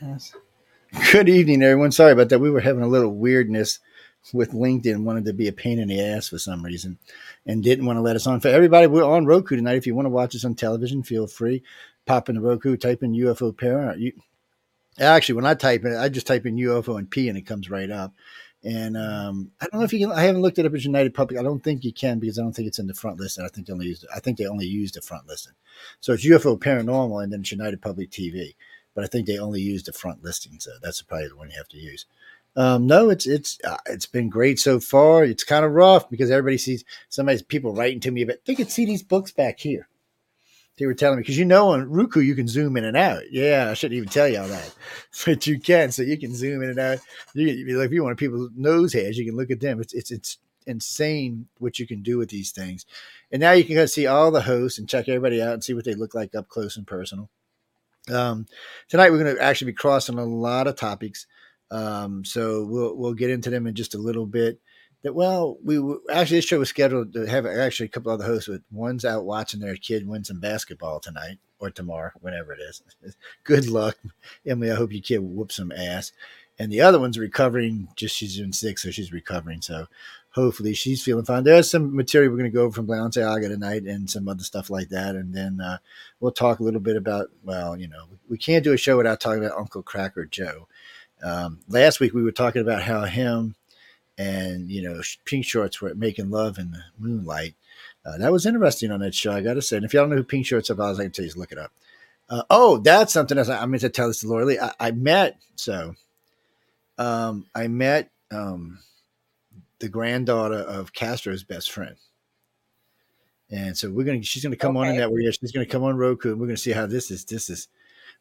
Yes. Good evening, everyone. Sorry about that. We were having a little weirdness with LinkedIn. Wanted to be a pain in the ass for some reason, and didn't want to let us on. For everybody, we're on Roku tonight. If you want to watch us on television, feel free. Pop in the Roku, type in UFO parent. You, actually, when I type in, I just type in UFO and P, and it comes right up. And um, I don't know if you can. I haven't looked it up as United Public. I don't think you can because I don't think it's in the front list. I think they only used. I think they only used the front listing. So it's UFO Paranormal, and then it's United Public TV but I think they only used the front listing, so that's probably the one you have to use. Um, no, it's it's uh, it's been great so far. It's kind of rough because everybody sees somebody's people writing to me about they could see these books back here. They were telling me because you know on Roku you can zoom in and out. Yeah, I shouldn't even tell you all that, but you can. So you can zoom in and out. You, if you want people's nose hairs, you can look at them. It's it's it's insane what you can do with these things. And now you can go see all the hosts and check everybody out and see what they look like up close and personal. Um, tonight we're going to actually be crossing a lot of topics, um, so we'll we'll get into them in just a little bit. That well, we actually this show was scheduled to have actually a couple other hosts. but one's out watching their kid win some basketball tonight or tomorrow, whenever it is. Good luck, Emily. I hope your kid whoops some ass. And the other one's recovering. Just she's been sick, so she's recovering. So hopefully she's feeling fine. There's some material we're going to go over from Balenciaga tonight and some other stuff like that. And then uh, we'll talk a little bit about, well, you know, we can't do a show without talking about Uncle Cracker Joe. Um, last week we were talking about how him and, you know, Pink Shorts were making love in the moonlight. Uh, that was interesting on that show, I got to say. And if y'all don't know who Pink Shorts are, I was going to like, please look it up. Uh, oh, that's something else. I meant to tell this to Laura Lee. I, I met, so um, I met, um, the granddaughter of Castro's best friend. And so we're gonna she's gonna come okay. on in that way. She's gonna come on Roku and we're gonna see how this is. This is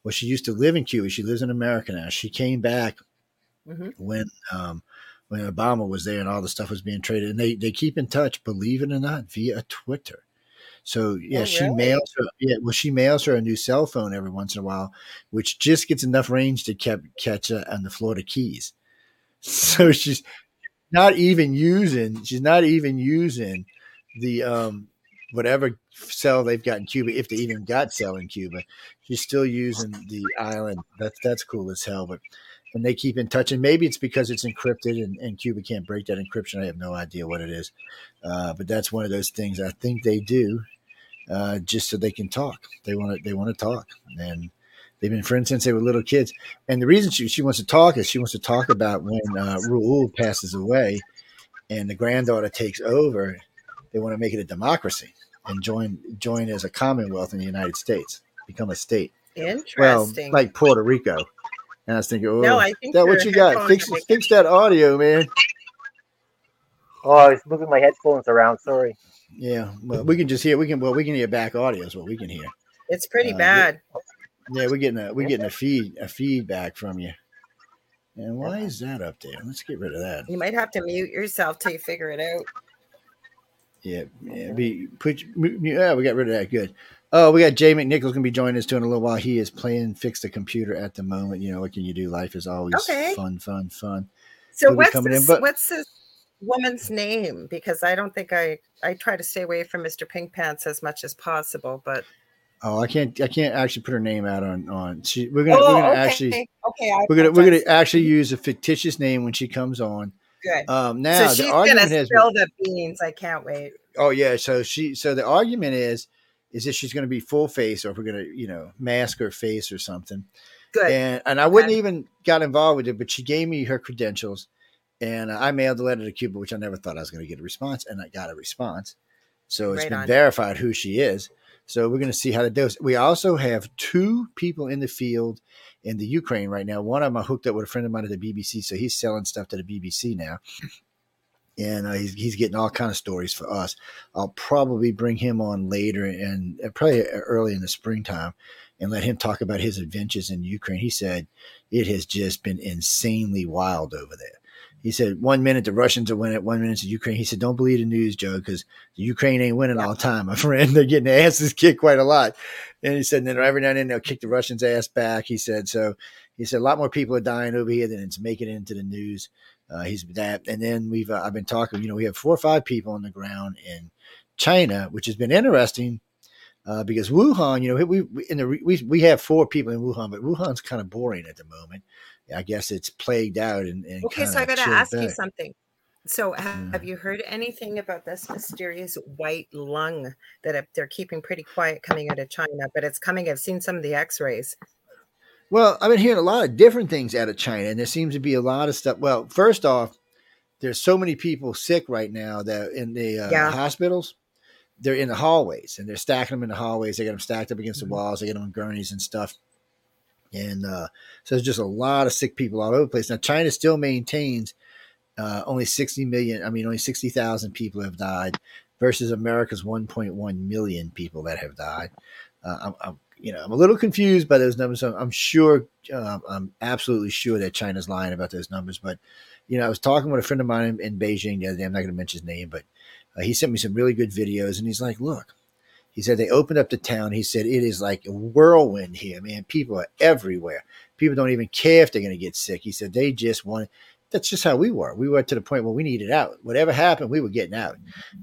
well, she used to live in Cuba. She lives in America now. She came back mm-hmm. when um, when Obama was there and all the stuff was being traded. And they they keep in touch, believe it or not, via Twitter. So yeah, oh, she really? mails her. Yeah, well, she mails her a new cell phone every once in a while, which just gets enough range to kept catch her on the Florida Keys. So she's not even using she's not even using the um whatever cell they've got in Cuba, if they even got cell in Cuba. She's still using the island. That's that's cool as hell. But and they keep in touch, and maybe it's because it's encrypted, and, and Cuba can't break that encryption. I have no idea what it is, uh, but that's one of those things I think they do, uh, just so they can talk. They want to they want to talk, and They've been friends since they were little kids. And the reason she, she wants to talk is she wants to talk about when uh, Raul passes away and the granddaughter takes over. They want to make it a democracy and join join as a commonwealth in the United States, become a state. Interesting. Well, like Puerto Rico. And I was thinking, oh, no, I think that what you got? Fix fix that audio, man. Oh, I was moving my headphones around. Sorry. Yeah, well, we can just hear. We can well, we can hear back audio is what we can hear. It's pretty uh, bad. Yeah, we're getting a we're getting a feed a feedback from you. And why is that up there? Let's get rid of that. You might have to mute yourself till you figure it out. Yeah, yeah. Be put. Yeah, we got rid of that. Good. Oh, we got Jay McNichols gonna be joining us too in a little while. He is playing fix the computer at the moment. You know what can you do? Life is always okay. fun, fun, fun. So He'll what's this, in, but, what's this woman's name? Because I don't think I I try to stay away from Mr. Pink Pants as much as possible, but Oh, I can't. I can't actually put her name out on on. She, we're gonna. Oh, we're gonna okay. actually. Okay. I we're gonna. We're gonna actually use a fictitious name when she comes on. Good. Um. Now so she's the argument gonna spill the beans. I can't wait. Oh yeah. So she. So the argument is, is that she's going to be full face, or if we're going to, you know, mask her face or something. Good. And and I wouldn't even got involved with it, but she gave me her credentials, and I mailed the letter to Cuba, which I never thought I was going to get a response, and I got a response. So it's right been on. verified who she is. So we're going to see how that goes. We also have two people in the field in the Ukraine right now. One of them I hooked up with a friend of mine at the BBC, so he's selling stuff to the BBC now, and uh, he's he's getting all kind of stories for us. I'll probably bring him on later and uh, probably early in the springtime, and let him talk about his adventures in Ukraine. He said it has just been insanely wild over there. He said one minute the Russians are winning, one minute the Ukraine. He said, "Don't believe the news, Joe, because the Ukraine ain't winning all the time, my friend. They're getting their asses kicked quite a lot." And he said, and then every now and then they'll kick the Russians' ass back. He said, so he said a lot more people are dying over here than it's making it into the news. Uh, he's that, and then we've uh, I've been talking. You know, we have four or five people on the ground in China, which has been interesting. uh, because Wuhan, you know, we, we in the we we have four people in Wuhan, but Wuhan's kind of boring at the moment. I guess it's plagued out and, and okay. So I got to ask back. you something. So have, mm. have, you heard anything about this mysterious white lung that they're keeping pretty quiet coming out of China, but it's coming? I've seen some of the X-rays. Well, I've been hearing a lot of different things out of China, and there seems to be a lot of stuff. Well, first off, there's so many people sick right now that in the uh, yeah. hospitals, they're in the hallways and they're stacking them in the hallways. They get them stacked up against the mm-hmm. walls. They get them on gurneys and stuff. And uh, so there's just a lot of sick people all over the place. Now, China still maintains uh, only 60 million, I mean, only 60,000 people have died versus America's 1.1 million people that have died. Uh, I'm, I'm, you know, I'm a little confused by those numbers. I'm, I'm sure, um, I'm absolutely sure that China's lying about those numbers. But, you know, I was talking with a friend of mine in, in Beijing the other day. I'm not going to mention his name, but uh, he sent me some really good videos, and he's like, "Look," he said, "they opened up the town." He said, "It is like a whirlwind here, man. People are everywhere. People don't even care if they're going to get sick." He said, "They just want." That's just how we were. We were to the point where we needed out. Whatever happened, we were getting out.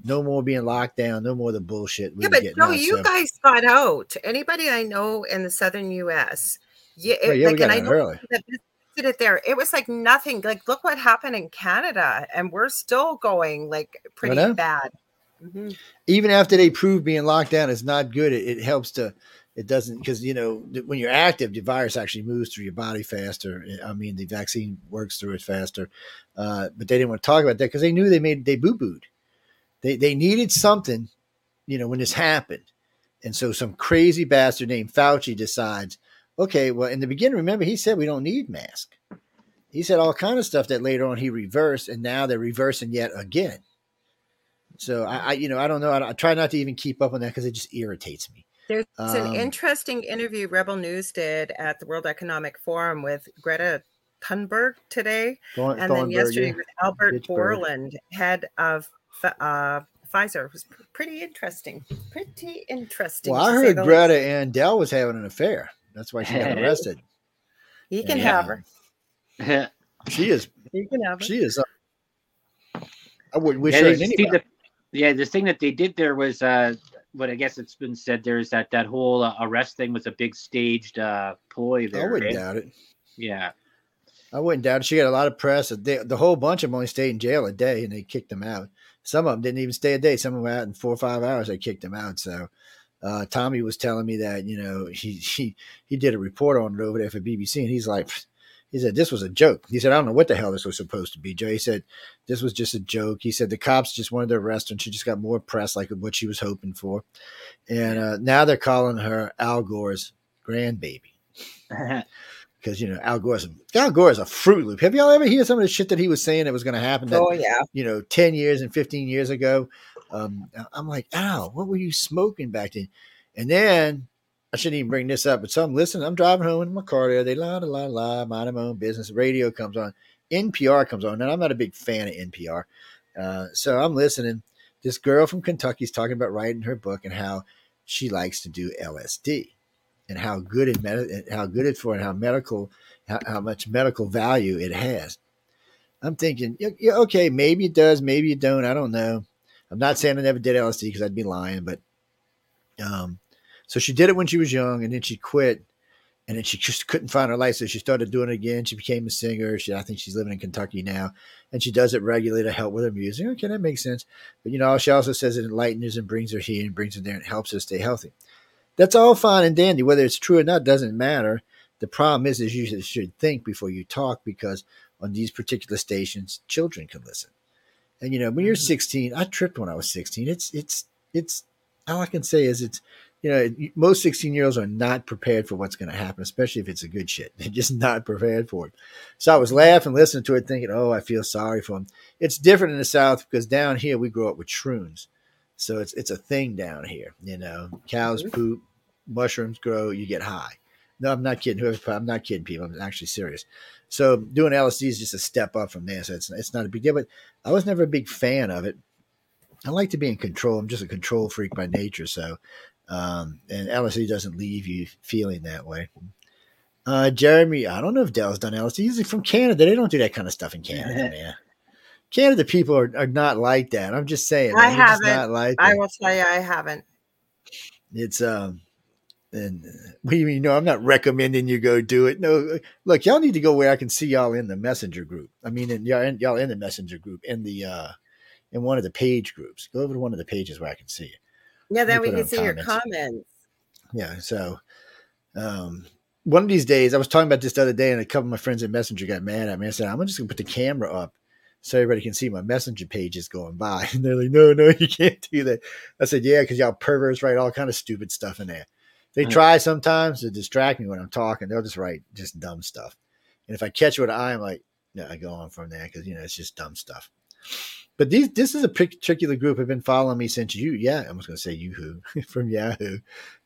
No more being locked down. No more the bullshit. We yeah, but no, out, you so. guys got out. Anybody I know in the southern U.S. Yeah, it, oh, yeah, like, and I know early. that it there. It was like nothing. Like, look what happened in Canada, and we're still going like pretty bad. Mm-hmm. Even after they prove being locked down is not good, it, it helps to. It doesn't because you know when you're active, the virus actually moves through your body faster. I mean, the vaccine works through it faster. Uh, but they didn't want to talk about that because they knew they made they boo booed. They they needed something, you know, when this happened, and so some crazy bastard named Fauci decides Okay, well, in the beginning, remember he said we don't need mask. He said all kind of stuff that later on he reversed, and now they're reversing yet again. So I, I you know, I don't know. I, I, try not to even keep up on that because it just irritates me. There's um, an interesting interview Rebel News did at the World Economic Forum with Greta Thunberg today, and then yesterday yeah. with Albert Pittsburgh. Bourla, head of uh, Pfizer. It was pretty interesting. Pretty interesting. Well, I heard Greta least. and Dell was having an affair. That's why she got arrested. he can yeah. have her. she is. He can have her. She is. Uh, I wouldn't wish yeah, her anybody. The, yeah, the thing that they did there was uh, what I guess it's been said there is that that whole uh, arrest thing was a big staged uh, ploy there. I wouldn't right? doubt it. Yeah. I wouldn't doubt it. She got a lot of press. They, the whole bunch of them only stayed in jail a day and they kicked them out. Some of them didn't even stay a day. Some of them went out in four or five hours. They kicked them out. So uh, Tommy was telling me that you know he he he did a report on it over there for BBC, and he's like, he said this was a joke. He said I don't know what the hell this was supposed to be, Joe. He said this was just a joke. He said the cops just wanted to arrest her, and she just got more press like what she was hoping for, and uh, now they're calling her Al Gore's grandbaby. because you know Al Gore's Al Gore is a Fruit Loop. Have y'all ever heard some of the shit that he was saying that was going to happen? That, oh yeah, you know, ten years and fifteen years ago. Um, I'm like, Al, what were you smoking back then? And then I shouldn't even bring this up, but so I'm listening. I'm driving home in my car there. They la la la la, mind my own business. Radio comes on, NPR comes on, and I'm not a big fan of NPR. Uh, so I'm listening. This girl from Kentucky is talking about writing her book and how she likes to do LSD and how good it med- how good it's for and how medical how, how much medical value it has. I'm thinking, yeah, okay, maybe it does, maybe it don't. I don't know. I'm not saying I never did LSD because I'd be lying, but um, so she did it when she was young, and then she quit, and then she just couldn't find her life, so she started doing it again. She became a singer. She, I think she's living in Kentucky now, and she does it regularly to help with her music. Okay, that makes sense. But you know, she also says it enlightens and brings her here and brings her there, and helps her stay healthy. That's all fine and dandy. Whether it's true or not doesn't matter. The problem is, is you should think before you talk because on these particular stations, children can listen. And you know, when you're mm-hmm. 16, I tripped when I was 16. It's it's it's all I can say is it's you know most 16 year olds are not prepared for what's going to happen, especially if it's a good shit. They're just not prepared for it. So I was laughing, listening to it, thinking, oh, I feel sorry for them. It's different in the South because down here we grow up with shrooms, so it's it's a thing down here. You know, cows mm-hmm. poop, mushrooms grow, you get high. No, I'm not kidding. Whoever, I'm not kidding people. I'm actually serious. So doing LSD is just a step up from there. So it's it's not a big deal. But I was never a big fan of it. I like to be in control. I'm just a control freak by nature. So, um, and LSD doesn't leave you feeling that way. Uh, Jeremy, I don't know if Dell's done LSD. He's from Canada. They don't do that kind of stuff in Canada, man. Canada people are, are not like that. I'm just saying. I haven't. Like I will tell you, I haven't. it's um and we you know I'm not recommending you go do it. No, look, y'all need to go where I can see y'all in the messenger group. I mean, in, y'all in, y'all in the messenger group in the uh in one of the page groups. Go over to one of the pages where I can see you. Yeah, then we can see comments. your comments. Yeah, so um one of these days, I was talking about this the other day, and a couple of my friends in Messenger got mad at me. I said, "I'm just gonna put the camera up so everybody can see my Messenger pages going by." And they're like, "No, no, you can't do that." I said, "Yeah, because y'all perverts write all kind of stupid stuff in there." They try sometimes to distract me when I'm talking. They'll just write just dumb stuff, and if I catch what I am, like, no, I go on from there because you know it's just dumb stuff. But these, this is a particular group have been following me since you, yeah, I was going to say Yahoo from Yahoo.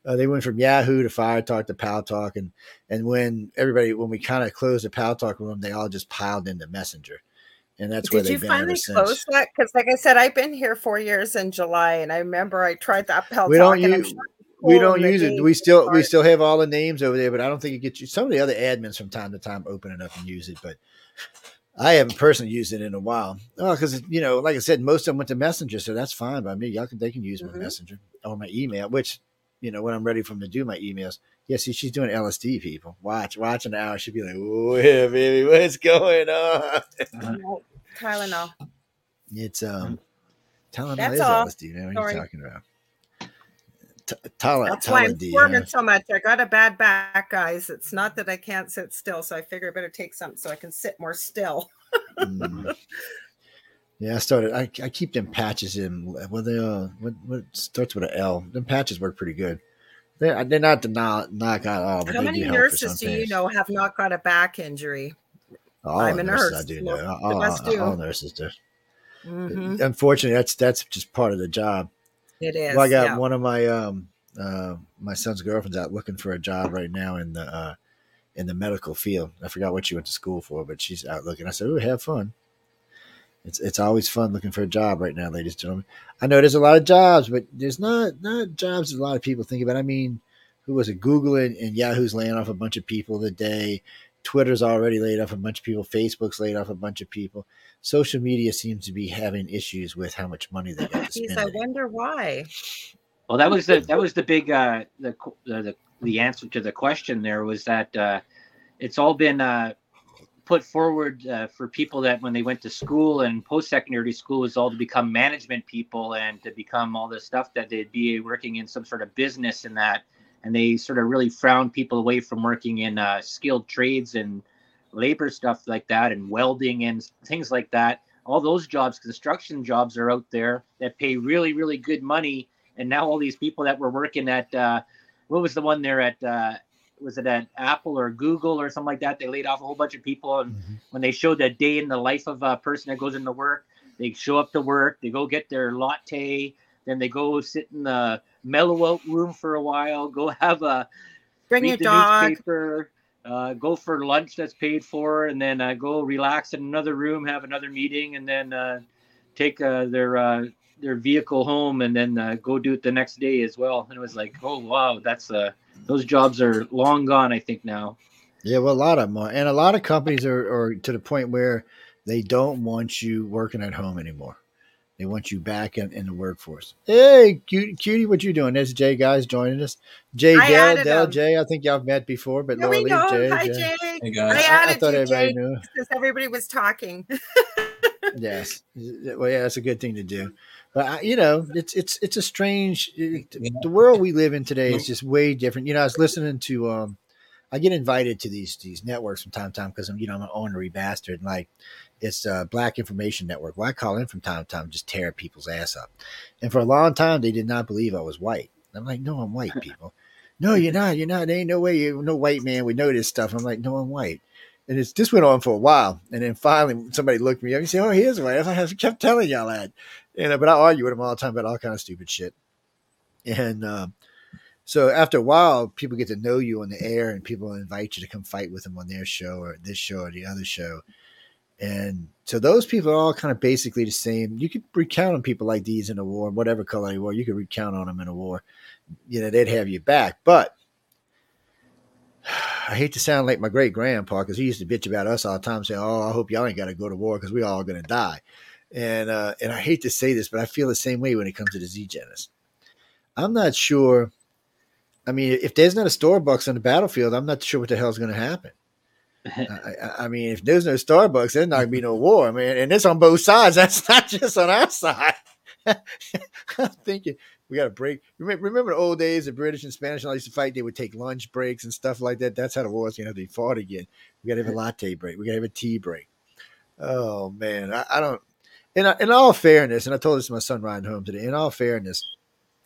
Uh, they went from Yahoo to Fire Talk to Paltalk, and and when everybody when we kind of closed the Pal Talk room, they all just piled into Messenger, and that's Did where they've you been finally ever close that? Because, like I said, I've been here four years in July, and I remember I tried that Paltalk. We don't use sure we don't use it. We still we still have all the names over there, but I don't think it gets you. Some of the other admins from time to time open it up and use it, but I haven't personally used it in a while. Oh, because you know, like I said, most of them went to Messenger, so that's fine by me. Y'all can they can use my Mhm. Messenger or my email, which you know when I'm ready for them to do my emails. Yeah, see, she's doing LSD. People watch watch an hour. She'll be like, "Oh yeah, baby, what's going on?" No, Tylenol. It's um, Tylenol That's is all. LSD. Man, what are you talking about? T- That's why I'm Tylenol, squirming so much. I got a bad back, guys. It's not that I can't sit still, so I figure I better take something so I can sit more still. Mm. Yeah, I started. I, I keep them patches in. Well, they uh, what, what starts with an L? Them patches work pretty good. They're they're not to knock, knock out all, but How many do nurses do you know have not got a back injury? All I'm a nurse. I do know. the All, all, do. all nurses do. Mhm. Unfortunately, that's that's just part of the job. It is. Well, I got yeah. one of my um uh my son's girlfriend's out looking for a job right now in the uh in the medical field. I forgot what she went to school for, but she's out looking. I said, "Ooh, have fun." It's it's always fun looking for a job right now, ladies and gentlemen. I know there's a lot of jobs, but there's not not jobs that a lot of people think about. I mean, who was it? Google and, and Yahoo's laying off a bunch of people today. Twitter's already laid off a bunch of people. Facebook's laid off a bunch of people. Social media seems to be having issues with how much money they got to Geez, spend. I wonder why. Well, that was the that was the big uh, the, the the the answer to the question. There was that uh, it's all been uh, put forward uh, for people that when they went to school and post secondary school was all to become management people and to become all this stuff that they'd be working in some sort of business and that, and they sort of really frowned people away from working in uh, skilled trades and labor stuff like that and welding and things like that. All those jobs, construction jobs, are out there that pay really really good money and now all these people that were working at uh, what was the one there at uh, was it at Apple or Google or something like that? They laid off a whole bunch of people, and Mhm. when they showed the day in the life of a person that goes into work, they show up to work, they go get their latte, then they go sit in the mellow out room for a while, go have a Bring your dog. newspaper, uh, go for lunch that's paid for, and then uh, go relax in another room, have another meeting, and then uh, take uh, their uh, their vehicle home, and then uh, go do it the next day as well. And it was like, oh wow, that's uh, those jobs are long gone. I think now. Yeah, well, a lot of them are. And a lot of companies are, are to the point where they don't want you working at home anymore. They want you back in, in the workforce. Hey, cutie, cutie, what you doing? There's Jay guys joining us. Jay, I Dell, Dell. Jay. I think y'all have met before, but Yeah, Laura we Lee. Jay, Hi, Jay. Jay. Hey I guys. I added thought you, everybody Jay, knew. because everybody was talking. Yes. Well, yeah, that's a good thing to do. But I, you know, it's it's it's a strange. It, the world we live in today is just way different. You know, I was listening to. um I get invited to these these networks from time to time because I'm you know I'm an ornery bastard. And like, it's uh, Black Information Network. Well, I call in from time to time, just tear people's ass up. And for a long time, they did not believe I was white. I'm like, no, I'm white, people. no, you're not. You're not. There ain't no way you no white man would know this stuff. I'm like, no, I'm white. And it's this went on for a while, and then finally somebody looked me up and said, "Oh, here's white." I kept telling y'all that, and uh, but I argue with them all the time about all kind of stupid shit. And um, so after a while, people get to know you on the air, and people invite you to come fight with them on their show or this show or the other show. And so those people are all kind of basically the same. You could recount on people like these in a war, whatever color they were. You could recount on them in a war. You know, they'd have you back. But I hate to sound like my great grandpa because he used to bitch about us all the time, saying, "Oh, I hope y'all ain't got to go to war because we all going to die." And uh, and I hate to say this, but I feel the same way when it comes to the Z Genis. I'm not sure I mean, if there's not a Starbucks on the battlefield, I'm not sure what the hell's going to happen. I, I, mean, if there's no Starbucks, there's not to be no war. I mean, and it's on both sides. That's not just on our side. I'm thinking we got to break. Remember, remember, the old days, the British and Spanish and all used to fight. They would take lunch breaks and stuff like that. That's how the war's going to be fought again. We got to have a latte break. We got to have a tea break. Oh man, I, I don't. In, in all fairness, and I told this to my son riding home today. In all fairness,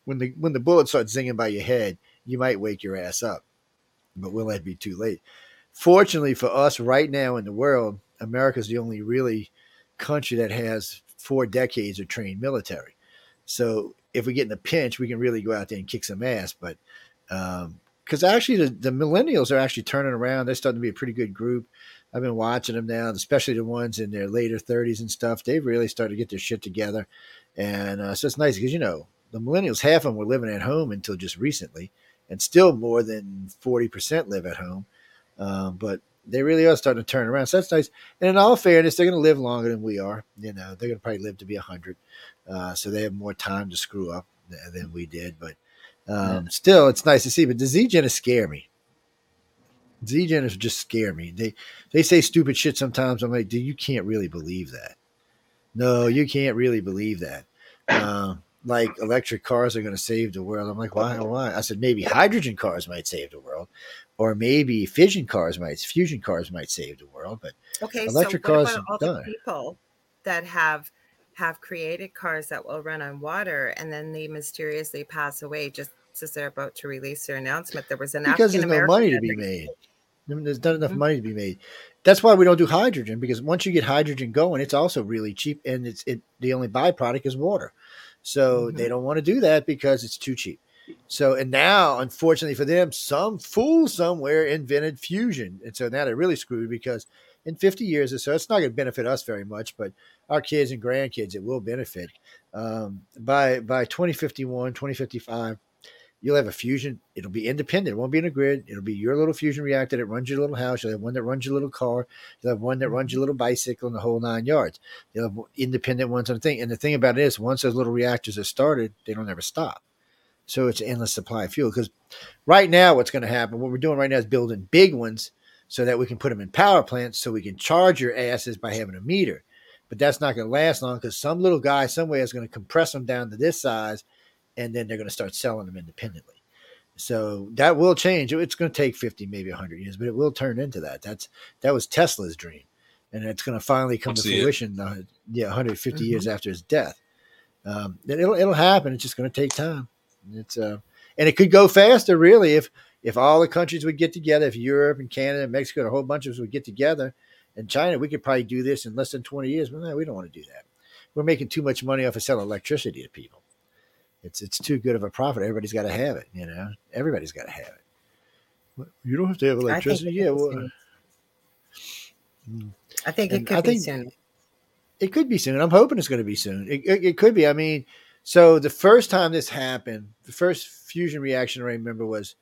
when the when the bullet starts zinging by your head, you might wake your ass up, but will that be too late? Fortunately for us, right now in the world, America is the only really country that has four decades of trained military. So if we get in a pinch, we can really go out there and kick some ass. But because um, actually, the, the millennials are actually turning around. They're starting to be a pretty good group. I've been watching them now, especially the ones in their later 30s and stuff. They've really started to get their shit together. And uh, so it's nice because, you know, the millennials, half of them were living at home until just recently, and still more than 40% live at home. Um, but they really are starting to turn around. So that's nice. And in all fairness, they're going to live longer than we are. You know, they're going to probably live to be 100. Uh, so they have more time to screw up than we did. But um, yeah. still, it's nice to see. But the Z Gen is scare me. Z Gen is just scare me. They they say stupid shit sometimes. I'm like, dude, you can't really believe that. No, you can't really believe that. Uh, like electric cars are going to save the world. I'm like, why? Why? I said maybe hydrogen cars might save the world, or maybe fission cars might, fusion cars might save the world. But okay, electric so cars about all done. the people that have have created cars that will run on water and then they mysteriously pass away just as they're about to release their announcement. There was an because there's no money to be made. There's not enough mm-hmm. money to be made. That's why we don't do hydrogen because once you get hydrogen going, it's also really cheap, and it's it. The only byproduct is water, so mm-hmm. they don't want to do that because it's too cheap. So and now, unfortunately for them, some fool somewhere invented fusion, and so now they're really screwed because in 50 years or so, it's not going to benefit us very much, but our kids and grandkids, it will benefit. Um, by by 2051, 2055, you'll have a fusion. It'll be independent. It won't be in a grid. It'll be your little fusion reactor that runs your little house. You'll have one that runs your little car. You'll have one that runs your little bicycle and the whole nine yards. You'll have independent ones on the thing. And the thing about it is, once those little reactors are started, they don't ever stop. So it's an endless supply of fuel. Because right now, what's going to happen, what we're doing right now is building big ones so that we can put them in power plants so we can charge your asses by having a meter. But that's not going to last long because some little guy somewhere is going to compress them down to this size and then they're going to start selling them independently. So that will change. It's going to take 50, maybe 100 years, but it will turn into that. That's That was Tesla's dream. And it's going to finally come I'll to fruition, uh, yeah, 150 mm-hmm. years after his death. Um, it'll, it'll happen. It's just going to take time. It's uh, and it could go faster, really, if if all the countries would get together, if Europe and Canada and Mexico and a whole bunch of us would get together, and China, we could probably do this in less than 20 years. But no, we don't want to do that. We're making too much money off of selling electricity to people. It's it's too good of a profit. Everybody's got to have it. You know, everybody's got to have it. You don't have to have electricity. Yeah, well, I think it could be soon. It could be soon. I'm hoping it's going to be soon. It, it, it could be. I mean, so the first time this happened, the first fusion reaction I remember was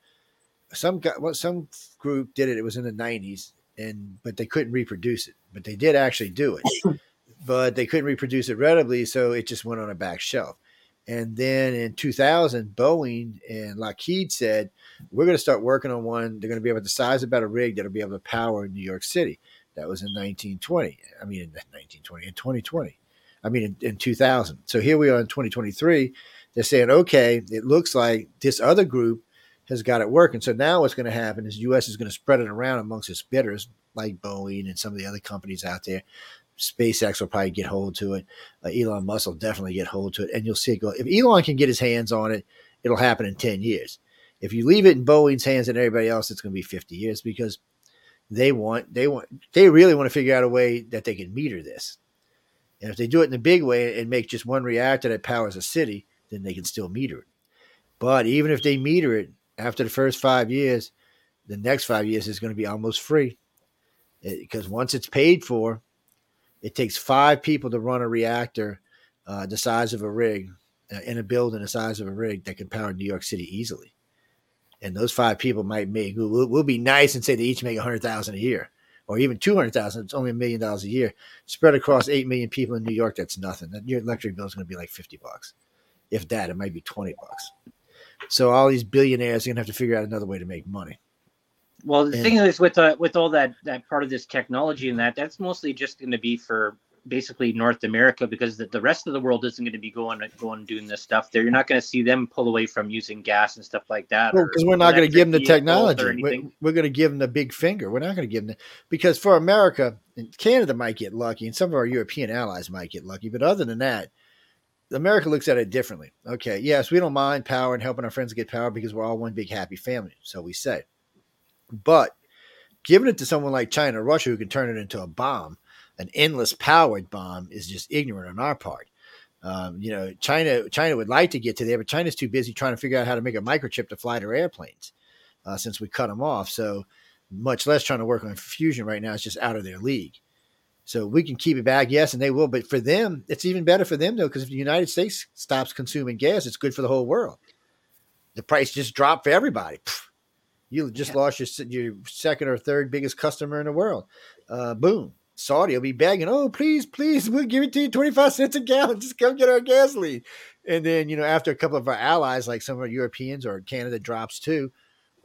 some guy, well, some group did it. It was in the '90s, and but they couldn't reproduce it. But they did actually do it, but they couldn't reproduce it readily, so it just went on a back shelf. And then in 2000, Boeing and Lockheed said, We're going to start working on one. They're going to be able to size about a rig that'll be able to power New York City. That was in 1920. I mean, in 1920, and 2020. I mean, in, in 2000. So here we are in 2023. They're saying, okay, it looks like this other group has got it working. So now what's going to happen is U.S. is going to spread it around amongst its bidders, like Boeing and some of the other companies out there. SpaceX will probably get hold to it. Uh, Elon Musk will definitely get hold to it, and you'll see it go. If Elon can get his hands on it, it'll happen in ten years. If you leave it in Boeing's hands and everybody else, it's going to be fifty years because they want they want they really want to figure out a way that they can meter this. And if they do it in a big way and make just one reactor that powers a city, then they can still meter it. But even if they meter it after the first five years, the next five years is going to be almost free because once it's paid for, it takes five people to run a reactor uh, the size of a rig uh, in a building the size of a rig that can power New York City easily. And those five people might make, we'll, we'll be nice and say they each make a hundred thousand a year or even 200,000, it's only a million dollars a year. Spread across 8 million people in New York, that's nothing. Your electric bill is going to be like 50 bucks. If that, it might be 20 bucks. So all these billionaires are gonna have to figure out another way to make money. Well, the and, thing is with uh, with all that that part of this technology and that that's mostly just going to be for basically North America because the, the rest of the world isn't going to be going going doing this stuff. There, you're not going to see them pull away from using gas and stuff like that. Because we're not going to give them the technology. We're, we're going to give them the big finger. We're not going to give them the, because for America, and Canada might get lucky, and some of our European allies might get lucky. But other than that, America looks at it differently. Okay, yes, we don't mind power and helping our friends get power because we're all one big happy family. So we say. But giving it to someone like China or Russia who can turn it into a bomb, an endless powered bomb, is just ignorant on our part. Um, you know, China China would like to get to there, but China's too busy trying to figure out how to make a microchip to fly their airplanes uh, since we cut them off. So much less trying to work on fusion right now. It's just out of their league. So we can keep it back, yes, and they will. But for them, it's even better for them though, because if the United States stops consuming gas, it's good for the whole world. The price just dropped for everybody. Pfft you just yeah. lost your your second or third biggest customer in the world. Uh, boom. Saudi will be begging, oh, please, please, we'll give it to you 25 cents a gallon. Just come get our gasoline. And then, you know, after a couple of our allies, like some of our Europeans or Canada drops too,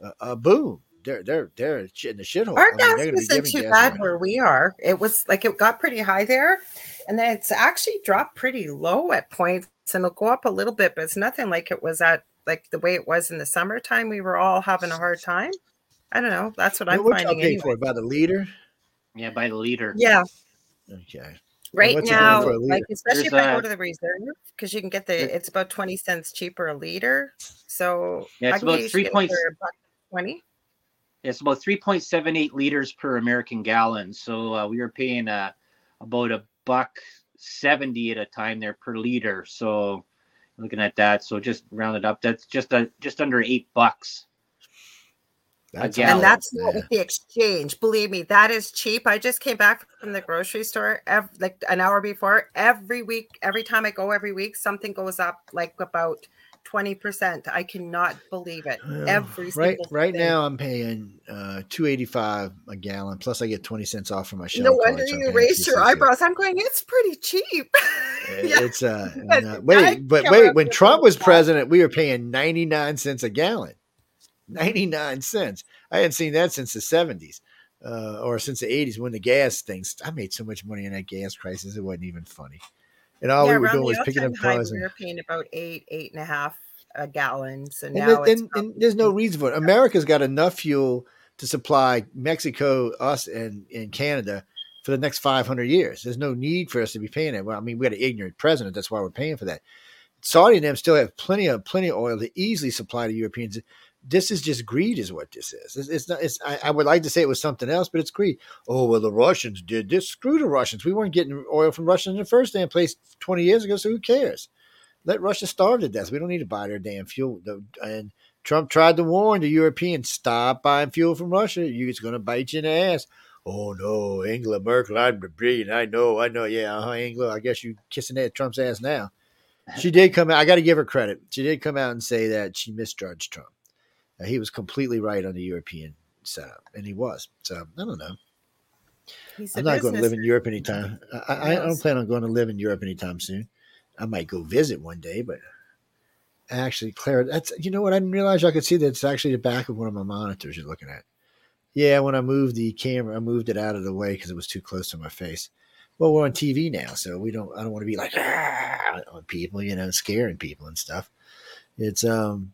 uh, uh boom, they're they're they're in the shithole. Our I mean, gas isn't too bad right where we are. It was like it got pretty high there, and then it's actually dropped pretty low at points, and it'll go up a little bit, but it's nothing like it was at like the way it was in the summertime, we were all having a hard time. I don't know. That's what I'm finding. Anyway. For by the liter? Yeah, by the liter. Yeah. Okay. Right now, like especially There's if I go to the reserve, because you can get the it's about twenty cents cheaper a liter. So yeah, it's about three point twenty. It's about three point seven eight liters per American gallon. So uh, we were paying uh, about a buck seventy at a time there per liter. So looking at that. So just round it up. That's just a just under eight bucks. That's and that's not with the exchange. Believe me, that is cheap. I just came back from the grocery store every, like an hour before. Every week, every time I go every week, something goes up like about 20%. I cannot believe it. Every right right now I'm paying uh 285 a gallon plus I get 20 cents off from my shell. No wonder card, you raised your eyebrows. I'm going it's pretty cheap. yeah. It's uh, uh wait, but wait, when Trump was president, we were paying 99 cents a gallon. 99 cents. I hadn't seen that since the 70s. Uh, or since the 80s when the gas things I made so much money in that gas crisis it wasn't even funny. And all yeah, we were doing was picking up cars. We were paying about eight, eight and a half a gallon. So and now and, and there's no reason for it. America's got enough fuel to supply Mexico, us, and, and Canada for the next 500 years. There's no need for us to be paying it. Well, I mean, we got an ignorant president. That's why we're paying for that. Saudi and them still have plenty of plenty of oil to easily supply to Europeans. This is just greed, is what this is. It's, it's not. It's. I, I, would like to say it was something else, but it's greed. Oh well, the Russians did this. Screw the Russians. We weren't getting oil from Russia in the first damn place 20 years ago. So who cares? let Russia starve to death. We don't need to buy their damn fuel. And Trump tried to warn the Europeans, stop buying fuel from Russia. It's going to bite you in the ass. Oh no, Angela Merkel, I'm brilliant. I know, I know. Yeah, uh-huh, Angela. I guess you kissing that Trump's ass now. She did come out. I got to give her credit. She did come out and say that she misjudged Trump. Uh, he was completely right on the European setup, and he was. So I don't know. I'm not going to live in Europe anytime. I, I, don't plan on going to live in Europe anytime soon. I might go visit one day, but actually, Claire, that's you know what? I didn't realize I could see that it's actually the back of one of my monitors you're looking at. Yeah, when I moved the camera, I moved it out of the way because it was too close to my face. Well, we're on TV now, so we don't. I don't want to be like ah, on people, you know, scaring people and stuff. It's um.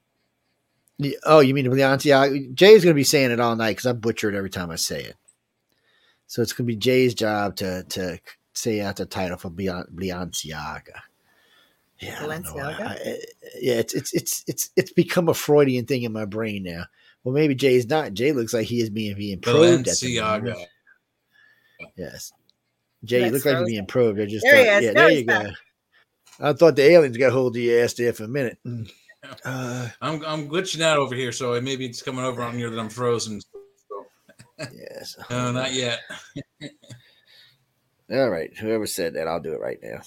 Oh, you mean Balenciaga? Jay's going to be saying it all night because I butcher it every time I say it. So it's going to be Jay's job to to say out the title for Balenciaga. Yeah, Balenciaga. I, I, yeah, it's it's it's it's it's become a Freudian thing in my brain now. Well, maybe Jay's not. Jay looks like he is being being probed at the. Yes, Jay, That's you look like you're being probed. I just there thought, yeah, there you go. I thought the aliens got hold of your ass there for a minute. Mm. Uh, I'm I'm glitching out over here, so maybe it's coming over on you that I'm frozen. So. yes. no, not yet. All right. Whoever said that, I'll do it right now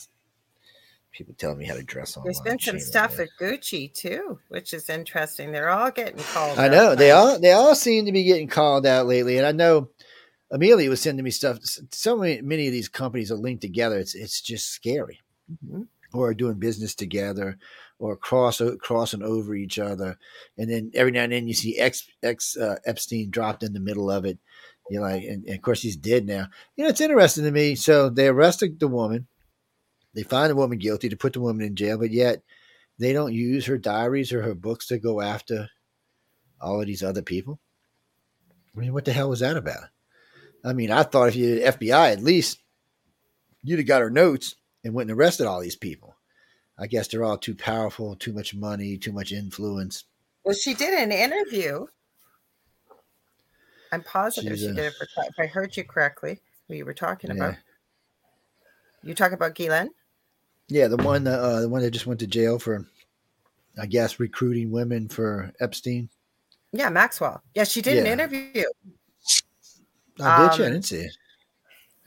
people telling me how to dress on. There's been some stuff at Gucci too, which is interesting. They're all getting called. I know they all they all seem to be getting called out lately, and I know Amelia was sending me stuff. So many many of these companies are linked together. It's it's just scary. Mm-hmm. Or doing business together, or cross crossing over each other, and then every now and then you see X X uh, Epstein dropped in the middle of it. You're like, and, and, of course he's dead now. You know, it's interesting to me. So they arrested the woman, they find the woman guilty to put the woman in jail, but yet they don't use her diaries or her books to go after all of these other people. I mean, what the hell was that about? I mean, I thought if you FBI at least you'd have got her notes and went and arrested all these people. I guess they're all too powerful, too much money, too much influence. Well, she did an interview. I'm positive She's she a, did it for. If I heard you correctly, who you were talking yeah. about. You talk about Ghislaine? Yeah, the one, uh, the one that just went to jail for, I guess, recruiting women for Epstein. Yeah, Maxwell. Yeah, she did yeah. an interview. I um, did. You? I didn't see it.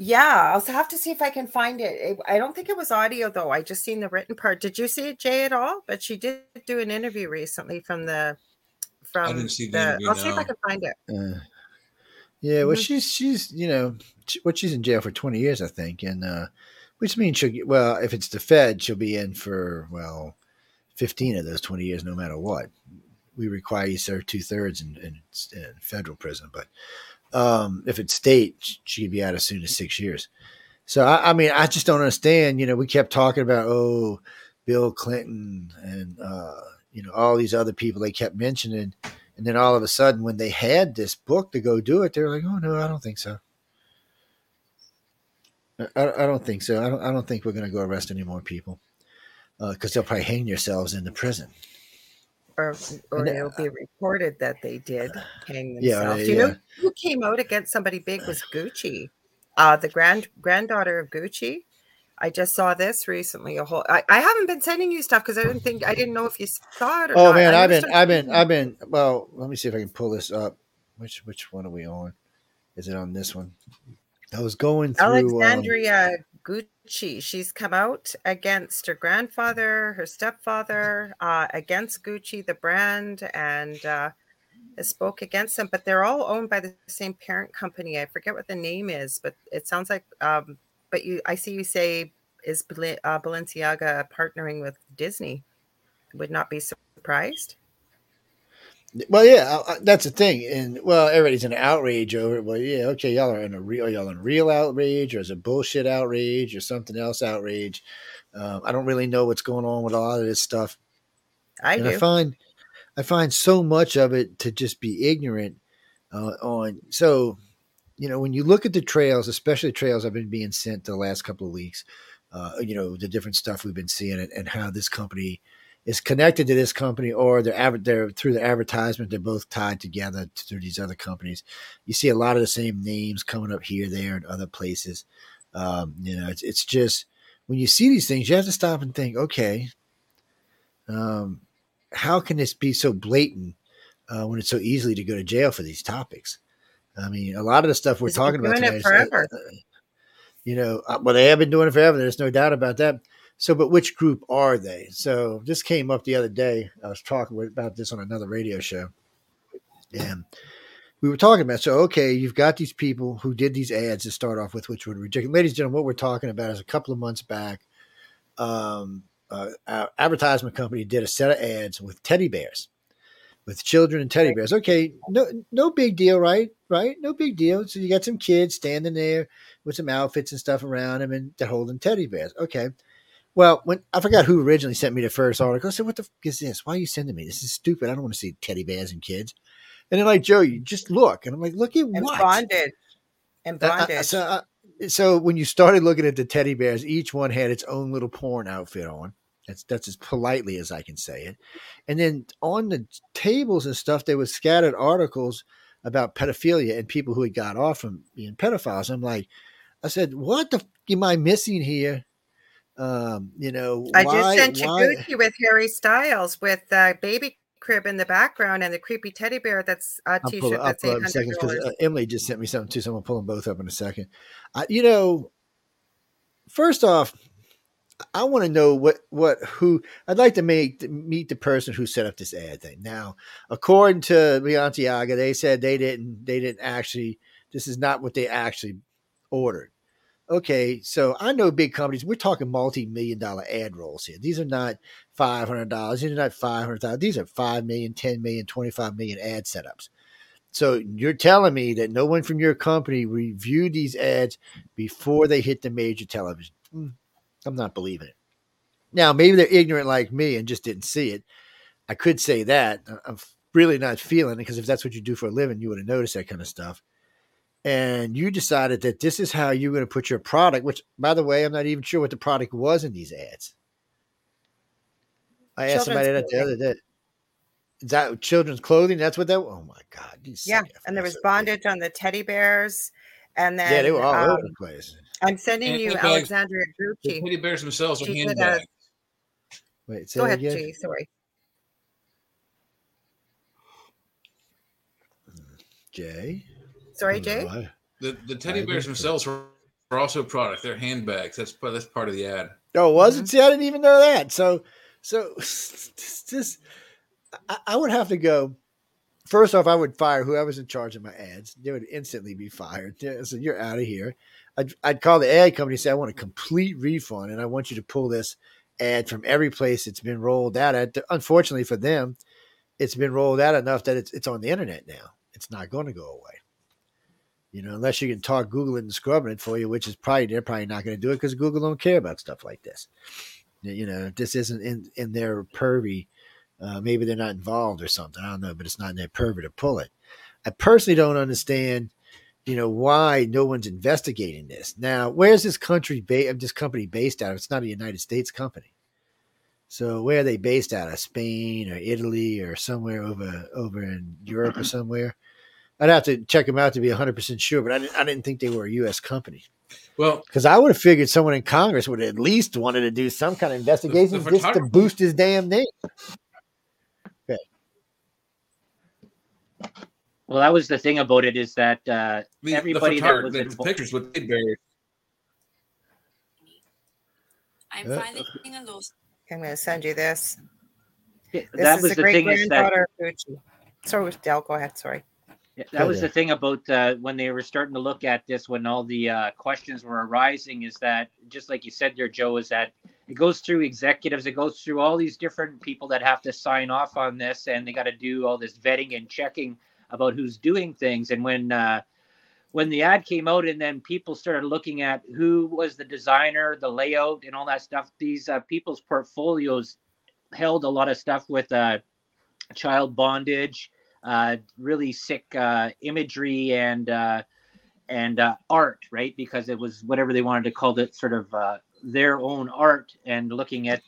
Yeah, I'll have to see if I can find it. I don't think it was audio though. I just seen the written part. Did you see it, Jay, at all? But she did do an interview recently from the from. I didn't see the. the interview, I'll no. see if I can find it. Uh, yeah, well, mm-hmm. she's she's you know, she, well, she's in jail for twenty years, I think, and uh, which means she'll get well. If it's the Fed, she'll be in for well, fifteen of those twenty years, no matter what. We require you serve two thirds in, in, in federal prison, but um, if it's state, she could be out as soon as six years. So I, I, mean, I just don't understand. You know, we kept talking about oh, Bill Clinton and uh, you know all these other people they kept mentioning, and then all of a sudden, when they had this book to go do it, they're like, oh no, I don't think so. I, I don't think so. I don't. I don't think we're going to go arrest any more people because uh, they'll probably hang themselves in the prison or, or it'll be reported that they did hang themselves. Yeah, you know who came out against somebody big was Gucci, uh, the grand granddaughter of Gucci. I just saw this recently. A whole. I, I haven't been sending you stuff because I didn't think I didn't know if you saw it. oh not. man, I've been, I've been, I've been. Well, let me see if I can pull this up. Which which one are we on? Is it on this one? I was going through um, Alexandria um, Gucci. She's come out against her grandfather, her stepfather, uh, against Gucci, the brand, and uh, spoke against them. But they're all owned by the same parent company. I forget what the name is, but it sounds like. Um, but you, I see you say is uh, Balenciaga partnering with Disney. Would not be surprised. Well, yeah, that's the thing, and well, everybody's in outrage over it. Well, yeah, okay, y'all are in a real, y'all in real outrage, or is it bullshit outrage, or something else outrage? Um, I don't really know what's going on with a lot of this stuff. I and do. I find, I find so much of it to just be ignorant uh, on. So, you know, when you look at the trails, especially the trails I've been being sent the last couple of weeks, uh, you know, the different stuff we've been seeing and, and how this company is connected to this company or they're, they're through the advertisement they're both tied together through these other companies. You see a lot of the same names coming up here there and other places. Um, you know it's, it's just when you see these things you have to stop and think okay um, how can this be so blatant uh, when it's so easily to go to jail for these topics? I mean a lot of the stuff we're it's talking about today is, uh, you know uh, well they have been doing it forever there's no doubt about that so, but which group are they? So, this came up the other day. I was talking about this on another radio show, and we were talking about. So, okay, you've got these people who did these ads to start off with, which were ridiculous. Ladies and gentlemen, what we're talking about is a couple of months back. Um, uh, advertisement company did a set of ads with teddy bears, with children and teddy bears. Okay, no, no big deal, right? Right, no big deal. So you got some kids standing there with some outfits and stuff around them, and they're holding teddy bears. Okay well, when I forgot who originally sent me the first article, I said, "What the fuck is this? Why are you sending me? This is stupid. I don't want to see teddy bears and kids." And they're like, "Joe, you just look," and I'm like, "Look at and what?" Bonded and bondage. Uh, so, uh, so when you started looking at the teddy bears, each one had its own little porn outfit on. That's that's as politely as I can say it. And then on the tables and stuff, there was scattered articles about pedophilia and people who had got off from being pedophiles. I'm like, I said, "What the f- am I missing here?" Um, you know, I why, just sent you? Gucci with Harry Styles with uh, baby crib in the background and the creepy teddy bear that's a t-shirt pull, that's eight hundred because uh, Emily just sent me something too. So I'm gonna pull them both up in a second. Uh, you know, first off, I want to know what what who I'd like to make meet the person who set up this ad thing. Now, according to Balenciaga, they said they didn't they didn't actually this is not what they actually ordered okay, so I know big companies, we're talking multi million dollar ad rolls here. These are not $500. These are not 500,000. These are 5 million, 10 million, 25 million ad setups. So you're telling me that no one from your company reviewed these ads before they hit the major television? Hmm, I'm not believing it. Now, maybe they're ignorant like me and just didn't see it. I could say that. I'm really not feeling it because if that's what you do for a living, you would have noticed that kind of stuff. And you decided that this is how you're going to put your product, which, by the way, I'm not even sure what the product was in these ads. I asked somebody that the other day. Is that children's clothing? That's what that. Oh my god! Yeah, and there was bondage on the teddy bears, and then yeah, they were all um, over the place. I'm sending and you Alexandria Gucci. The teddy bears themselves are handbags. Wait, go ahead, G. Sorry. Jay. Sorry, Jay. The the teddy bears themselves are, are also product. They're handbags. That's part. That's part of the ad. Oh, was it? Mm-hmm. See, I didn't even know that. So, so just I, I would have to go. First off, I would fire whoever's in charge of my ads. They would instantly be fired. So you're out of here. I'd, I'd call the ad company and say, I want a complete refund and I want you to pull this ad from every place it's been rolled out at. Unfortunately for them, it's been rolled out enough that it's, it's on the internet now. It's not going to go away. You know, unless you can talk Google and scrubbing it for you, which is probably they're probably not going to do it because Google don't care about stuff like this. You know, this isn't in in their purview uh, maybe they're not involved or something. I don't know, but it's not in their purview to pull it. I personally don't understand, you know, why no one's investigating this. Now, where's this country ba- this company based out of? It's not a United States company. So where are they based out of? Spain or Italy or somewhere over over in Europe or somewhere? I'd have to check them out to be 100% sure, but I didn't, I didn't think they were a U.S. company. Well, because I would have figured someone in Congress would have at least wanted to do some kind of investigation the, the just to boost his damn name. Okay. Well, that was the thing about it is that uh, the, everybody the that was the involved- pictures with big bears. I'm uh, finally getting a little. I'm going to send you this. Yeah, this that was the thing is that. Sorry, Dell. Go ahead. Sorry. Yeah, that was the thing about uh, when they were starting to look at this, when all the uh, questions were arising, is that just like you said there, Joe, is that it goes through executives, it goes through all these different people that have to sign off on this, and they got to do all this vetting and checking about who's doing things. And when uh, when the ad came out, and then people started looking at who was the designer, the layout, and all that stuff, these uh, people's portfolios held a lot of stuff with uh, child bondage, uh, really sick uh, imagery, and uh, and uh, art, right? Because it was whatever they wanted to call it, sort of uh, their own art, and looking at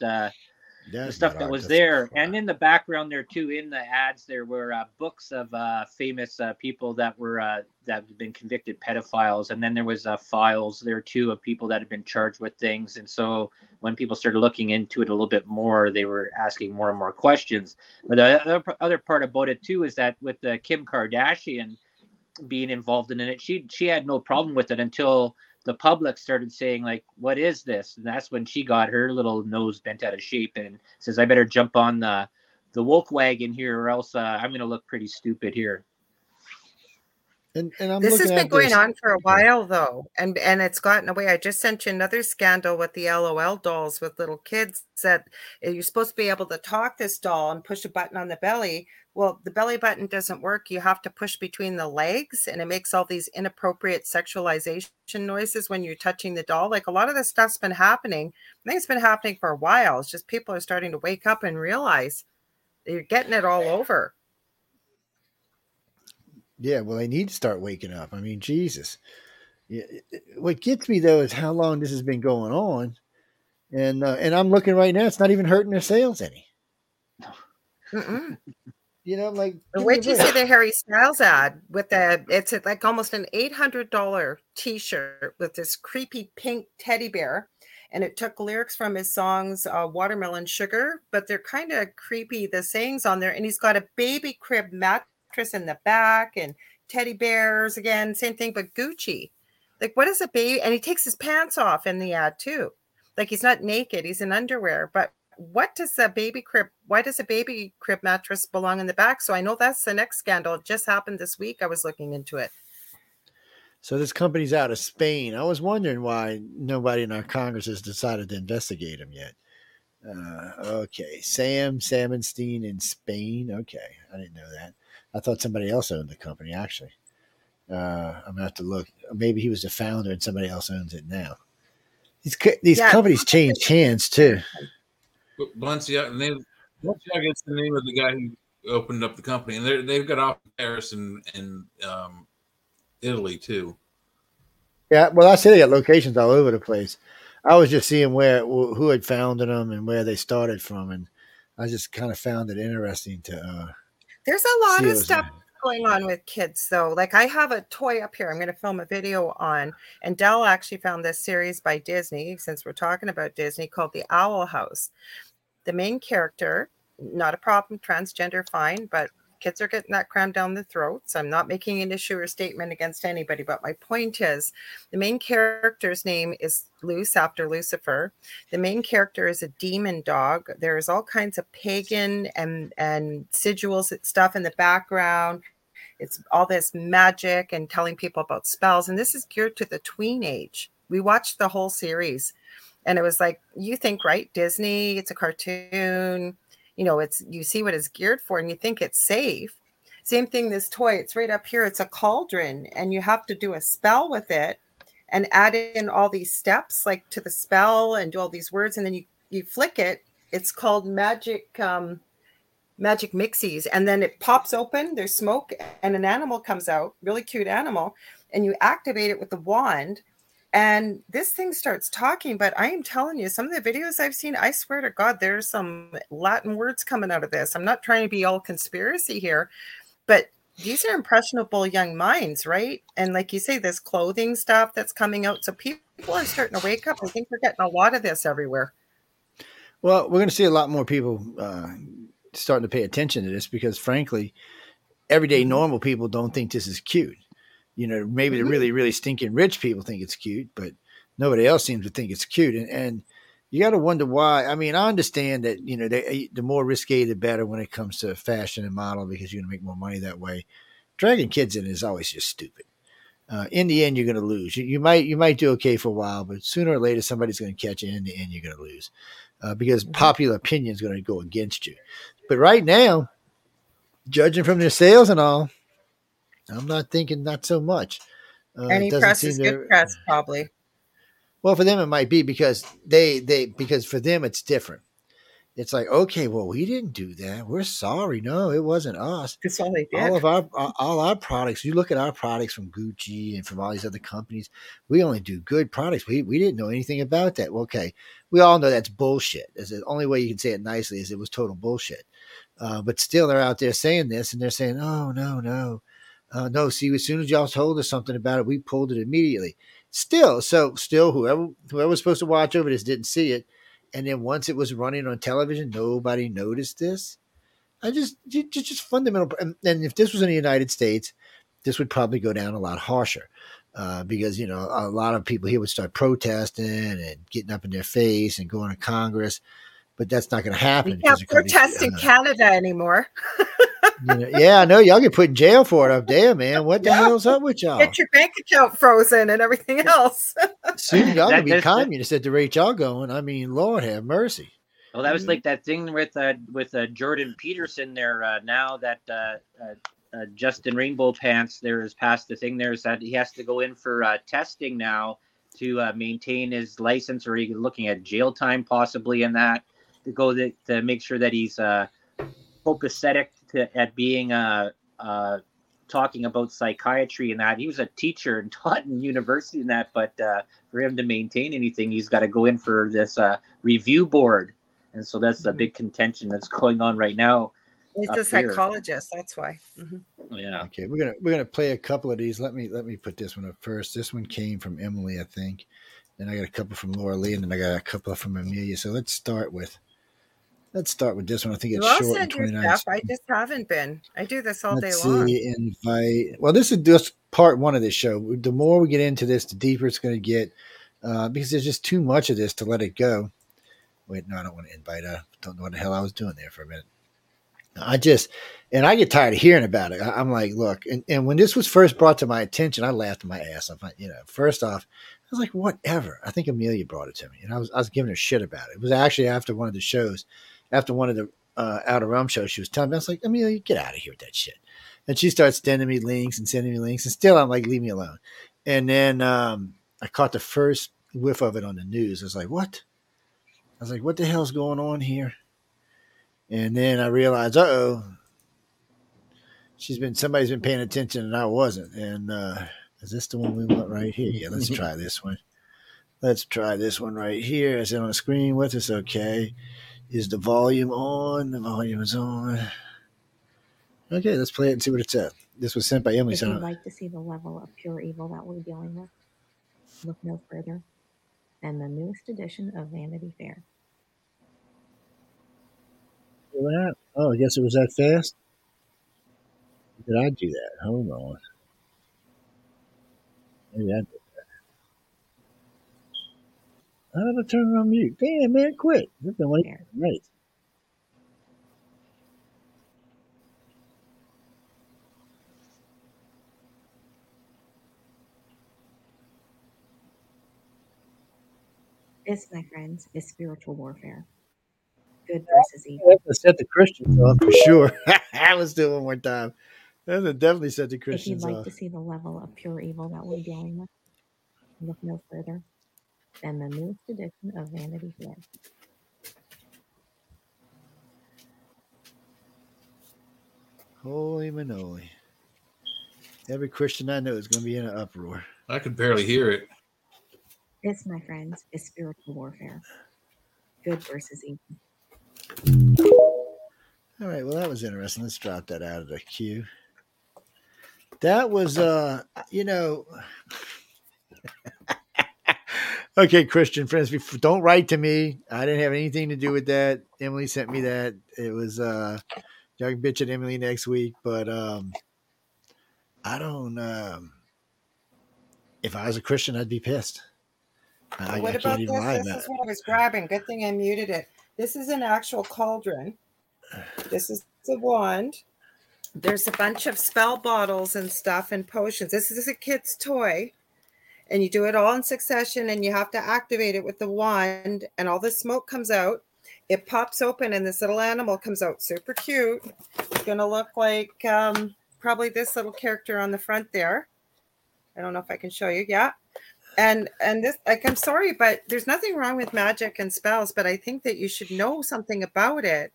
uh, the stuff that was there. And in the background there too, in the ads, there were uh, books of uh, famous uh, people that were uh, that had been convicted pedophiles, and then there was uh, files there too of people that had been charged with things. And so when people started looking into it a little bit more, they were asking more and more questions. But the other, other part about it too is that with the Kim Kardashian being involved in it, she she had no problem with it until the public started saying like what is this? And that's when she got her little nose bent out of shape and says i better jump on the the woke wagon here or else uh, i'm going to look pretty stupid here and, and this has been going this. on for a while though and and it's gotten away i just sent you another scandal with the lol dolls with little kids that uh, you're supposed to be able to talk this doll and push a button on the belly well, the belly button doesn't work. You have to push between the legs, and it makes all these inappropriate sexualization noises when you're touching the doll. Like a lot of this stuff's been happening. I think it's been happening for a while. It's just people are starting to wake up and realize you're getting it all over. Yeah, well, they need to start waking up. I mean, Jesus. What gets me though is how long this has been going on, and uh, and I'm looking right now. It's not even hurting their sales any. Mm-mm. You know, like where'd you see the Harry Styles ad with the it's like almost an eight hundred dollar T-shirt with this creepy pink teddy bear, and it took lyrics from his songs uh, "Watermelon Sugar," but they're kind of creepy. The sayings on there, and he's got a baby crib mattress in the back and teddy bears again, same thing, but Gucci. Like, what is a baby? And he takes his pants off in the ad too. Like he's not naked; he's in underwear, but what does a baby crib why does a baby crib mattress belong in the back so i know that's the next scandal it just happened this week i was looking into it So this company's out of Spain. I was wondering why nobody in our Congress has decided to investigate him yet. Uh, okay, Sam Salmonstein in Spain. Okay, I didn't know that. I thought somebody else owned the company. Actually, uh, I'm gonna have to look. Maybe he was the founder and somebody else owns it now. These these yeah. companies change hands too. Balenciaga, Balenciaga is the name of the guy who opened up the company, and they've got off Paris and and um, Italy too. Yeah, well, I say they got locations all over the place. I was just seeing where who had founded them and where they started from, and I just kind of found it interesting to. Uh, There's a lot of stuff going on with kids, though. Like I have a toy up here. I'm going to film a video on, and Dell actually found this series by Disney. Since we're talking about Disney, called The Owl House. The main character, not a problem, transgender, fine, but kids are getting that crammed down their throats. I'm not making an issue or statement against anybody, but my point is the main character's name is Luz after Lucifer. The main character is a demon dog. There's all kinds of pagan and and sigils stuff in the background. It's all this magic and telling people about spells. And this is geared to the tween age. We watched the whole series and it was like, you think, right? Disney, it's a cartoon you know it's you see what it's geared for and you think it's safe. Same thing this toy it's right up here it's a cauldron and you have to do a spell with it and add in all these steps like to the spell and do all these words and then you you flick it it's called magic um magic mixies and then it pops open there's smoke and an animal comes out really cute animal and you activate it with the wand and this thing starts talking but i am telling you some of the videos i've seen i swear to god there's some latin words coming out of this. I'm not trying to be all conspiracy here but these are impressionable young minds right? And like you say this clothing stuff that's coming out so people are starting to wake up. I think we're getting a lot of this everywhere. Well we're going to see a lot more people uh, starting to pay attention to this because frankly everyday mm-hmm. normal people don't think this is cute you know, maybe the mm-hmm. really, really stinking rich people think it's cute, but nobody else seems to think it's cute. And, and you got to wonder why. I mean, I understand that, you know, they, eh, the more risque, the better when it comes to fashion and model because you're going to make more money that way. Dragging kids in is always just stupid. Uh, in the end, you're going to lose. You, you, might you might do okay for a while, but sooner or later, somebody's going to catch you. In the end, you're going to lose uh, because mm-hmm. popular opinion is going to go against you. But right now, judging from their sales and all, I'm not thinking not so much. Uh, Any press is good press, probably. Well, for them it might be because they they because for them it's different. It's like okay, well we didn't do that. We're sorry. No, it wasn't us. That's all they did. All of our all our products. You look at our products from Gucci and from all these other companies. We only do good products. We we didn't know anything about that. Well, okay, we all know that's bullshit. Is the only way you can say it nicely is it was total bullshit. Uh, but still, they're out there saying this, and they're saying, "Oh no, no." Uh, no, see, as soon as y'all told us something about it, we pulled it immediately. Still, so still, whoever whoever was supposed to watch over this didn't see it, and then once it was running on television, nobody noticed this. I just just, just fundamental. And, and if this was in the United States, this would probably go down a lot harsher. Uh, because you know a lot of people here would start protesting and getting up in their face and going to Congress, but that's not going to happen. We can't protest in uh, Canada anymore. you know, yeah, I know y'all get put in jail for it up there, man. What the yeah. hell's up with y'all? Get your bank account frozen and everything else. Soon y'all gonna be communists at the rate y'all going. I mean, Lord have mercy. Well, that was like that thing with uh, with uh, Jordan Peterson there. Uh, now that uh, uh, uh, Justin Rainbow Pants there has passed the thing there is that he has to go in for testing now to maintain his license, or he's looking at jail time possibly in that to go to, to make sure that he's copacetic to, at being uh, uh, talking about psychiatry and that. He was a teacher and taught in university and that, but uh, for him to maintain anything, he's got to go in for this uh, review board. And so that's a mm-hmm. big contention that's going on right now. He's a psychologist. Here. That's why. Mm-hmm. Yeah. Okay, we're gonna we're gonna play a couple of these. Let me let me put this one up first. This one came from Emily, I think. Then I got a couple from Laura Lee, and then I got a couple from Amelia. So let's start with Let's start with this one. I think it's short and 29. Stuff. I just haven't been. I do this all Let's day long. See, invite. Well, this is just part one of this show. The more we get into this, the deeper it's going to get uh, because there's just too much of this to let it go. Wait, no, I don't want to invite. I don't know what the hell I was doing there for a minute. I just, and I get tired of hearing about it. I, am like, look, and, and when this was first brought to my attention, I laughed my ass off. You know, first off, I was like, whatever. I think Amelia brought it to me, and I was I was giving her shit about it. It was actually after one of the shows, after one of the uh, Out of Realm shows, she was telling me, I was like, Amelia, get out of here with that shit. And she starts sending me links and sending me links, and still I'm like, leave me alone. And then um, I caught the first whiff of it on the news. I was like, what? I was like, what the hell's going on here? And then I realized, uh oh, she's been somebody's been paying attention and I wasn't. And uh, is this the one we want right here? Yeah, let's try this one. Let's try this one right here. Is it on the screen with us? Okay. Is the volume on? The volume is on. Okay, let's play it and see what it says. This was sent by Emily. If you'd like to see the level of pure evil that we're dealing with, look no further than the newest edition of Vanity Fair. That? Oh, I guess it was that fast. Did I do that? Hold on. Maybe I did. How did I turn it on mute? Damn, man, quit. You've been waiting. Right. This, my friends, is spiritual warfare. Good versus evil. That set the Christians off for sure. Let's do it one more time. That definitely set the Christians off. If you'd like off. to see the level of pure evil that we're dealing with, look no further than the newest edition of Vanity Fair. Holy manoli. Every Christian I know is going to be in an uproar. I could barely hear it. This, my friends, is spiritual warfare. Good versus evil. All right, well that was interesting. Let's drop that out of the queue. That was uh you know Okay, Christian friends, don't write to me. I didn't have anything to do with that. Emily sent me that. It was uh y'all can bitch at Emily next week, but um I don't um if I was a Christian I'd be pissed. I, what I about this? This is what I was grabbing. Good thing I muted it. This is an actual cauldron. This is the wand. There's a bunch of spell bottles and stuff and potions. This is a kid's toy. And you do it all in succession and you have to activate it with the wand, and all the smoke comes out. It pops open, and this little animal comes out super cute. It's going to look like um, probably this little character on the front there. I don't know if I can show you. Yeah and and this like i'm sorry but there's nothing wrong with magic and spells but i think that you should know something about it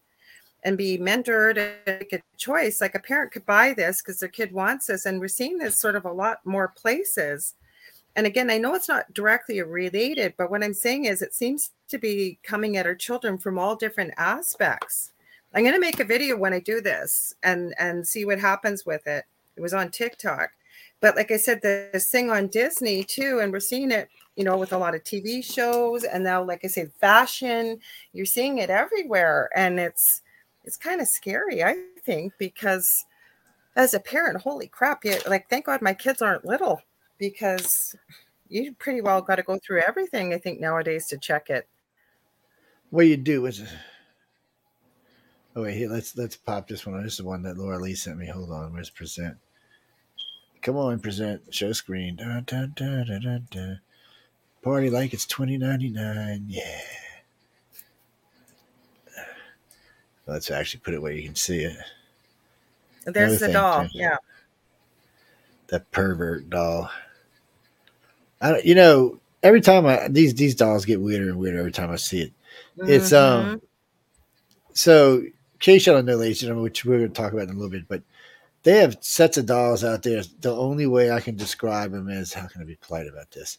and be mentored and make a choice like a parent could buy this because their kid wants this and we're seeing this sort of a lot more places and again i know it's not directly related but what i'm saying is it seems to be coming at our children from all different aspects. I'm going to make a video when i do this and and see what happens with it. It was on tiktok. But like I said, this thing on Disney too, and we're seeing it, you know, with a lot of TV shows, and now, like I said, fashion. You're seeing it everywhere, and it's it's kind of scary, I think, because as a parent, holy crap, you like thank God my kids aren't little because you pretty well got to go through everything, I think, nowadays to check it. What you do is Oh wait, here let's let's pop this one. This is the one that Laura Lee sent me. Hold on, where's present? Come on, present show screen. Dun, dun, dun, Party like it's twenty ninety nine. Yeah. Let's actually put it where you can see it. There's the doll. Too. Yeah. That pervert doll. I you know every time I these these dolls get weirder and weirder every time I see it. Mm-hmm. It's um. So, y'all don't know, ladies which we're going to talk about in a little bit, but they have sets of dolls out there. The only way I can describe them is how can I be polite about this?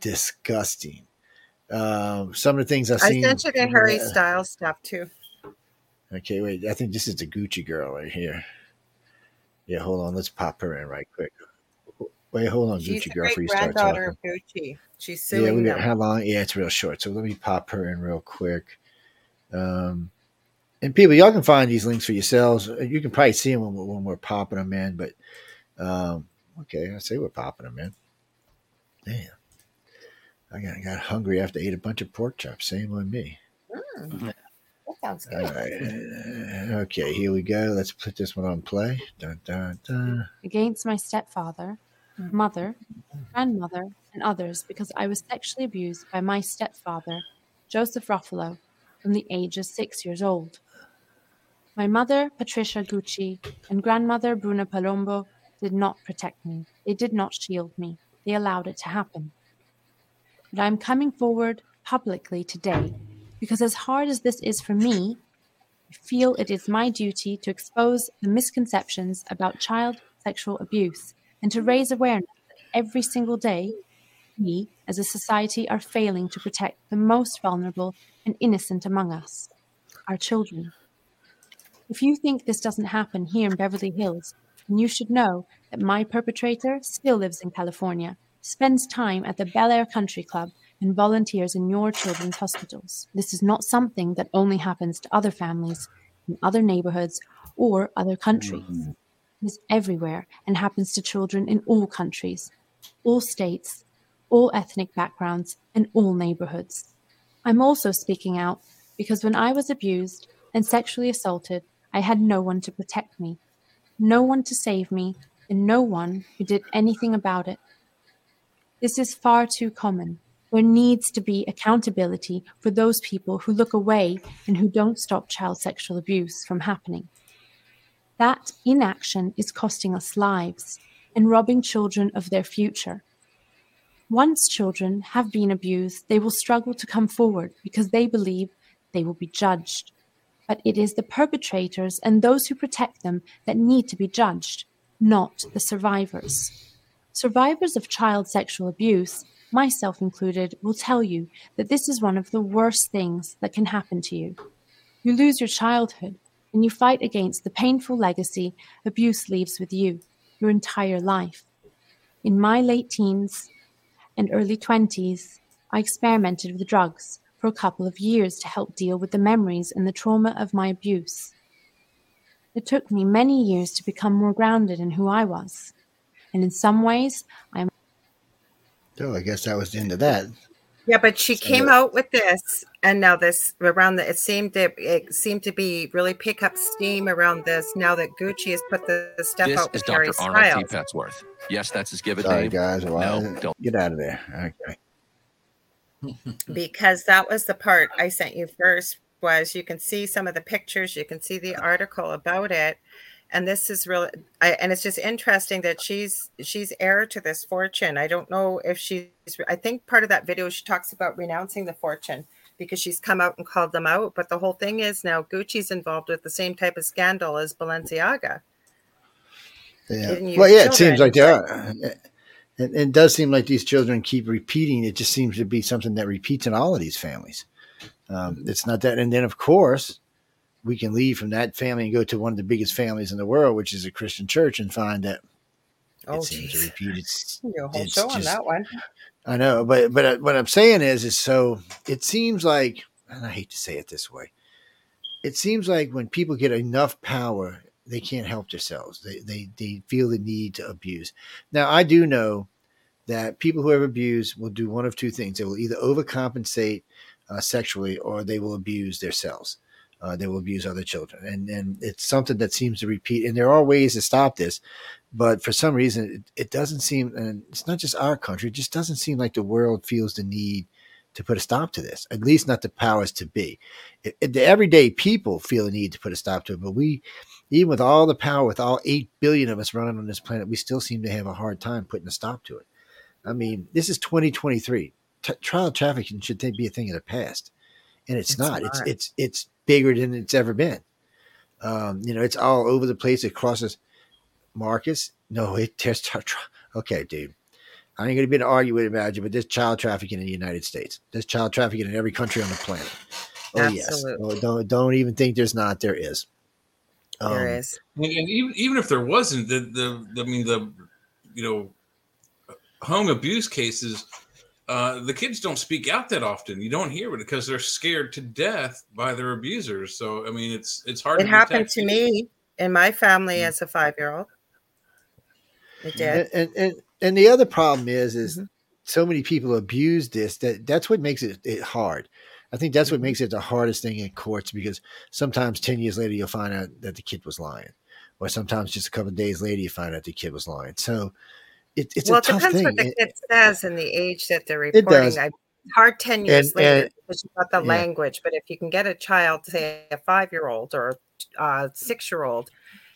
Disgusting. Um, some of the things I've I seen. I sent you the Harry uh, Styles stuff too. Okay, wait. I think this is the Gucci girl right here. Yeah, hold on. Let's pop her in right quick. Wait, hold on, She's Gucci girl. Before you start talking. Of Gucci. She's suing yeah, we got, them. How long? Yeah, it's real short. So let me pop her in real quick. Um, and people, y'all can find these links for yourselves. You can probably see them when, when we're popping them in, but um, okay, I say we're popping them in. Damn, I got, got hungry after I ate a bunch of pork chops. Same on me. Mm, that sounds good. All right, Okay, here we go. Let's put this one on play. Dun, dun, dun. Against my stepfather, mother, mm-hmm. grandmother, and others because I was sexually abused by my stepfather, Joseph Ruffalo, from the age of six years old. My mother, Patricia Gucci, and grandmother, Bruna Palombo, did not protect me. They did not shield me. They allowed it to happen. But I am coming forward publicly today because, as hard as this is for me, I feel it is my duty to expose the misconceptions about child sexual abuse and to raise awareness that every single day we, as a society, are failing to protect the most vulnerable and innocent among us our children. If you think this doesn't happen here in Beverly Hills, then you should know that my perpetrator still lives in California, spends time at the Bel Air Country Club, and volunteers in your children's hospitals. This is not something that only happens to other families in other neighborhoods or other countries. Mm-hmm. Is everywhere and happens to children in all countries, all states, all ethnic backgrounds, and all neighborhoods. I'm also speaking out because when I was abused and sexually assaulted, I had no one to protect me, no one to save me, and no one who did anything about it. This is far too common. There needs to be accountability for those people who look away and who don't stop child sexual abuse from happening. That inaction is costing us lives and robbing children of their future. Once children have been abused, they will struggle to come forward because they believe they will be judged. But it is the perpetrators and those who protect them that need to be judged, not the survivors. Survivors of child sexual abuse, myself included, will tell you that this is one of the worst things that can happen to you. You lose your childhood and you fight against the painful legacy abuse leaves with you your entire life. In my late teens, and early 20s, I experimented with drugs for a couple of years to help deal with the memories and the trauma of my abuse. It took me many years to become more grounded in who I was. And in some ways, I'm. So I guess that was the end of that. Yeah, but she so, came out with this, and now this around the it seemed to it seemed to be really pick up steam around this. Now that Gucci has put the, the stuff this out with Dr. Arnold T. Petsworth. Yes, that's his give it Sorry, name. guys. Well, no, don't get out of there. Okay. because that was the part I sent you first. Was you can see some of the pictures, you can see the article about it, and this is really I, and it's just interesting that she's she's heir to this fortune. I don't know if she's i think part of that video she talks about renouncing the fortune because she's come out and called them out. But the whole thing is now gucci's involved with the same type of scandal as balenciaga. Yeah. Well yeah it seems like they are. It, it does seem like these children keep repeating. It just seems to be something that repeats in all of these families. Um, it's not that and then of course we can leave from that family and go to one of the biggest families in the world, which is a Christian church, and find that oh, it seems geez. to repeat. It's, it's show just, on that one. I know, but but uh, what I'm saying is, is so it seems like, and I hate to say it this way, it seems like when people get enough power, they can't help themselves. They they they feel the need to abuse. Now I do know that people who have abused will do one of two things: they will either overcompensate uh, sexually or they will abuse themselves uh, they will abuse other children. And, and it's something that seems to repeat. And there are ways to stop this, but for some reason, it, it doesn't seem, and it's not just our country, it just doesn't seem like the world feels the need to put a stop to this, at least not the powers to be. It, it, the everyday people feel the need to put a stop to it, but we, even with all the power, with all 8 billion of us running on this planet, we still seem to have a hard time putting a stop to it. I mean, this is 2023. T- trial trafficking should be a thing of the past and it's, it's not. not. It's it's it's bigger than it's ever been. Um, you know, it's all over the place. It crosses Marcus. No, it just okay, dude. I ain't gonna be an argument about you, but there's child trafficking in the United States. There's child trafficking in every country on the planet. Oh Absolutely. yes. Oh, don't don't even think there's not. There is. Um, there is. And even even if there wasn't, the, the I mean the you know home abuse cases uh, the kids don't speak out that often. You don't hear it because they're scared to death by their abusers. So I mean, it's it's hard. It to happened to me in my family mm-hmm. as a five year old. It did. And, and and the other problem is is mm-hmm. so many people abuse this that that's what makes it, it hard. I think that's what mm-hmm. makes it the hardest thing in courts because sometimes 10 years later, you'll find out that the kid was lying. Or sometimes just a couple days later, you find out the kid was lying. So it, it's well, a tough thing. Well, it depends what the kid says and the age that they're reporting. I, hard 10 years and, later and, because you got the yeah. language. But if you can get a child, say a five year old or a six year old,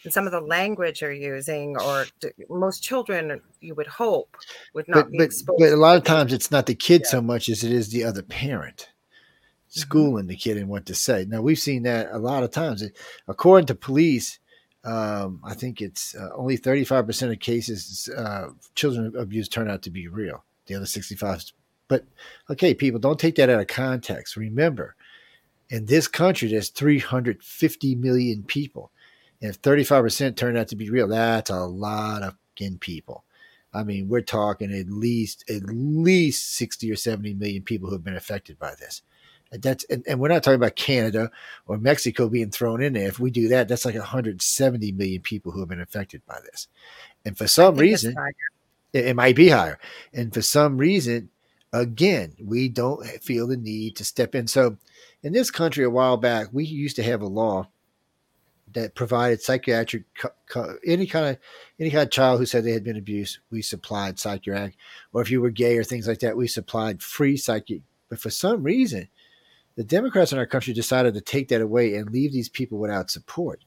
and some of the language they're using, or most children, you would hope, would not but, be but, exposed. But a lot of times, it's not the kid yeah. so much as it is the other parent mm-hmm. schooling the kid and what to say. Now we've seen that a lot of times. According to police, um, I think it's uh, only 35% of cases uh, children abuse turn out to be real. The other 65. But okay, people, don't take that out of context. Remember, in this country, there's 350 million people. And if 35% turn out to be real, that's a lot of people. I mean, we're talking at least at least 60 or 70 million people who have been affected by this. And that's and, and we're not talking about Canada or Mexico being thrown in there. If we do that, that's like 170 million people who have been affected by this. And for some reason, it, it might be higher. And for some reason, again, we don't feel the need to step in. So in this country a while back, we used to have a law that provided psychiatric any kind of any kind of child who said they had been abused, we supplied psychiatric, or if you were gay or things like that, we supplied free psychic. But for some reason, the Democrats in our country decided to take that away and leave these people without support.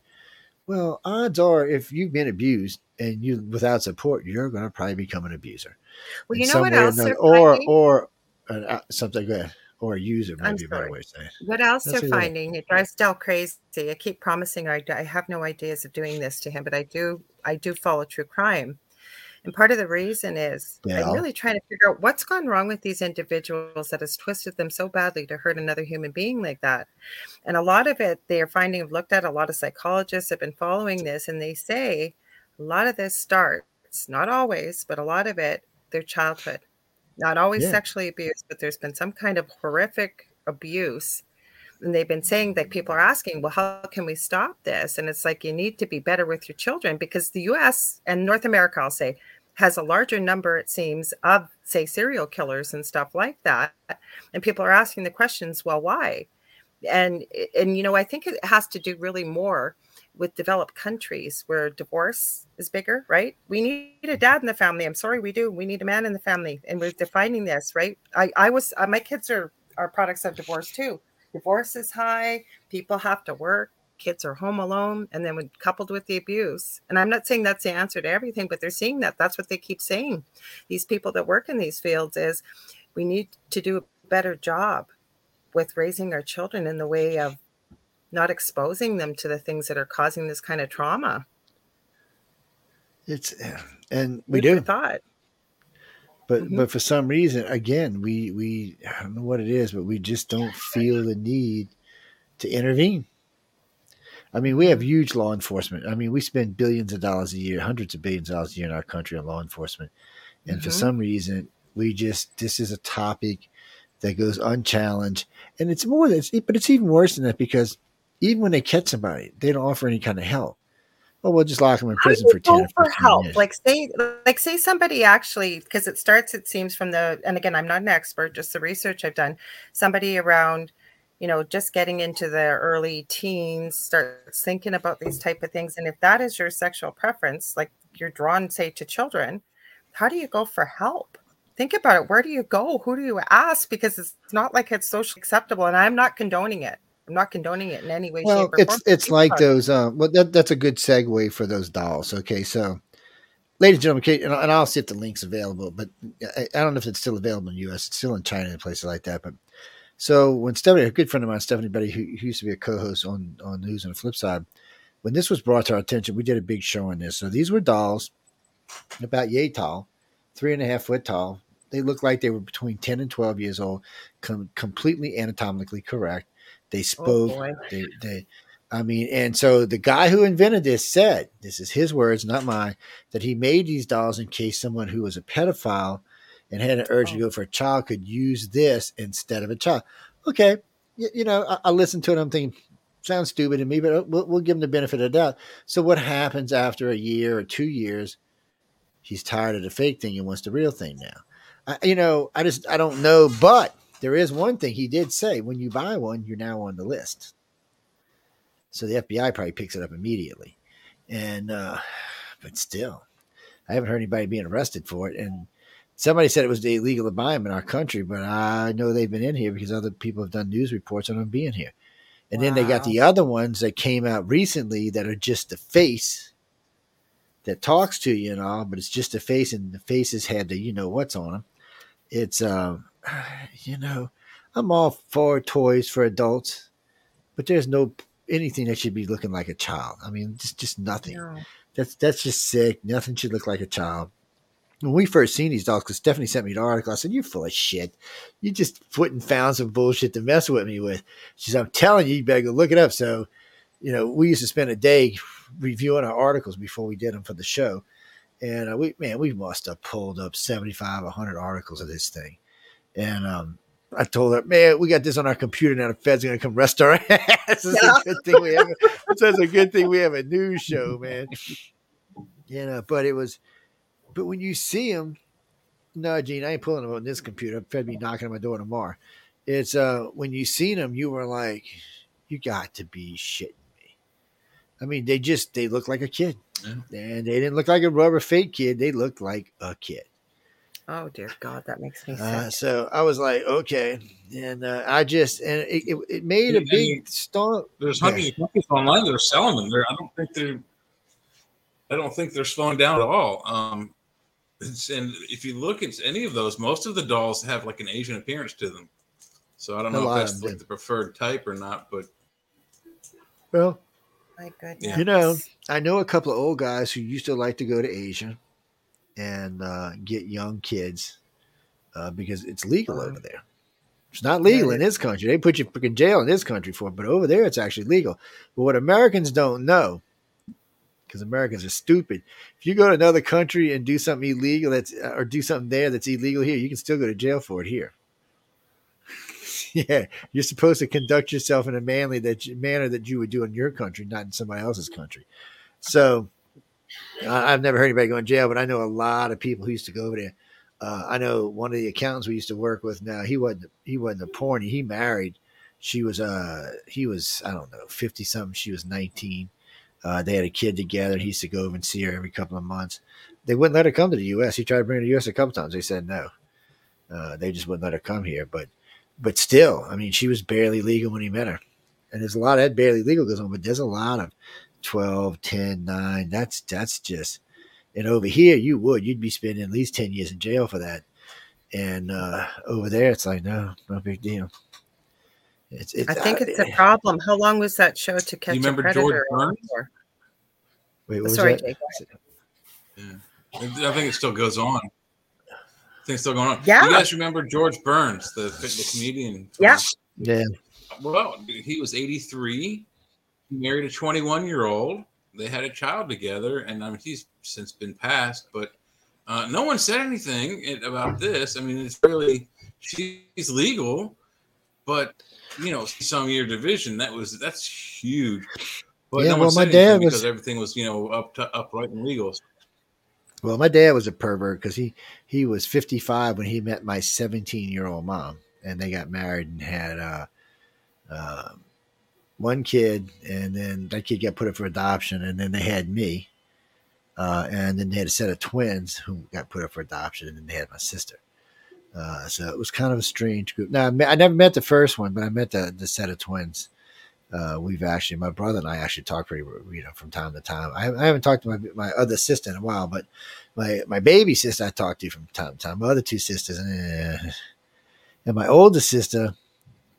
Well, odds are, if you've been abused and you without support, you're going to probably become an abuser. Well, you know what else? Or or, or uh, something good or a user might I'm be a better way to say it. What else That's they're finding? It drives Del crazy. I keep promising I, I have no ideas of doing this to him, but I do I do follow true crime. And part of the reason is yeah. I'm really trying to figure out what's gone wrong with these individuals that has twisted them so badly to hurt another human being like that. And a lot of it they are finding, have looked at, a lot of psychologists have been following this, and they say a lot of this starts, not always, but a lot of it, their childhood. Not always yeah. sexually abused, but there's been some kind of horrific abuse and they've been saying that people are asking, well, how can we stop this? And it's like you need to be better with your children because the US and North America, I'll say, has a larger number, it seems, of say serial killers and stuff like that. And people are asking the questions, well, why? And and you know, I think it has to do really more with developed countries where divorce is bigger, right? We need a dad in the family. I'm sorry, we do. We need a man in the family, and we're defining this, right? I I was uh, my kids are are products of divorce too. Divorce is high. People have to work kids are home alone and then when coupled with the abuse and i'm not saying that's the answer to everything but they're seeing that. That's what they keep saying. These people that work in these fields is we need to do a better job with raising our children in the way of not exposing them to the things that are causing this kind of trauma. It's and we do. thought. But mm-hmm. but for some reason again we we i don't know what it is but we just don't feel the need to intervene I mean, we have huge law enforcement. I mean, we spend billions of dollars a year, hundreds of billions of dollars a year in our country on law enforcement. And mm-hmm. for some reason, we just, this is a topic that goes unchallenged. And it's more than, but it's even worse than that because even when they catch somebody, they don't offer any kind of help. Well, we'll just lock them in prison for 10 for help. Like say, like say somebody actually, because it starts, it seems from the, and again, I'm not an expert, just the research I've done, somebody around – you know just getting into the early teens starts thinking about these type of things and if that is your sexual preference like you're drawn say to children how do you go for help? Think about it where do you go? Who do you ask? Because it's not like it's socially acceptable and i'm not condoning it. I'm not condoning it in any way well it's form. it's like those um well that, that's a good segue for those dolls okay so ladies and gentlemen and i'll see if the link's available but I, I don't know if it's still available in the us it's still in china and places like that but so when Stephanie, a good friend of mine, Stephanie Betty, who, who used to be a co-host on on News on the Flip Side, when this was brought to our attention, we did a big show on this. So these were dolls, about yay tall, three and a half foot tall. They looked like they were between ten and twelve years old, com- completely anatomically correct. They oh, spoke. Oh they, they, I mean, and so the guy who invented this said, "This is his words, not mine," that he made these dolls in case someone who was a pedophile and had an urge oh. to go for a child could use this instead of a child. Okay, you, you know, I, I listen to it. I'm thinking, sounds stupid to me, but uh, we'll, we'll give him the benefit of the doubt. So what happens after a year or two years? He's tired of the fake thing and wants the real thing now. I, you know, I just I don't know, but there is one thing he did say: when you buy one, you're now on the list. So the FBI probably picks it up immediately, and uh, but still, I haven't heard anybody being arrested for it. And somebody said it was illegal to buy them in our country, but I know they've been in here because other people have done news reports on them being here. And wow. then they got the other ones that came out recently that are just the face that talks to you and all, but it's just a face, and the faces had the you know what's on them. It's um, you know, I'm all for toys for adults, but there's no anything that should be looking like a child. I mean, just just nothing. No. That's that's just sick. Nothing should look like a child when we first seen these dogs, because Stephanie sent me the article, I said, You're full of shit. You just putting found some bullshit to mess with me with. She said, I'm telling you, you better go look it up. So, you know, we used to spend a day reviewing our articles before we did them for the show. And uh, we, man, we must have pulled up 75, 100 articles of this thing. And um, I told her, man, we got this on our computer now. The Fed's going to come arrest our ass. it's, yeah. a good thing we have, it's a good thing we have a news show, man. You know, but it was, but when you see them, no, Gene, I ain't pulling them on this computer. Fed be knocking on my door tomorrow. It's uh when you seen them, you were like, you got to be shitting me. I mean, they just they look like a kid, yeah. and they didn't look like a rubber fake kid. They looked like a kid. Oh dear God, that makes me uh, sick. Uh, so I was like, okay, and uh, I just and it, it, it made a big start. There's hundreds of companies online that are selling them. They're, I don't think they're. I don't think they're slowing down at all. Um, and if you look at any of those, most of the dolls have like an Asian appearance to them. So I don't know if that's like the preferred type or not, but well, my goodness. You know, I know a couple of old guys who used to like to go to Asia and uh, get young kids uh, because it's legal over there. It's not legal in this country. They put you in jail in this country for it, but over there it's actually legal. But what Americans don't know because Americans are stupid. If you go to another country and do something illegal that's or do something there that's illegal here, you can still go to jail for it here. yeah, you're supposed to conduct yourself in a manly that manner that you would do in your country, not in somebody else's country. So I've never heard anybody go in jail, but I know a lot of people who used to go over there. Uh, I know one of the accountants we used to work with. Now he wasn't he wasn't a porny. He married. She was uh he was I don't know fifty something. She was nineteen uh, they had a kid together. He used to go over and see her every couple of months. They wouldn't let her come to the U.S. He tried to bring her to the U.S. a couple times. They said no. Uh, they just wouldn't let her come here. But but still, I mean, she was barely legal when he met her. And there's a lot of that barely legal goes on, but there's a lot of 12, 10, 9. That's that's just and over here you would you'd be spending at least 10 years in jail for that. And uh, over there it's like no, no big deal. It's, it's, I think uh, it's a problem. How long was that show to catch you remember a predator? George Burns? Wait, what Sorry, Jake. Yeah. I think it still goes on. I think it's still going on. Yeah. You guys remember George Burns, the, the comedian? Yeah. Yeah. Well, he was 83. He married a 21 year old. They had a child together, and I mean, he's since been passed, but uh, no one said anything about this. I mean, it's really, she's legal, but you know, some year division, that was that's huge. But yeah, no well, my dad was because everything was you know up to upright and legal. Well, my dad was a pervert because he he was 55 when he met my 17 year old mom, and they got married and had uh, uh, one kid, and then that kid got put up for adoption, and then they had me, uh, and then they had a set of twins who got put up for adoption, and then they had my sister. Uh, so it was kind of a strange group. Now I, met, I, never met the first one, but I met the the set of twins. Uh, we've actually, my brother and I actually talk pretty, you know, from time to time. I, I, haven't talked to my my other sister in a while, but my my baby sister I talk to from time to time. My other two sisters, eh. and my oldest sister,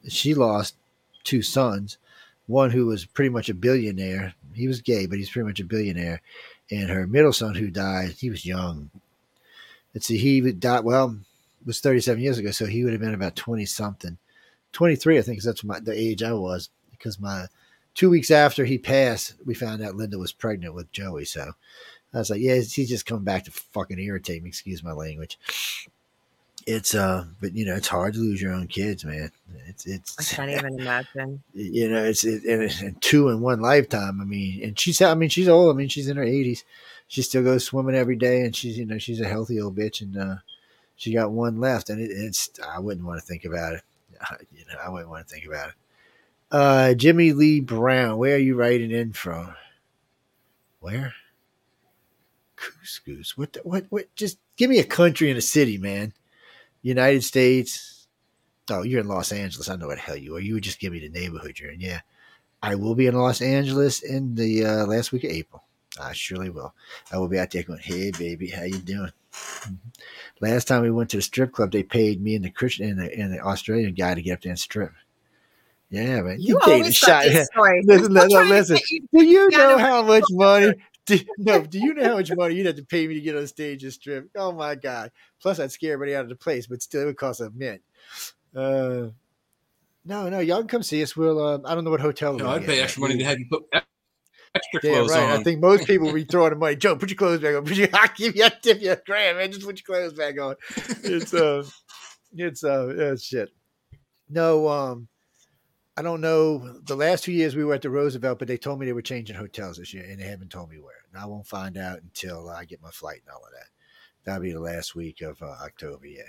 she lost two sons. One who was pretty much a billionaire. He was gay, but he's pretty much a billionaire. And her middle son, who died, he was young. Let's see, he died. Well, was 37 years ago, so he would have been about 20 something, 23, I think, that's my, the age I was. Because my two weeks after he passed, we found out Linda was pregnant with Joey. So I was like, yeah, he's just coming back to fucking irritate me. Excuse my language. It's uh, but you know, it's hard to lose your own kids, man. It's it's. I can't even imagine. You know, it's it, and, and two in one lifetime. I mean, and she's I mean she's old. I mean she's in her eighties. She still goes swimming every day, and she's you know she's a healthy old bitch, and uh, she got one left, and it, it's I wouldn't want to think about it. you know, I wouldn't want to think about it. Uh, Jimmy Lee Brown, where are you writing in from? Where? Couscous. What? The, what? What? Just give me a country and a city, man. United States. Oh, you're in Los Angeles. I know what the hell you are. You would just give me the neighborhood you're in. Yeah, I will be in Los Angeles in the uh, last week of April. I surely will. I will be out there going, "Hey, baby, how you doing?" Mm-hmm. Last time we went to the strip club, they paid me and the Christian and the, and the Australian guy to get up there and strip. Yeah, man. You, you always shot. listen, no, no, listen. Do you know how much money? Do, no, do you know how much money you'd have to pay me to get on stage and strip? Oh my god! Plus, I'd scare everybody out of the place, but still, it would cost a mint. Uh, no, no, y'all can come see us. We'll. Uh, I don't know what hotel. No, I'd pay extra money to have you put extra clothes right. on. I think most people will be throwing the money. Joe, put your clothes back on. Put your, I'll give you a tip you a grand, man. Just put your clothes back on. It's uh, it's uh, yeah, shit. No, um, I don't know. The last two years we were at the Roosevelt, but they told me they were changing hotels this year, and they haven't told me where. And I won't find out until I get my flight and all of that. That'll be the last week of uh, October. Yeah.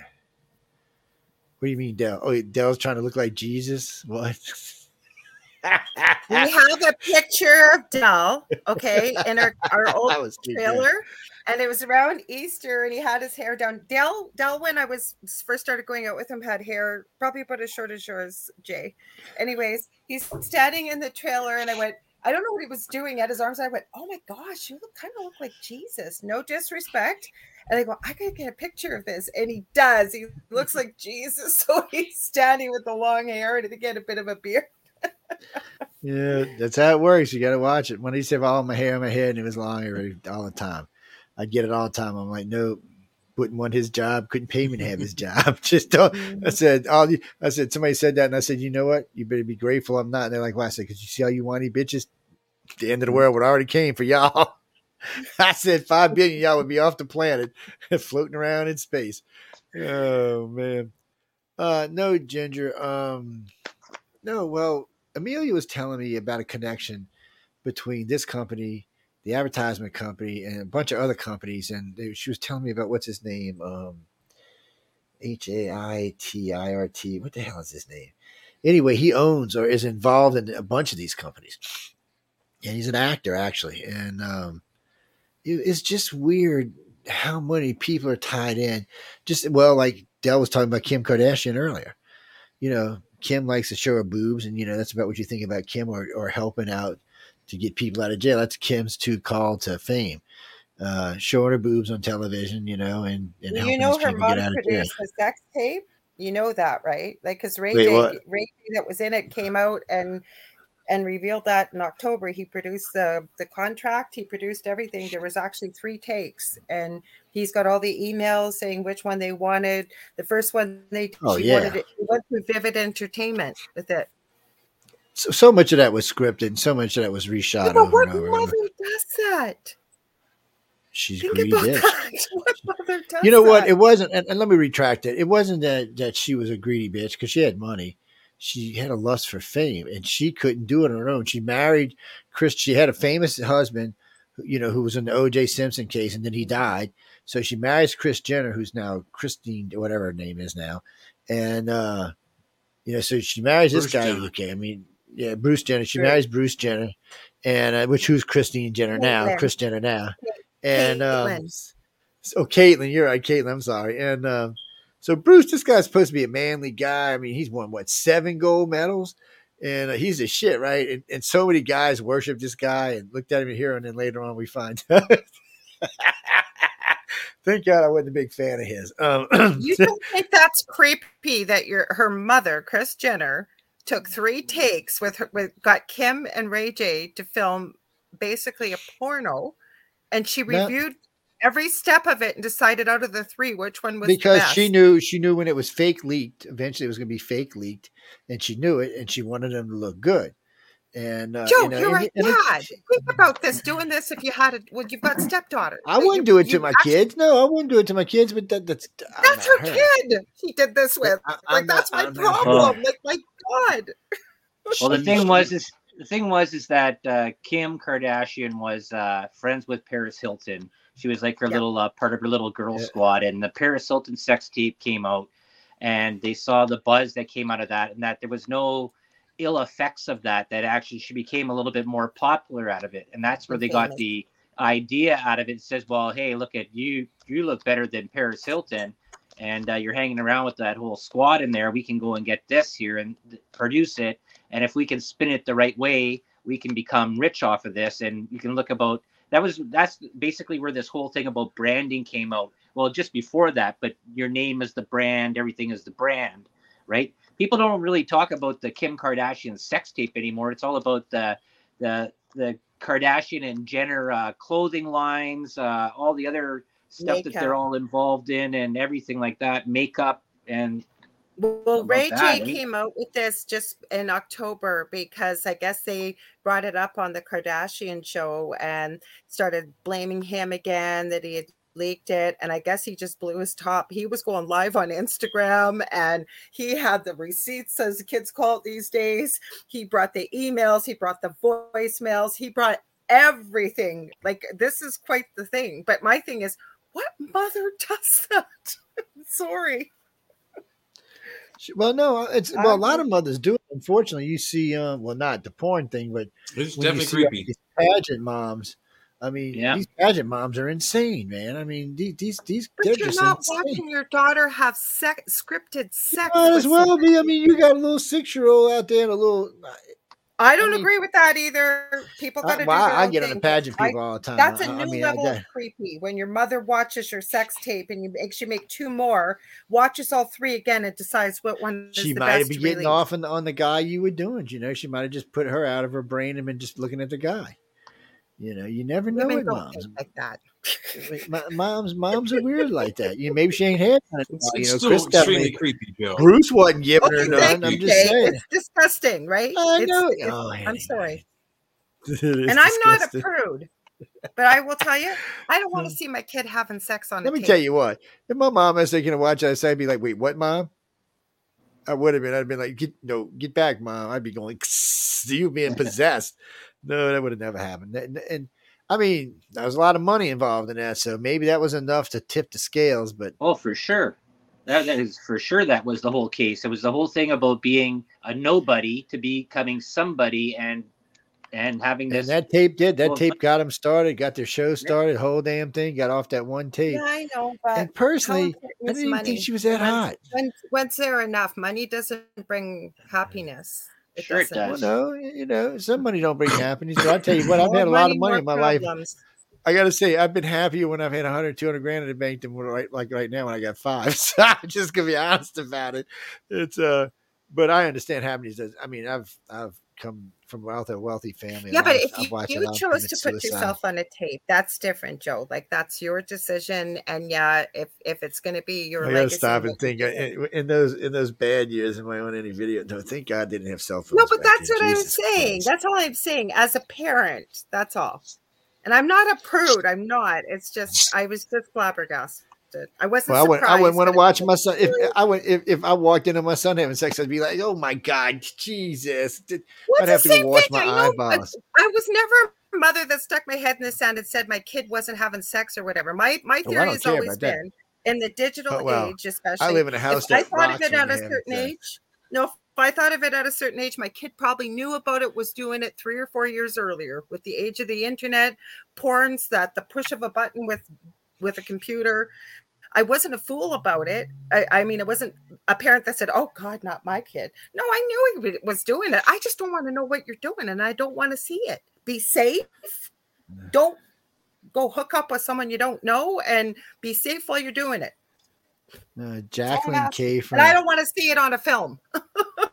What do you mean, Dell? Oh, Dell's trying to look like Jesus. What? We have a picture of Dell, okay, in our, our old trailer. And it was around Easter, and he had his hair down. Dell, Dell, when I was first started going out with him, had hair probably about as short as yours, Jay. Anyways, he's standing in the trailer, and I went, I don't know what he was doing at his arms. I went, Oh my gosh, you look kind of look like Jesus. No disrespect. And I go, I gotta get a picture of this. And he does. He looks like Jesus. So he's standing with the long hair and he get a bit of a beard yeah, that's how it works. You got to watch it. When he said all my hair on my head and it was long hair all the time, I'd get it all the time. I'm like, no, wouldn't want his job. Couldn't pay me to have his job. Just don't. I said, all you, I said, somebody said that, and I said, you know what? You better be grateful I'm not. And they're like, why? I said, because you see how you whiny bitches. The end of the world would already came for y'all. I said five billion y'all would be off the planet, floating around in space. Oh man. Uh no, Ginger. Um no, well, Amelia was telling me about a connection between this company, the advertisement company, and a bunch of other companies. And they, she was telling me about what's his name? Um, H A I T I R T. What the hell is his name? Anyway, he owns or is involved in a bunch of these companies. And he's an actor, actually. And um, it, it's just weird how many people are tied in. Just, well, like Dell was talking about Kim Kardashian earlier. You know, Kim likes to show her boobs, and you know that's about what you think about Kim or, or helping out to get people out of jail. That's Kim's two call to fame, uh, showing her boobs on television, you know, and, and well, helping you know her mom produced a sex tape. You know that, right? Like because Ray Wait, J. Ray J that was in it came out and and revealed that in October he produced the the contract. He produced everything. There was actually three takes, and he's got all the emails saying which one they wanted. The first one they Oh, she yeah. wanted it. He went through Vivid Entertainment with it. So, so much of that was scripted, and so much of that was reshot Yeah, but what mother does that? She's Think greedy about bitch. that. What mother does You know what? that? It wasn't, and, and let me retract it. It wasn't that that she was a greedy bitch because she had money. She had a lust for fame, and she couldn't do it on her own. She married Chris. She had a famous husband, you know, who was in the O.J. Simpson case, and then he died. So she marries Chris Jenner, who's now Christine, whatever her name is now, and uh, you know, so she marries this guy. Jenner. Okay, I mean, yeah, Bruce Jenner. She marries Bruce Jenner, and uh, which who's Christine Jenner now? Chris Jenner now, and um, so Caitlyn, you're right, Caitlyn. I'm sorry. And um, so Bruce, this guy's supposed to be a manly guy. I mean, he's won what seven gold medals, and uh, he's a shit, right? And, and so many guys worship this guy and looked at him here, and then later on we find out. Thank God I wasn't a big fan of his. Um, You don't think that's creepy that your her mother, Chris Jenner, took three takes with her with got Kim and Ray J to film basically a porno, and she reviewed every step of it and decided out of the three which one was because the best. she knew she knew when it was fake leaked. Eventually, it was going to be fake leaked, and she knew it, and she wanted them to look good. And uh, Joe, you know, you're and- right, and Dad. Think about this. Doing this if you had it. Well, you've got stepdaughters. I wouldn't you- do it to my actually- kids. No, I wouldn't do it to my kids. But that, that's that's her not kid. She did this with. I- like I'm not- that's my I'm not problem. Like my God. Well, the thing was is the thing was is that uh, Kim Kardashian was uh, friends with Paris Hilton. She was like her Yeah. little uh, part of her little girl Yeah. squad, and the Paris Hilton sex tape came out, and they saw the buzz that came out of that, and that there was no ill effects of that. That actually she became a little bit more popular out of it, and that's where they got the idea out of it. it says, well, hey, look at you, you look better than Paris Hilton, and uh, you're hanging around with that whole squad in there. We can go and get this here and produce it, and if we can spin it the right way, we can become rich off of this. And you can look about that was that's basically where this whole thing about branding came out. Well, just before that, but your name is the brand, everything is the brand, right? People don't really talk about the Kim Kardashian sex tape anymore. It's all about the the the Kardashian and Jenner uh, clothing lines, uh, all the other stuff makeup. that they're all involved in, and everything like that, makeup and. Well, Ray that, J came out with this just in October because I guess they brought it up on the Kardashian show and started blaming him again that he had leaked it and i guess he just blew his top he was going live on instagram and he had the receipts as the kids call it these days he brought the emails he brought the voicemails he brought everything like this is quite the thing but my thing is what mother does that sorry well, no, it's well. A lot of mothers do it. Unfortunately, you see, uh, well, not the porn thing, but it's definitely creepy. Pageant moms I mean, yeah. these pageant moms are insane, man. I mean, these these these. But you're not insane. watching your daughter have sex, scripted sex. You might as well be. I mean, you got a little six year old out there, and a little. I don't I mean, agree with that either. People got to well, do. I, I get on the pageant people I, all the time. That's a new I mean, level of creepy. When your mother watches your sex tape and you makes you make two more, watches all three again, and decides what one. She might be getting off on the, on the guy you were doing. You know, she might have just put her out of her brain and been just looking at the guy. You know, you never know with moms like that. moms, moms are weird like that. You know, maybe she ain't had none. It's, you know, still Chris extremely creepy, Joe. Bruce wasn't giving okay, her none. I'm just saying, it's disgusting, right? I it's, know. It's, oh, I'm sorry, and I'm not a prude. But I will tell you, I don't want to hmm. see my kid having sex on. Let me tape. tell you what. If my mom was thinking to watch that, I'd be like, "Wait, what, mom?" I would have been. I'd been like, "Get no, get back, mom." I'd be going, "You being possessed." No, that would have never happened. And, and I mean, there was a lot of money involved in that, so maybe that was enough to tip the scales. But oh, for sure, that, that is for sure. That was the whole case. It was the whole thing about being a nobody to becoming somebody, and and having this. And that tape did. That tape got them started. Got their show started. Yeah. Whole damn thing got off that one tape. Yeah, I know. But and personally, I didn't money. think she was that hot. When, when's there enough? Money doesn't bring happiness. It sure doesn't. it does. Well, no, you know, some money don't bring happiness. But I tell you what, I've had a lot of money in my problems. life. I got to say, I've been happier when I've had 100, 200 grand in the bank than right, like right now when I got five. So I'm just gonna be honest about it. It's uh, but I understand happiness. Does I mean, I've I've come from wealth a wealthy family. Yeah, but if you, you chose to put suicide. yourself on a tape, that's different, Joe. Like that's your decision. And yeah, if if it's going to be your, I gotta stop and think uh, in, in, those in those bad years in my own any video. No, thank God didn't have cell phones. No, but that's what Jesus I'm saying. Christ. That's all I'm saying. As a parent, that's all. And I'm not a prude. I'm not. It's just I was just flabbergasted. I wasn't. Well, I wouldn't, I wouldn't want to watch my son. If I went, if, if I walked into my son having sex, I'd be like, "Oh my god, Jesus!" Well, I'd have to go wash my I eyeballs. I was never a mother that stuck my head in the sand and said my kid wasn't having sex or whatever. My my oh, theory oh, has always been that. in the digital oh, well, age, especially. I live in a house. If I thought of it at a certain age. No, if I thought of it at a certain age, my kid probably knew about it, was doing it three or four years earlier. With the age of the internet, porns that the push of a button with with a computer I wasn't a fool about it. I, I, mean, it wasn't a parent that said, "Oh God, not my kid." No, I knew he was doing it. I just don't want to know what you're doing, and I don't want to see it. Be safe. Don't go hook up with someone you don't know, and be safe while you're doing it. Uh, Jacqueline K from. I don't want to see it on a film.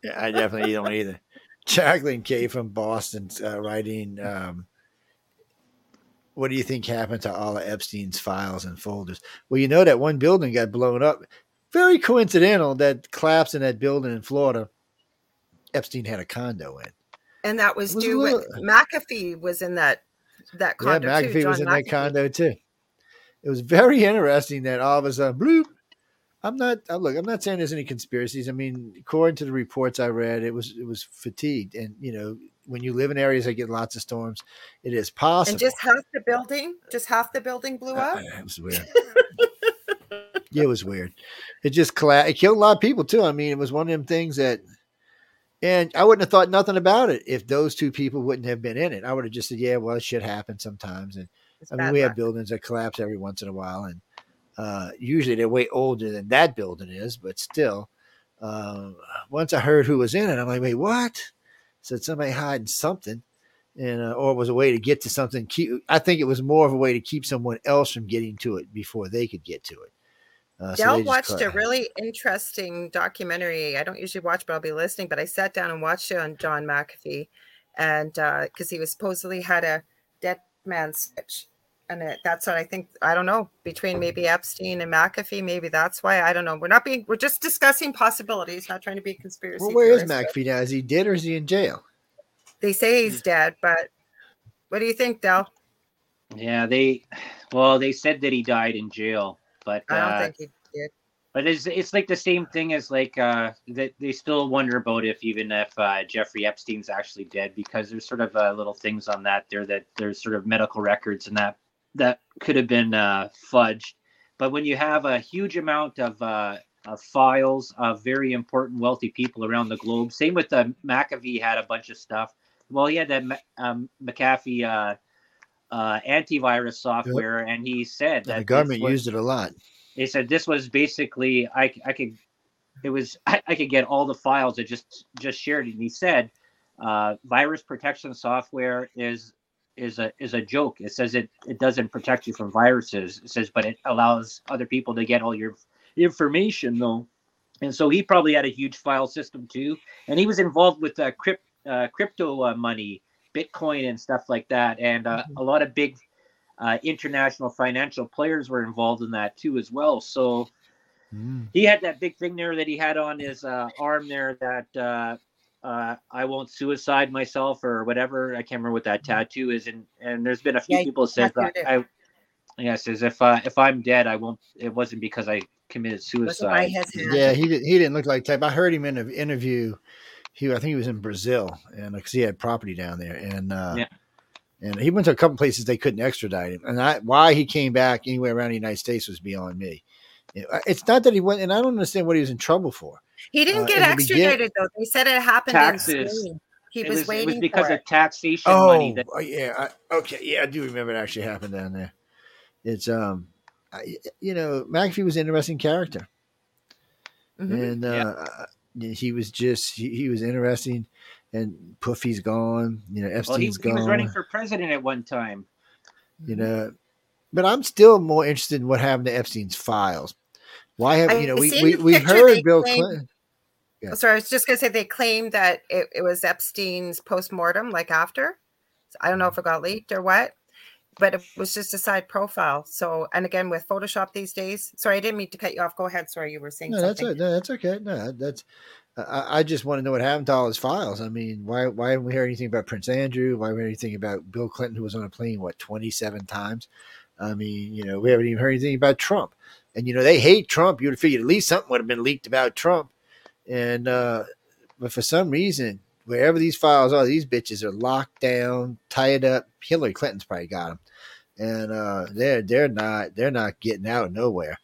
yeah, I definitely don't either. Jacqueline K from Boston uh, writing. Um, what do you think happened to all of Epstein's files and folders? Well, you know that one building got blown up. Very coincidental that collapse in that building in Florida. Epstein had a condo in, and that was, was due. Little, McAfee was in that that condo. Yeah, McAfee too, was in McAfee. that condo too. It was very interesting that all of a sudden, bloop. I'm not. Uh, look, I'm not saying there's any conspiracies. I mean, according to the reports I read, it was it was fatigued, and you know, when you live in areas that get lots of storms, it is possible. And just half the building, just half the building blew up. It was weird. it was weird. It just collapsed. It killed a lot of people too. I mean, it was one of them things that, and I wouldn't have thought nothing about it if those two people wouldn't have been in it. I would have just said, "Yeah, well, shit happens sometimes." And it's I mean, we luck. have buildings that collapse every once in a while, and uh, usually they're way older than that building is, but still. Uh, once I heard who was in it, I'm like, "Wait, what?" Said somebody hiding something and uh, or it was a way to get to something. Keep, I think it was more of a way to keep someone else from getting to it before they could get to it. Uh, Dell so watched a really interesting documentary. I don't usually watch, but I'll be listening. But I sat down and watched it on John McAfee, and because uh, he was supposedly had a dead man switch, and it, that's what I think. I don't know between maybe Epstein and McAfee. Maybe that's why I don't know. We're not being. We're just discussing possibilities, not trying to be conspiracy. Well, where is McAfee now? Is he dead or is he in jail? They say he's dead, but what do you think, Dell? Yeah, they well, they said that he died in jail, but I don't uh, think he did. But it's it's like the same thing as like uh that they still wonder about if even if uh, Jeffrey Epstein's actually dead because there's sort of uh, little things on that there that there's sort of medical records and that that could have been uh, fudged. But when you have a huge amount of uh, uh, files of very important wealthy people around the globe. Same with the uh, McAfee had a bunch of stuff well, he had that um, McAfee uh, uh, antivirus software, yep. and he said that the government was, used it a lot. He said this was basically I, I could it was I, I could get all the files that just just shared it. And he said uh, virus protection software is is a is a joke. It says it it doesn't protect you from viruses. It says, but it allows other people to get all your information though. And so he probably had a huge file system too, and he was involved with uh, crypt uh, crypto uh, money, Bitcoin, and stuff like that. And uh, mm-hmm. a lot of big uh, international financial players were involved in that too, as well. So mm. he had that big thing there that he had on his uh, arm there that uh, I won't suicide myself or whatever. I can't remember what that mm-hmm. tattoo is. And and there's been a few yeah, people said that I. Yes, as if uh, if I'm dead, I won't. It wasn't because I committed suicide. Yeah, he did, he didn't look like type. I heard him in an interview he I think he was in Brazil and because he had property down there and uh, yeah. and he went to a couple places they couldn't extradite him and I, why he came back anywhere around the United States was beyond me. It's not that he went and I don't understand what he was in trouble for. He didn't uh, get extradited though. They said it happened Taxes. in Spain. He was, was, waiting it was because of taxation oh, money. That- oh yeah, I, okay, yeah, I do remember it actually happened down there. It's um, I, you know, McAfee was an interesting character, mm-hmm. and uh, yeah he was just he, he was interesting, and Puffy's gone. You know, Epstein's well, he, gone. He was running for president at one time. You know, but I'm still more interested in what happened to Epstein's files. Why have you know we we we heard Bill claimed, Clinton. Yeah. Sorry, I was just gonna say they claimed that it, it was Epstein's post mortem, like after. I don't know mm-hmm. if it got leaked or what but it was just a side profile. So, and again, with Photoshop these days, sorry, I didn't mean to cut you off. Go ahead. Sorry, you were saying no, something. That's, no, that's okay. No, that's, I, I, just want to know what happened to all his files. I mean, why, why haven't we heard anything about Prince Andrew? Why haven't we heard anything about Bill Clinton, who was on a plane, what, 27 times? I mean, you know, we haven't even heard anything about Trump. And, you know, they hate Trump. You would have figured at least something would have been leaked about Trump. And, uh, but for some reason, wherever these files are, these bitches are locked down, tied up. Hillary Clinton's probably got them and uh, they're they're not they're not getting out nowhere.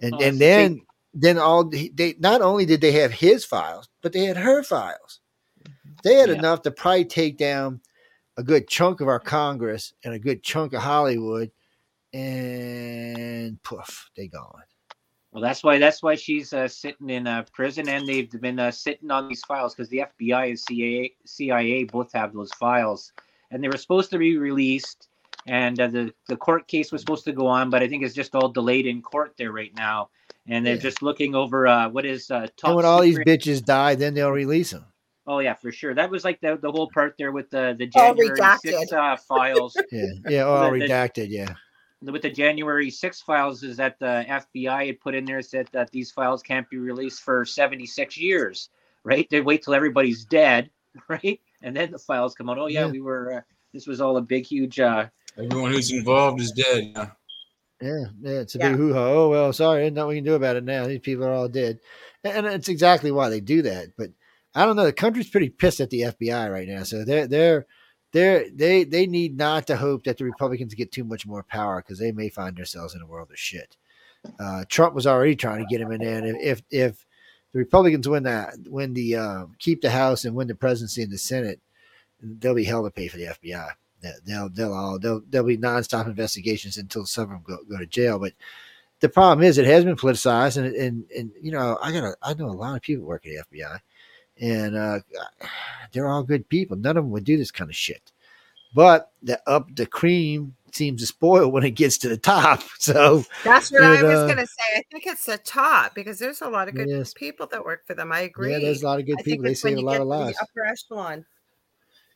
And oh, and then then all they not only did they have his files, but they had her files. They had yeah. enough to probably take down a good chunk of our Congress and a good chunk of Hollywood, and poof, they gone. Well, that's why that's why she's uh, sitting in a prison, and they've been uh, sitting on these files because the FBI and CIA, CIA both have those files, and they were supposed to be released and uh, the the court case was supposed to go on, but I think it's just all delayed in court there right now, and they're yeah. just looking over uh, what is uh, top. And when all these bitches die, then they'll release them. Oh yeah, for sure. That was like the, the whole part there with the the January six uh, files. yeah, yeah, all the, redacted. Yeah. With the January 6 files, is that the FBI had put in there said that these files can't be released for 76 years, right? They wait till everybody's dead, right? And then the files come out. Oh, yeah, yeah. we were, uh, this was all a big, huge uh, Everyone who's involved is dead. Yeah. Yeah, yeah, it's a yeah. big hoo ha. Oh well, sorry, nothing we can do about it now. These people are all dead, and it's exactly why they do that. But I don't know. The country's pretty pissed at the FBI right now, so they're they're they're they they need not to hope that the Republicans get too much more power because they may find themselves in a world of shit. Uh, Trump was already trying to get him in there. And if if the Republicans win that, win the uh, keep the House and win the presidency and the Senate, they'll be hell to pay for the FBI. They'll they'll all they'll there'll be nonstop investigations until some of them go, go to jail. But the problem is it has been politicized, and and and you know I got I know a lot of people work at the FBI, and uh, they're all good people. None of them would do this kind of shit. But the up the cream seems to spoil when it gets to the top. So that's what it, I was uh, going to say. I think it's the top because there's a lot of good yes. people that work for them. I agree. Yeah, there's a lot of good I people. They save a lot of lives. Upper echelon.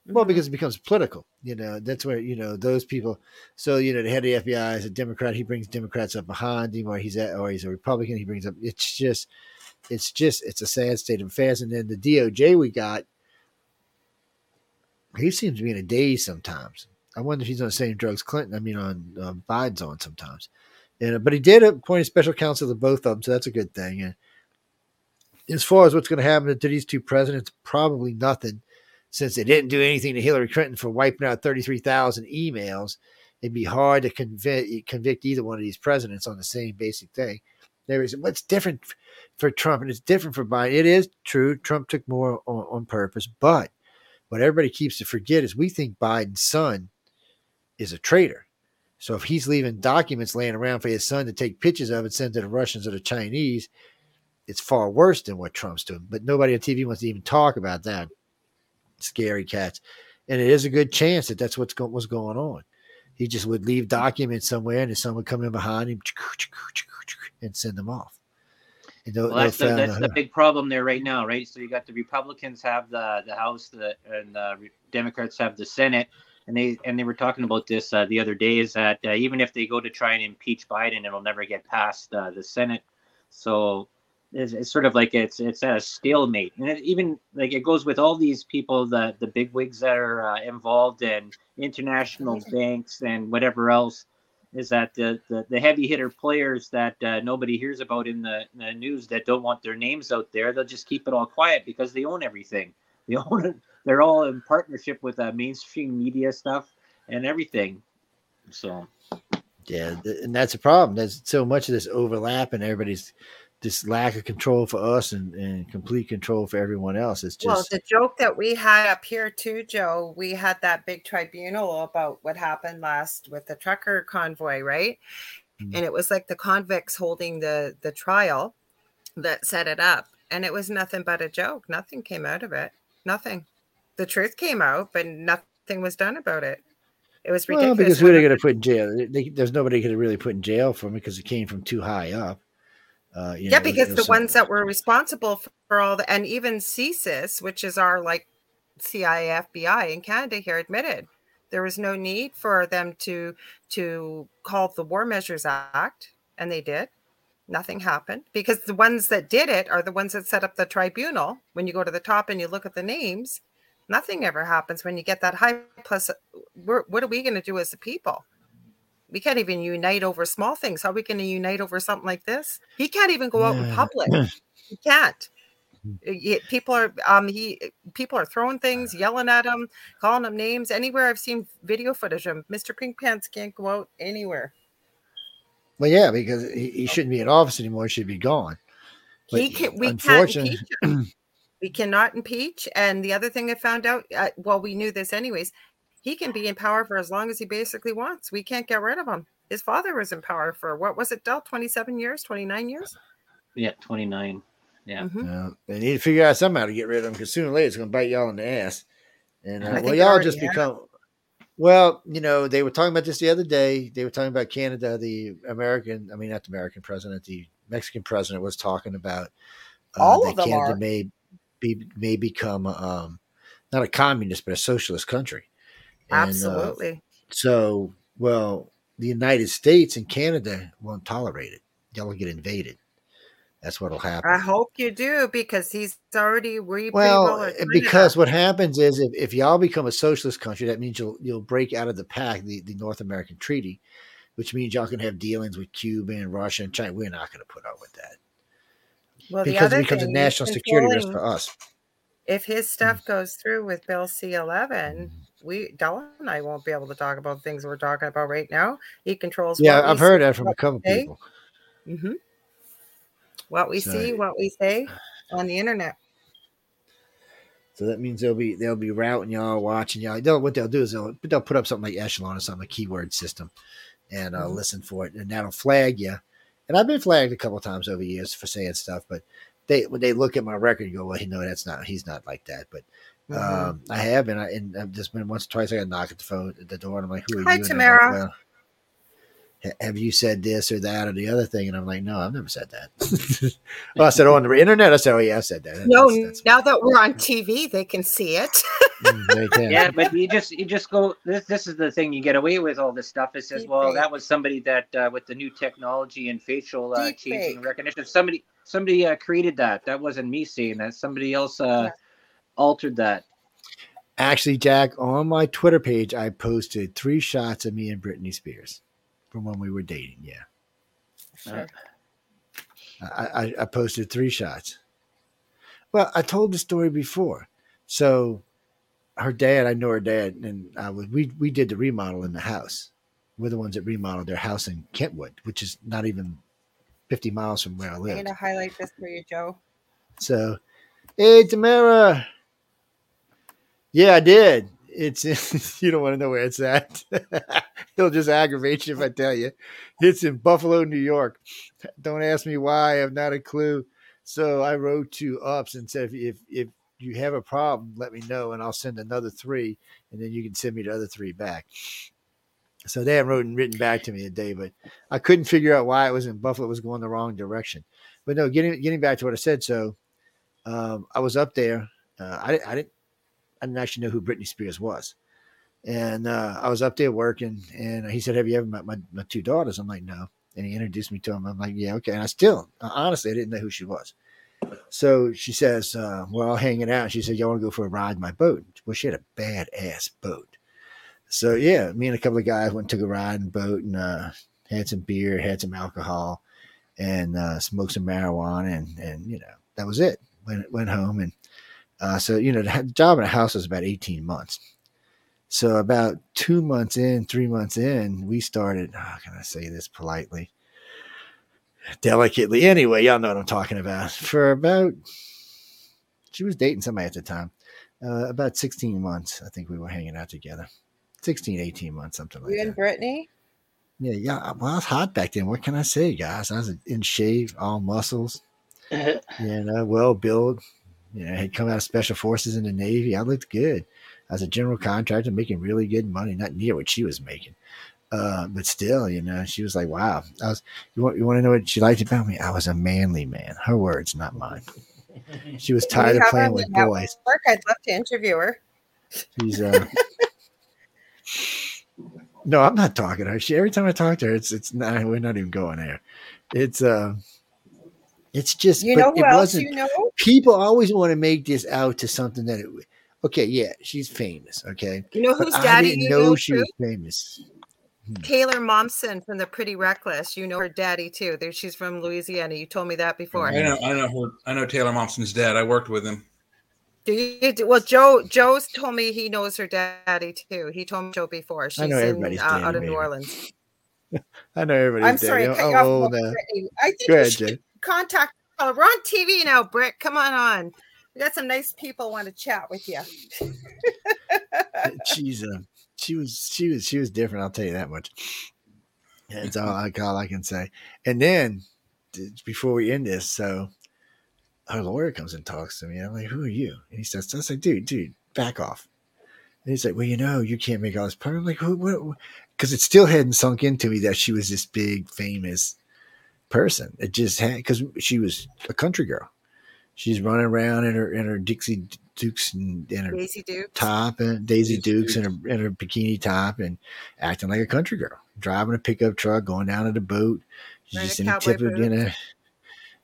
Well, mm-hmm. because it becomes political, you know. That's where you know those people. So you know, the head of the FBI is a Democrat. He brings Democrats up behind him, or he's at, or he's a Republican. He brings up. It's just, it's just, it's a sad state of affairs. And then the DOJ we got, he seems to be in a daze sometimes. I wonder if he's on the same drugs Clinton. I mean, on uh, Biden's on sometimes. And but he did appoint a special counsel to both of them, so that's a good thing. And as far as what's going to happen to these two presidents, probably nothing since they didn't do anything to Hillary Clinton for wiping out 33,000 emails, it'd be hard to convict, convict either one of these presidents on the same basic thing. There is what's different for Trump and it's different for Biden. It is true. Trump took more on, on purpose, but what everybody keeps to forget is we think Biden's son is a traitor. So if he's leaving documents laying around for his son to take pictures of and send to the Russians or the Chinese, it's far worse than what Trump's doing. But nobody on TV wants to even talk about that scary cats. And it is a good chance that that's what's go- what's going on. He just would leave documents somewhere, and someone would come in behind him and send them off. well, that's, the, that's the big problem there right now, right? So you got the Republicans have the the House, the and the Democrats have the Senate, and they and they were talking about this uh, the other day. Is that uh, even if they go to try and impeach Biden, it'll never get past uh, the Senate. So it's, it's, sort of like it's it's a stalemate, and it even like it goes with all these people, the the big wigs that are uh, involved in international banks and whatever else. Is that the, the, the heavy hitter players that uh, nobody hears about in the, in the news that don't want their names out there? They'll just keep it all quiet because they own everything. They own it. They're all in partnership with uh, mainstream media stuff and everything. So yeah, and that's a problem. There's so much of this overlap, and everybody's this lack of control for us and, and complete control for everyone else. It's just well, the joke that we had up here too, Joe. We had that big tribunal about what happened last with the trucker convoy, right? Mm-hmm. And it was like the convicts holding the the trial that set it up, and it was nothing but a joke. Nothing came out of it. Nothing. The truth came out, but nothing was done about it. It was ridiculous. Well, because who are they going to put in jail? They, there's nobody could really put in jail for them because it came from too high up. Uh, yeah, know, because the ones that were responsible for, all the, and even CSIS, which is our like CIA, FBI in Canada here, admitted there was no need for them to to call the War Measures Act, and they did. Nothing happened because the ones that did it are the ones that set up the tribunal. When you go to the top and you look at the names, nothing ever happens when you get that high. Plus, what are we going to do as a people? We can't even unite over small things. How are we going to unite over something like this? He can't even go out in public. he can't. Mm-hmm. People are um he people are throwing things, yelling at him, calling him names. Anywhere I've seen video footage of him, Mr. Pink Pants can't go out anywhere. Well, yeah, because he, he shouldn't be in office anymore. He should be gone. But he can. We can't impeach him. we cannot impeach. And the other thing I found out, uh, well, we knew this anyways he can be in power for as long as he basically wants. We can't get rid of him. His father was in power for what was it, Dell? 27 years, 29 years? Yeah, 29. Yeah. Mm-hmm. yeah. They need to figure out somehow to get rid of him because sooner or later it's going to bite y'all in the ass. And uh, well, y'all just have. become. Well, you know, they were talking about this the other day. They were talking about Canada. The American, I mean, not the American president, the Mexican president was talking about uh, all that of them Canada are. may be may become um, not a communist but a socialist country. And, uh, Absolutely. Uh, so, well, the United States and Canada won't tolerate it. Y'all will get invaded. That's what'll happen. I hope you do because he's already re- well. Eh, because what happens is if, if y'all become a socialist country, that means you'll you'll break out of the pact, the, the North American Treaty, which means y'all can have dealings with Cuba and Russia and China. We're not going to put up with that. Well, because it becomes a national security risk for us. If his stuff mm. goes through with Bill C eleven, mm we Della and I won't be able to talk about things we're talking about right now. He controls. Yeah, I've heard that from a couple people. Mm-hmm. What we so, see, what we say on the internet. So that means they'll be they'll be routing y'all, watching y'all. They'll, what they'll do is they'll they'll put up something like Echelon or something, a keyword system, and uh, mm-hmm. listen for it, and that'll flag you. And I've been flagged a couple times over years for saying stuff, but they when they look at my record, you go, well, no, that's not. He's not like that. But mm-hmm. um, I have, and I and I've just been once or twice. I got knock at the phone at the door, and I'm like, "Who are Hi, you?" Tamara. Like, well, have you said this or that or the other thing? And I'm like, no, I've never said that. well, I said, oh, on the internet. I said, oh, yeah, I said that. No, that's, that's now that we're on TV, they can see it. Mm, yeah, but you just you just go. This this is the thing you get away with all this stuff. It says, well, that was somebody that uh, with the new technology and facial uh, changing recognition. Somebody somebody uh, created that. That wasn't me saying that. Somebody else uh, yeah. Altered that. Actually, Jack, on my Twitter page, I posted three shots of me and Britney Spears from when we were dating. Yeah. Sure. I, I, I posted three shots. Well, I told the story before. So her dad, I know her dad, and I was we we did the remodel in the house. We're the ones that remodeled their house in Kentwood, which is not even fifty miles from where I live. I'm gonna highlight this for you, Joe. So, hey Tamara. Yeah, I did. It's you don't want to know where it's at. It'll just aggravate you if I tell you. It's in Buffalo, New York. Don't ask me why. I have not a clue. So I wrote to UPS and said, if, if, if you have a problem, let me know, and I'll send another three, and then you can send me the other three back. So they haven't written, written back to me today, but I couldn't figure out why it was in Buffalo. It was going the wrong direction. But no, getting getting back to what I said. So um, I was up there. Uh, I, I didn't I didn't actually know who Britney Spears was. And uh, I was up there working, and he said, "Have you ever met my, my two daughters?" I'm like, "No." And he introduced me to him. I'm like, "Yeah, okay." And I still, honestly, I didn't know who she was. So she says, uh, "We're all hanging out." She said, "Y'all want to go for a ride in my boat?" Well, she had a bad ass boat. So yeah, me and a couple of guys went took a ride in boat and uh, had some beer, had some alcohol, and uh, smoked some marijuana, and and you know that was it. Went went home and uh, so, you know, the job in a house was about 18 months. So, about two months in, three months in, we started, how can I say this politely? Delicately. Anyway, y'all know what I'm talking about. For about, she was dating somebody at the time. Uh, about 16 months, I think we were hanging out together. 16, 18 months, something like you that. You and Britney? Yeah, yeah. Well, I was hot back then. What can I say, guys? I was in shape, all muscles, you know, well built, you know, I had come out of special forces in the Navy. I looked good. I was a general contractor making really good money, not near what she was making. Uh, but still, you know, she was like, wow. I was you want you want to know what she liked about me? I was a manly man. Her words, not mine. She was tired of playing with boys. Work. I'd love to interview her. She's uh No, I'm not talking to her. She every time I talk to her, it's it's not we're not even going there. It's uh it's just you know who else you know. People always want to make this out to something that it. Okay, yeah, she's famous. Okay, you know who's but daddy? I didn't know, know she too? was famous. Hmm. Taylor Momsen from the Pretty Reckless. You know her daddy too. There, she's from Louisiana. You told me that before. I know. I know her. I know Taylor Momsen's dad. I worked with him. Do you? Well, Joe. Joe's told me he knows her daddy too. He told me Joe before. She's I know everybody's in, uh, out of New Orleans. I know everybody's. I'm sorry. Daddy. Oh, oh, I think Go ahead, Jay contact. Oh, we're on TV now, Britt. Come on on. We got some nice people want to chat with you. She's uh, she was she was she was different. I'll tell you that much. That's all I all I can say. And then before we end this, so our lawyer comes and talks to me. I'm like, "Who are you?" And he says, "I said, dude, dude, back off." And he's like, "Well, you know, you can't make all this." Part. I'm like, "Who? What?" Because it still hadn't sunk into me that she was this big, famous person. It just had because she was a country girl. She's running around in her in her Dixie Dukes and in her Daisy Dukes. top and Daisy, Daisy Dukes, Dukes and her in her bikini top and acting like a country girl, driving a pickup truck, going down to the boat. She's just in a tip of you know,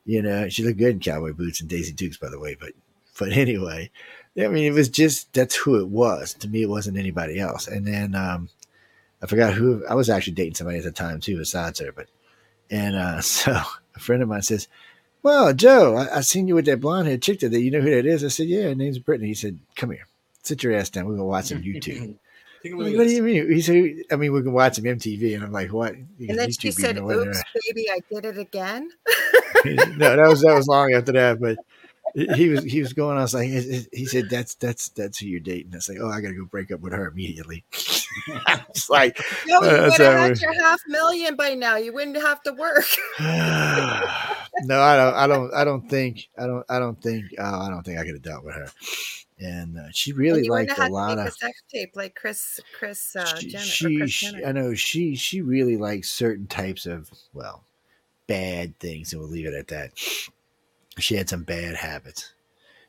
you know, she looked good in cowboy boots and Daisy Dukes, by the way. But but anyway, I mean, it was just that's who it was. To me, it wasn't anybody else. And then um, I forgot who I was actually dating somebody at the time too, besides her, but and uh, so a friend of mine says, Well, Joe, I, I seen you with that blonde haired chick today. You know who that is? I said, Yeah, her name's Britney. He said, Come here, sit your ass down. We're going to watch some YouTube. what do you mean? He said, I mean, we can watch some MTV, and I'm like, what? And then she said, "Oops, baby, I did it again." no, that was that was long after that, but he was he was going. I was like, he said, "That's that's that's who you're dating." I was like, "Oh, I got to go break up with her immediately." it's like, no, you uh, would have had your half million by now. You wouldn't have to work. no, I don't. I don't. I don't think. I don't. I don't think. Oh, I don't think I could have dealt with her. And uh, she really liked a lot of sex tape, like Chris, Chris, uh, she, Jenner, she, Chris she I know she she really likes certain types of well, bad things, and we'll leave it at that she had some bad habits.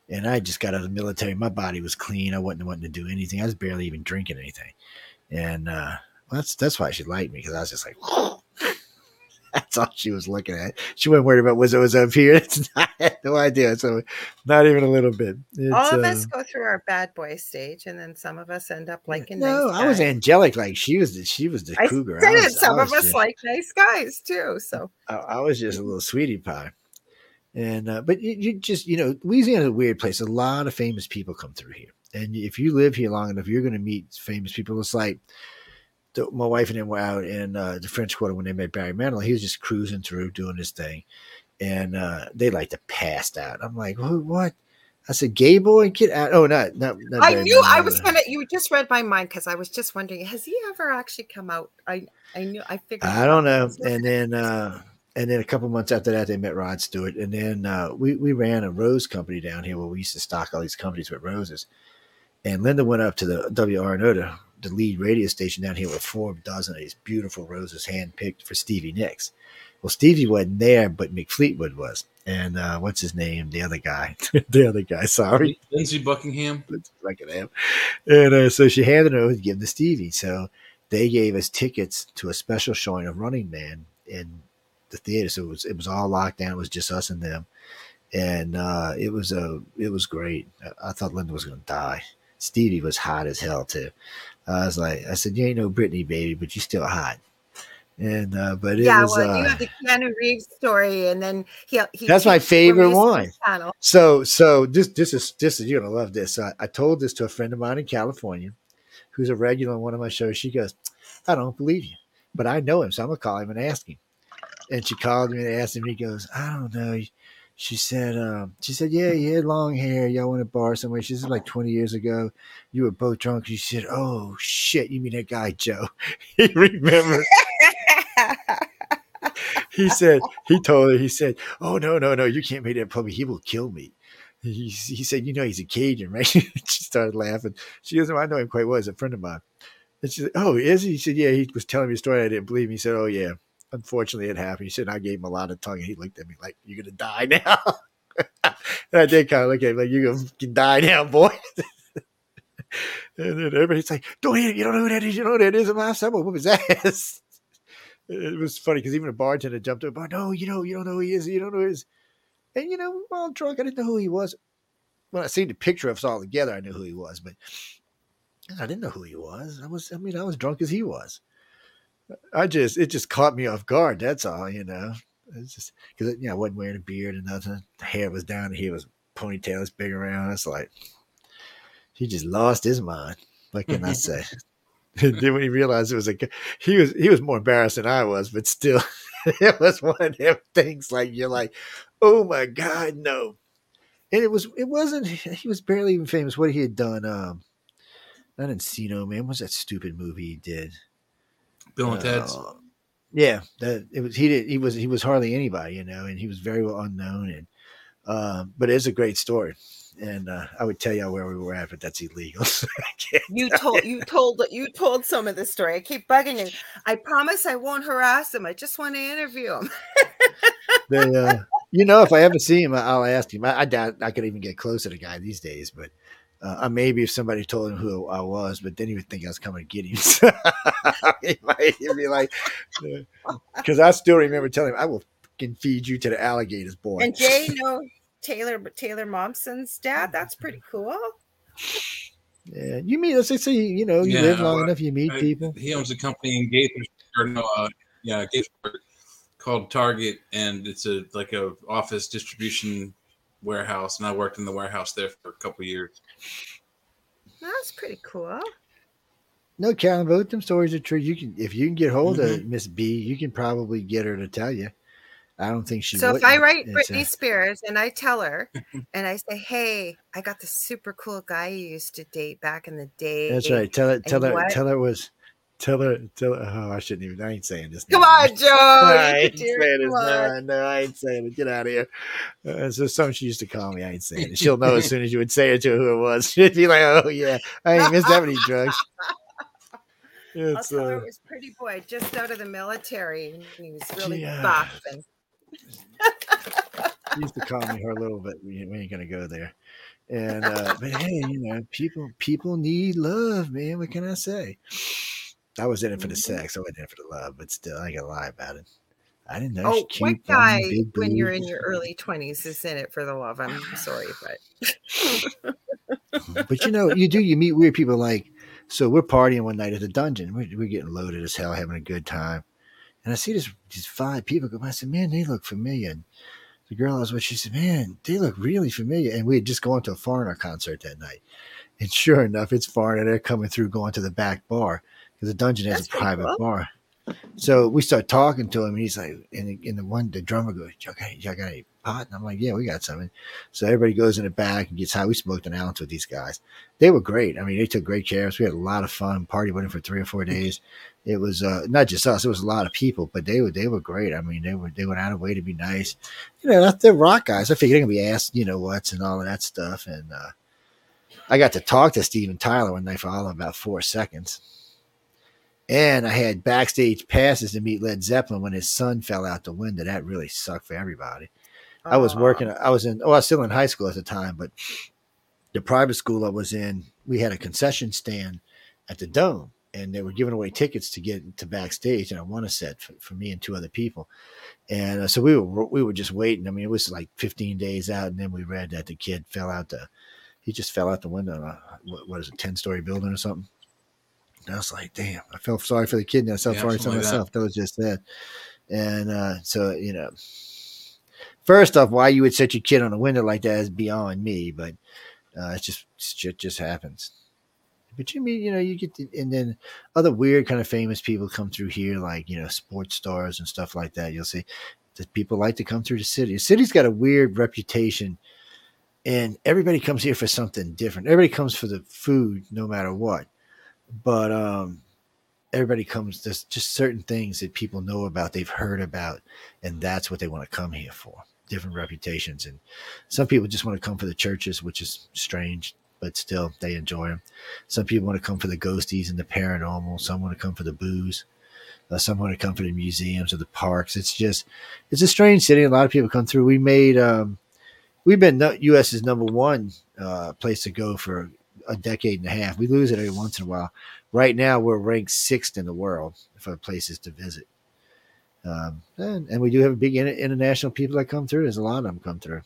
And I just got out of the military. My body was clean. I wasn't wanting to do anything. I was barely even drinking anything. And uh, that's that's why she liked me because I was just like, that's all she was looking at. She wasn't worried about was it was up here. It's not, I had no idea. So not even a little bit. It's, all of uh, us go through our bad boy stage, and then some of us end up liking. No, nice I was angelic. Like she was. The, she was the I cougar. Said I was. Some of us like nice guys too. So I, I was just a little sweetie pie. And uh, but you, you, just you know Louisiana's a weird place. A lot of famous people come through here, and if you live here long enough, you're going to meet famous people. It's like the, my wife and I were out in uh, the French Quarter when they met Barry Manilow. He was just cruising through doing his thing, and uh, they like to pass out. I'm like, what? I said, "Gay boy, get out!" Oh, not not. not I knew I was gonna. You just read my mind because I was just wondering, has he ever actually come out? I I knew. I figured. I don't know. And then. uh and then a couple months after that, they met Rod Stewart, and then uh, we we ran a rose company down here where we used to stock all these companies with roses. And Linda went up to the WRNO, the, the lead radio station down here with four dozen of these beautiful roses hand picked for Stevie Nicks. Well, Stevie wasn't there, but Mick Fleetwood was. And uh, what's his name? The other guy. the other guy, sorry. Lindsey Buckingham. Buckingham. And uh, so she handed it over to give to Stevie. So they gave us tickets to a special showing of Running Man in the theater. So it was it was all locked down. It was just us and them, and uh, it was a it was great. I, I thought Linda was going to die. Stevie was hot as hell too. I was like, I said, you ain't no Britney baby, but you still hot. And uh, but it yeah, was, well, uh, you have the Keanu Reeves story, and then he, he that's my favorite one. So so this this is this is you're gonna love this. I, I told this to a friend of mine in California, who's a regular on one of my shows. She goes, I don't believe you, but I know him, so I'm gonna call him and ask him and she called me and asked him. He goes, I don't know. She said, um, she said, yeah, you had long hair. Y'all went to bar somewhere. She said, like 20 years ago. You were both drunk. She said, oh, shit. You mean that guy, Joe? he remembered. he said, he told her, he said, oh, no, no, no. You can't make that public. He will kill me. He, he said, you know, he's a Cajun, right? she started laughing. She goes, I know him quite well. He's a friend of mine. And she said, oh, is he? He said, yeah, he was telling me a story. I didn't believe him. He said, oh, yeah unfortunately it happened. He said I gave him a lot of tongue and he looked at me like, You're gonna die now. and I did kind of look at him like you're gonna die now, boy. and then everybody's like, Don't hit him, you don't know who that is, you don't know who that is. And I said, whoop his ass. It was funny because even a bartender jumped up, oh, no, you know, you don't know who he is, you don't know who he is. And you know, while drunk, I didn't know who he was. When I seen the picture of us all together, I knew who he was, but I didn't know who he was. I was, I mean, I was drunk as he was. I just it just caught me off guard. That's all, you know. It's just because you know I wasn't wearing a beard and nothing. The hair was down here was ponytail was big around. It's like he just lost his mind. What can I say? then when he realized it was a he was he was more embarrassed than I was, but still, it was one of them things like you're like, oh my god, no. And it was it wasn't he was barely even famous. What he had done, um, not Encino Man. What was that stupid movie he did? Bill and Ted's. Uh, yeah, that it was. He did. He was. He was hardly anybody, you know, and he was very well unknown. And uh, but it's a great story, and uh, I would tell y'all where we were at, but that's illegal. So you told you told you told some of the story. I keep bugging you. I promise I won't harass him. I just want to interview him. they, uh, you know, if I ever see him, I'll ask him. I, I doubt I could even get close to the guy these days, but uh, maybe if somebody told him who I was, but then he would think I was coming to get him. he might be like, because I still remember telling him, "I will fucking feed you to the alligators, boy." And Jay, no Taylor, but Taylor Momsen's dad. That's pretty cool. Yeah, you meet. Let's say you know you yeah, live long well, enough, you meet I, people. He owns a company in Gaithersburg, no, uh, yeah, Gaithersburg, called Target, and it's a like a office distribution warehouse, and I worked in the warehouse there for a couple years. That's pretty cool. No, Carolyn, both them stories are true. You can, if you can get hold mm-hmm. of Miss B, you can probably get her to tell you. I don't think she. So wouldn't. if I write Britney a... Spears and I tell her, and I say, "Hey, I got this super cool guy you used to date back in the day." That's right. Tell it. Tell her. What? Tell her it was. Tell her. Tell her. Oh, I shouldn't even. I ain't saying this. Come on, Joe. I ain't saying this. No, no, I ain't saying it. Get out of here. Uh, so something she used to call me. I ain't saying it. She'll know as soon as you would say it to her who it was. She'd be like, "Oh yeah, I ain't missed that many drugs." It's, I'll tell uh, her it was pretty boy just out of the military. He was really yeah. buff and used to call me her a little bit. We, we ain't gonna go there. And uh, but hey, you know, people people need love, man. What can I say? I was in it for the mm-hmm. sex. I wasn't in it for the love, but still, I gotta lie about it. I didn't know. Oh, what guy when you're in your early twenties is in it for the love? I'm sorry, but but you know, you do. You meet weird people. Like, so we're partying one night at the dungeon. We're, we're getting loaded as hell, having a good time. And I see this these five people go by. I said, man, they look familiar. And the girl I was with, she said, man, they look really familiar. And we had just gone to a foreigner concert that night. And sure enough, it's foreigner. They're coming through, going to the back bar because the dungeon has That's a private cool. bar. So we start talking to him, and he's like, and, and the one, the drummer goes, y'all got, y'all got any pot? And I'm like, yeah, we got something. So everybody goes in the back and gets high. We smoked an ounce with these guys. They were great. I mean, they took great care of us. We had a lot of fun. Party for three or four days it was uh, not just us; it was a lot of people. But they were they were great. I mean, they were they went out of way to be nice. You know, they're rock guys. I figured they're gonna be asked, you know, what's and all of that stuff. And uh, I got to talk to Steven Tyler one night for all about four seconds. And I had backstage passes to meet Led Zeppelin when his son fell out the window. That really sucked for everybody. I was working. I was in. Oh, I was still in high school at the time, but the private school I was in, we had a concession stand at the Dome, and they were giving away tickets to get to backstage, and I won a set for, for me and two other people. And uh, so we were we were just waiting. I mean, it was like 15 days out, and then we read that the kid fell out the he just fell out the window. Uh, what, what is it, 10 story building or something? And I was like, damn, I felt sorry for the kid, and I felt yeah, sorry for like myself. That. that. was just that. And uh, so you know, first off, why you would set your kid on a window like that is beyond me, but uh, it's just it just happens. But you mean, you know, you get, to, and then other weird kind of famous people come through here, like, you know, sports stars and stuff like that. You'll see that people like to come through the city. The city's got a weird reputation, and everybody comes here for something different. Everybody comes for the food, no matter what. But, um, everybody comes there's just certain things that people know about they've heard about and that's what they want to come here for different reputations and some people just want to come for the churches which is strange but still they enjoy them. Some people want to come for the ghosties and the paranormal. Some want to come for the booze. Uh, some want to come for the museums or the parks. It's just, it's a strange city. A lot of people come through. We made, um, we've been U.S.'s number one uh, place to go for a decade and a half. We lose it every once in a while. Right now, we're ranked sixth in the world for places to visit. Um, and, and, we do have a big international people that come through. There's a lot of them come through A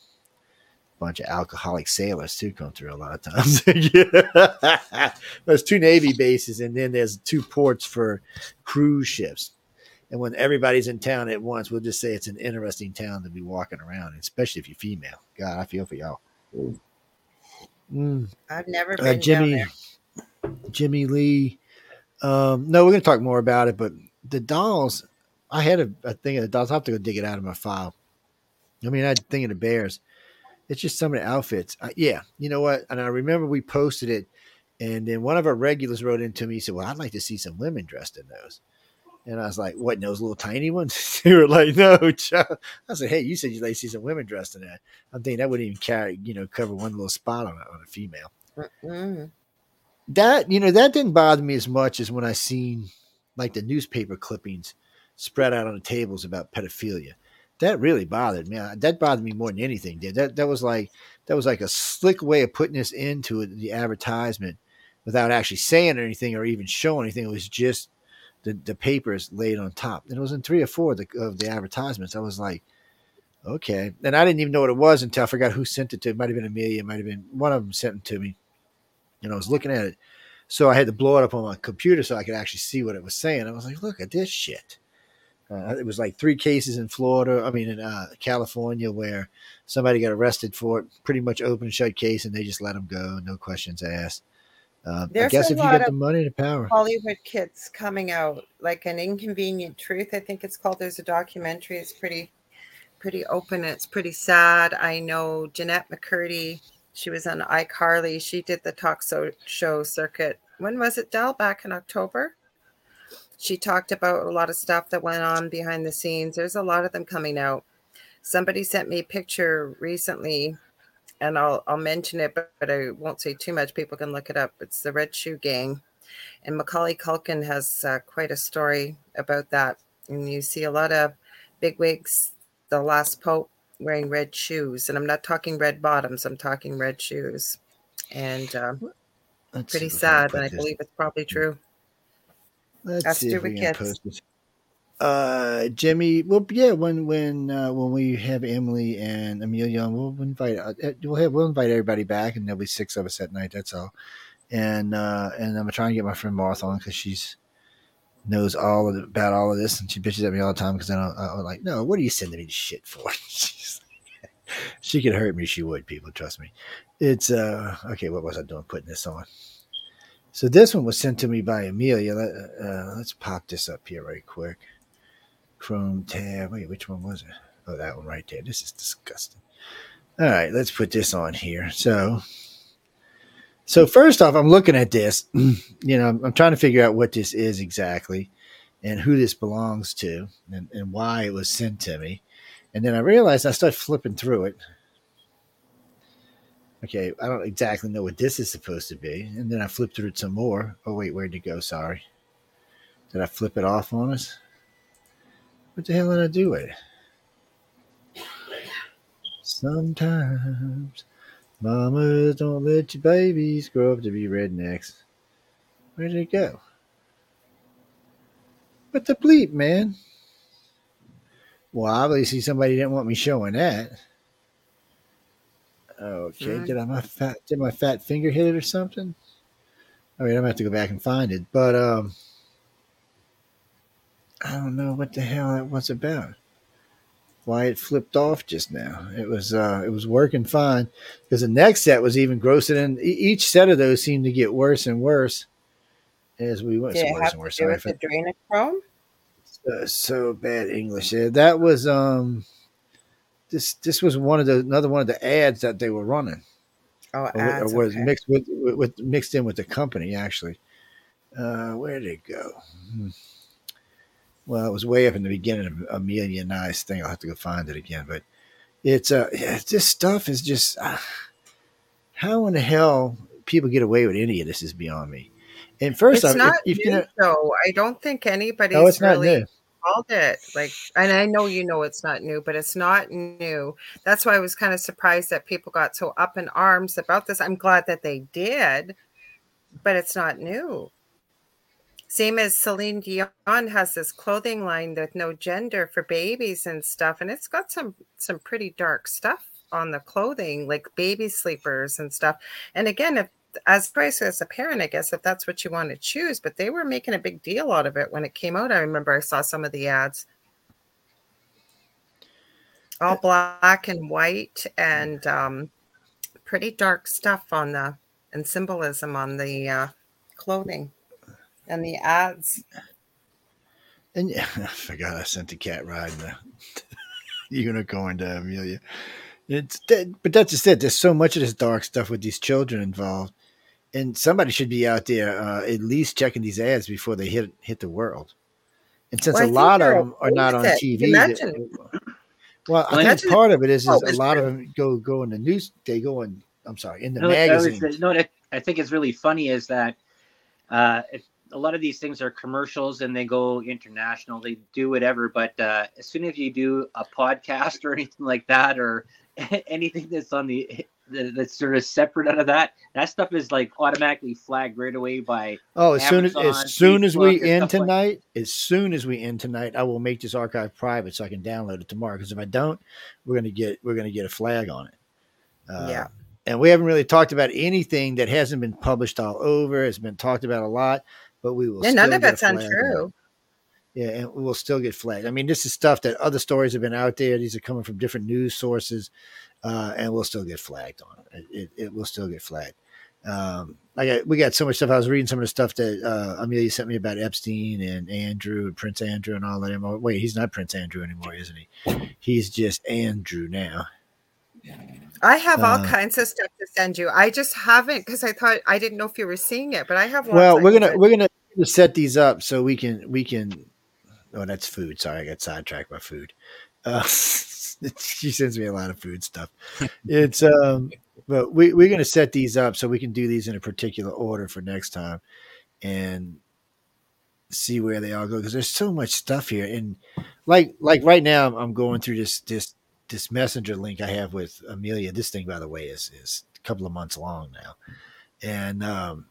bunch of alcoholic sailors too come through a lot of times. there's two Navy bases, and then there's two ports for cruise ships. And when everybody's in town at once, we'll just say it's an interesting town to be walking around, especially if you're female. God, I feel for y'all. Mm. I've never uh, been uh, Jimmy, Jimmy Lee. Um, no, we're going to talk more about it, but the dolls. I had a, a thing of the dolls. I have to go dig it out of my file. I mean, I had a thing of the bears it's just some of the outfits. Yeah, you know what? And I remember we posted it, and then one of our regulars wrote into me. He said, "Well, I'd like to see some women dressed in those." And I was like, "What? those little tiny ones?" they were like, "No." Child. I said, "Hey, you said you'd like to see some women dressed in that." I'm thinking that wouldn't even carry, you know, cover one little spot on a, on a female. Mm-hmm. That you know that didn't bother me as much as when I seen like the newspaper clippings spread out on the tables about pedophilia that really bothered me. That bothered me more than anything did. That that was like that was like a slick way of putting this into the advertisement without actually saying anything or even showing anything. It was just the, the papers laid on top. And it was in three or four of the, of the advertisements. I was like, okay. And I didn't even know what it was until I forgot who sent it to. It might have been Amelia. It might have been one of them sent it to me. And I was looking at it. So I had to blow it up on my computer so I could actually see what it was saying. I was like, look at this shit. Uh, it was like three cases in Florida, I mean, in uh, California, where somebody got arrested for it, pretty much open shut case, and they just let them go, no questions asked. Uh, I guess if you got the money to power. Hollywood kids coming out, like an inconvenient truth, I think it's called. There's a documentary. It's pretty, pretty open. It's pretty sad. I know Jennette McCurdy. She was on iCarly. She did the talk show circuit. When was it, Dell? Back in October. She talked about a lot of stuff that went on behind the scenes. There's a lot of them coming out. Somebody sent me a picture recently and I'll I'll mention it, but, but I won't say too much. People can look it up. It's the Red Shoe Gang, and Macaulay Culkin has uh, quite a story about that. And you see a lot of bigwigs, the last pope wearing red shoes, and I'm not talking red bottoms. I'm talking red shoes, and uh, pretty sad. And I believe it's probably true. Let's That's see if we kids uh Jimmy well yeah when when uh when we have Emily and Amelia we'll invite uh, eh, we'll have we'll invite everybody back and there'll be six of us at night that's all. And uh and I'm trying to get my friend Martha on because she's knows all the, about all of this and she bitches at me all the time because I don't I'm like no what are you sending me this shit for? She could hurt me she would people trust me. It's uh okay what was I doing putting this on? So this one was sent to me by Amelia Let, uh, let's pop this up here right quick Chrome tab. Wait, which one was it? Oh, that one right there. This is disgusting. All right, let's put this on here. So, so first off, I'm looking at this. You know, I'm trying to figure out what this is exactly, and who this belongs to, and, and why it was sent to me. And then I realized I started flipping through it. Okay, I don't exactly know what this is supposed to be. And then I flipped through it some more. Oh wait, where'd it go? Sorry. Did I flip it off on us? What the hell did I do it? Sometimes mamas don't let your babies grow up to be rednecks. Where did it go? What the bleep, man? Well, obviously somebody didn't want me showing that. Okay, did I my fat did my fat finger hit it or something? I mean, I'm gonna have to go back and find it, but um, I don't know what the hell that was about. Why it flipped off just now. It was uh, it was working fine because the next set was even grosser and each set of those seemed to get worse and worse as we went. Did so worse and worse. Sorry, the adrenochrome? So, so bad English. Yeah, that was um this this was one of the another one of the ads that they were running. Oh, ads, or, was okay. mixed with, with mixed in with the company actually. Uh, where did it go? Hmm. Well, it was way up in the beginning of Amelia and I's thing. I'll have to go find it again. But it's uh, yeah, this stuff is just uh, how in the hell people get away with any of this is beyond me. And first, it's off, not if, if new, you know, though. I don't think anybody's no, it's really not new. called it like. And I know you know it's not new, but it's not new. That's why I was kind of surprised that people got so up in arms about this. I'm glad that they did, but it's not new. Same as Celine Dion has this clothing line with no gender for babies and stuff, and it's got some some pretty dark stuff on the clothing, like baby sleepers and stuff. And again, if as price as a parent, I guess if that's what you want to choose, but they were making a big deal out of it when it came out. I remember I saw some of the ads. All black and white and um, pretty dark stuff on the and symbolism on the uh, clothing and the ads. And yeah, I forgot I sent the cat riding the unicorn to Amelia. It's but that's just it. There's so much of this dark stuff with these children involved, and somebody should be out there uh, at least checking these ads before they hit hit the world. And since well, a lot of them are not on it. TV, Imagine. well, I think part of it is, is oh, a lot true. of them go go in the news. They go in. I'm sorry, in the no, magazine. no, I think it's really funny is that uh, if a lot of these things are commercials and they go international. They do whatever, but uh, as soon as you do a podcast or anything like that, or anything that's on the that's sort of separate out of that, that stuff is like automatically flagged right away by. Oh, as Amazon, soon as as soon as we end tonight, like as soon as we end tonight, I will make this archive private so I can download it tomorrow. Because if I don't, we're gonna get we're gonna get a flag on it. Uh, yeah. And we haven't really talked about anything that hasn't been published all over. It's been talked about a lot but we will. Still yeah, none of it's untrue. Yeah, and we will still get flagged. I mean, this is stuff that other stories have been out there. These are coming from different news sources, uh, and we'll still get flagged on it. It, it. it will still get flagged. Um, I got we got so much stuff. I was reading some of the stuff that uh, Amelia sent me about Epstein and Andrew and Prince Andrew and all that. Wait, he's not Prince Andrew anymore, isn't he? He's just Andrew now. I have all uh, kinds of stuff to send you. I just haven't because I thought I didn't know if you were seeing it, but I have. One. Well, we're gonna we're gonna set these up so we can we can. Oh, that's food. Sorry, I got sidetracked by food. Uh, she sends me a lot of food stuff. It's um, but we we're gonna set these up so we can do these in a particular order for next time, and see where they all go because there's so much stuff here and like like right now I'm going through this this this messenger link I have with Amelia. This thing, by the way, is is a couple of months long now, and um,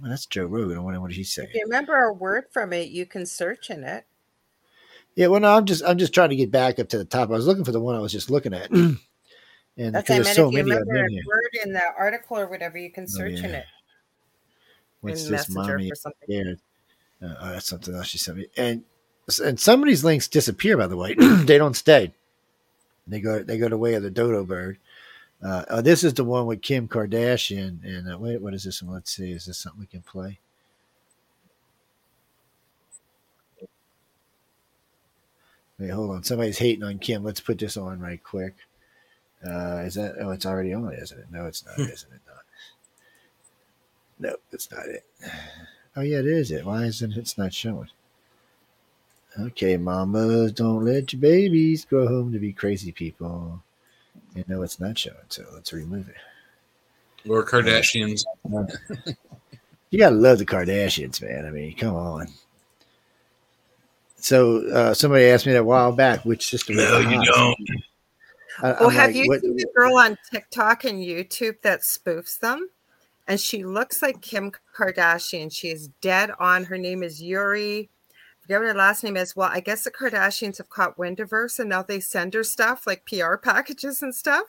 well, that's Joe Rogan. What, what did he say? If you remember a word from it, you can search in it. Yeah, well, no, I'm just I'm just trying to get back up to the top. I was looking for the one I was just looking at, and that's there's so if you many remember a word in the article or whatever, you can oh, search oh, yeah. in it. What's in this, Messenger mommy? Yeah, uh, oh, that's something else she sent me. And and some of these links disappear. By the way, they don't stay. They go they go the way of the dodo bird. Uh, uh, this is the one with Kim Kardashian. And uh, wait, what is this one? Let's see. Is this something we can play? Wait, hold on. Somebody's hating on Kim. Let's put this on right quick. Uh, is that? Oh, it's already on, isn't it? No, it's not. isn't it not? No, it's not it. Oh yeah, it is it. Why isn't it? It's not showing. Okay, mamas, don't let your babies grow home to be crazy people. You know it's not showing, so let's remove it. Or Kardashians. you gotta love the Kardashians, man. I mean, come on. So uh, somebody asked me that a while back, which sister? No, you don't. I, well, I'm have like, you what, seen the girl on TikTok and YouTube that spoofs them? And she looks like Kim Kardashian. She is dead on. Her name is Yuri forget what her last name is. Well, I guess the Kardashians have caught wind of her, so now they send her stuff like PR packages and stuff.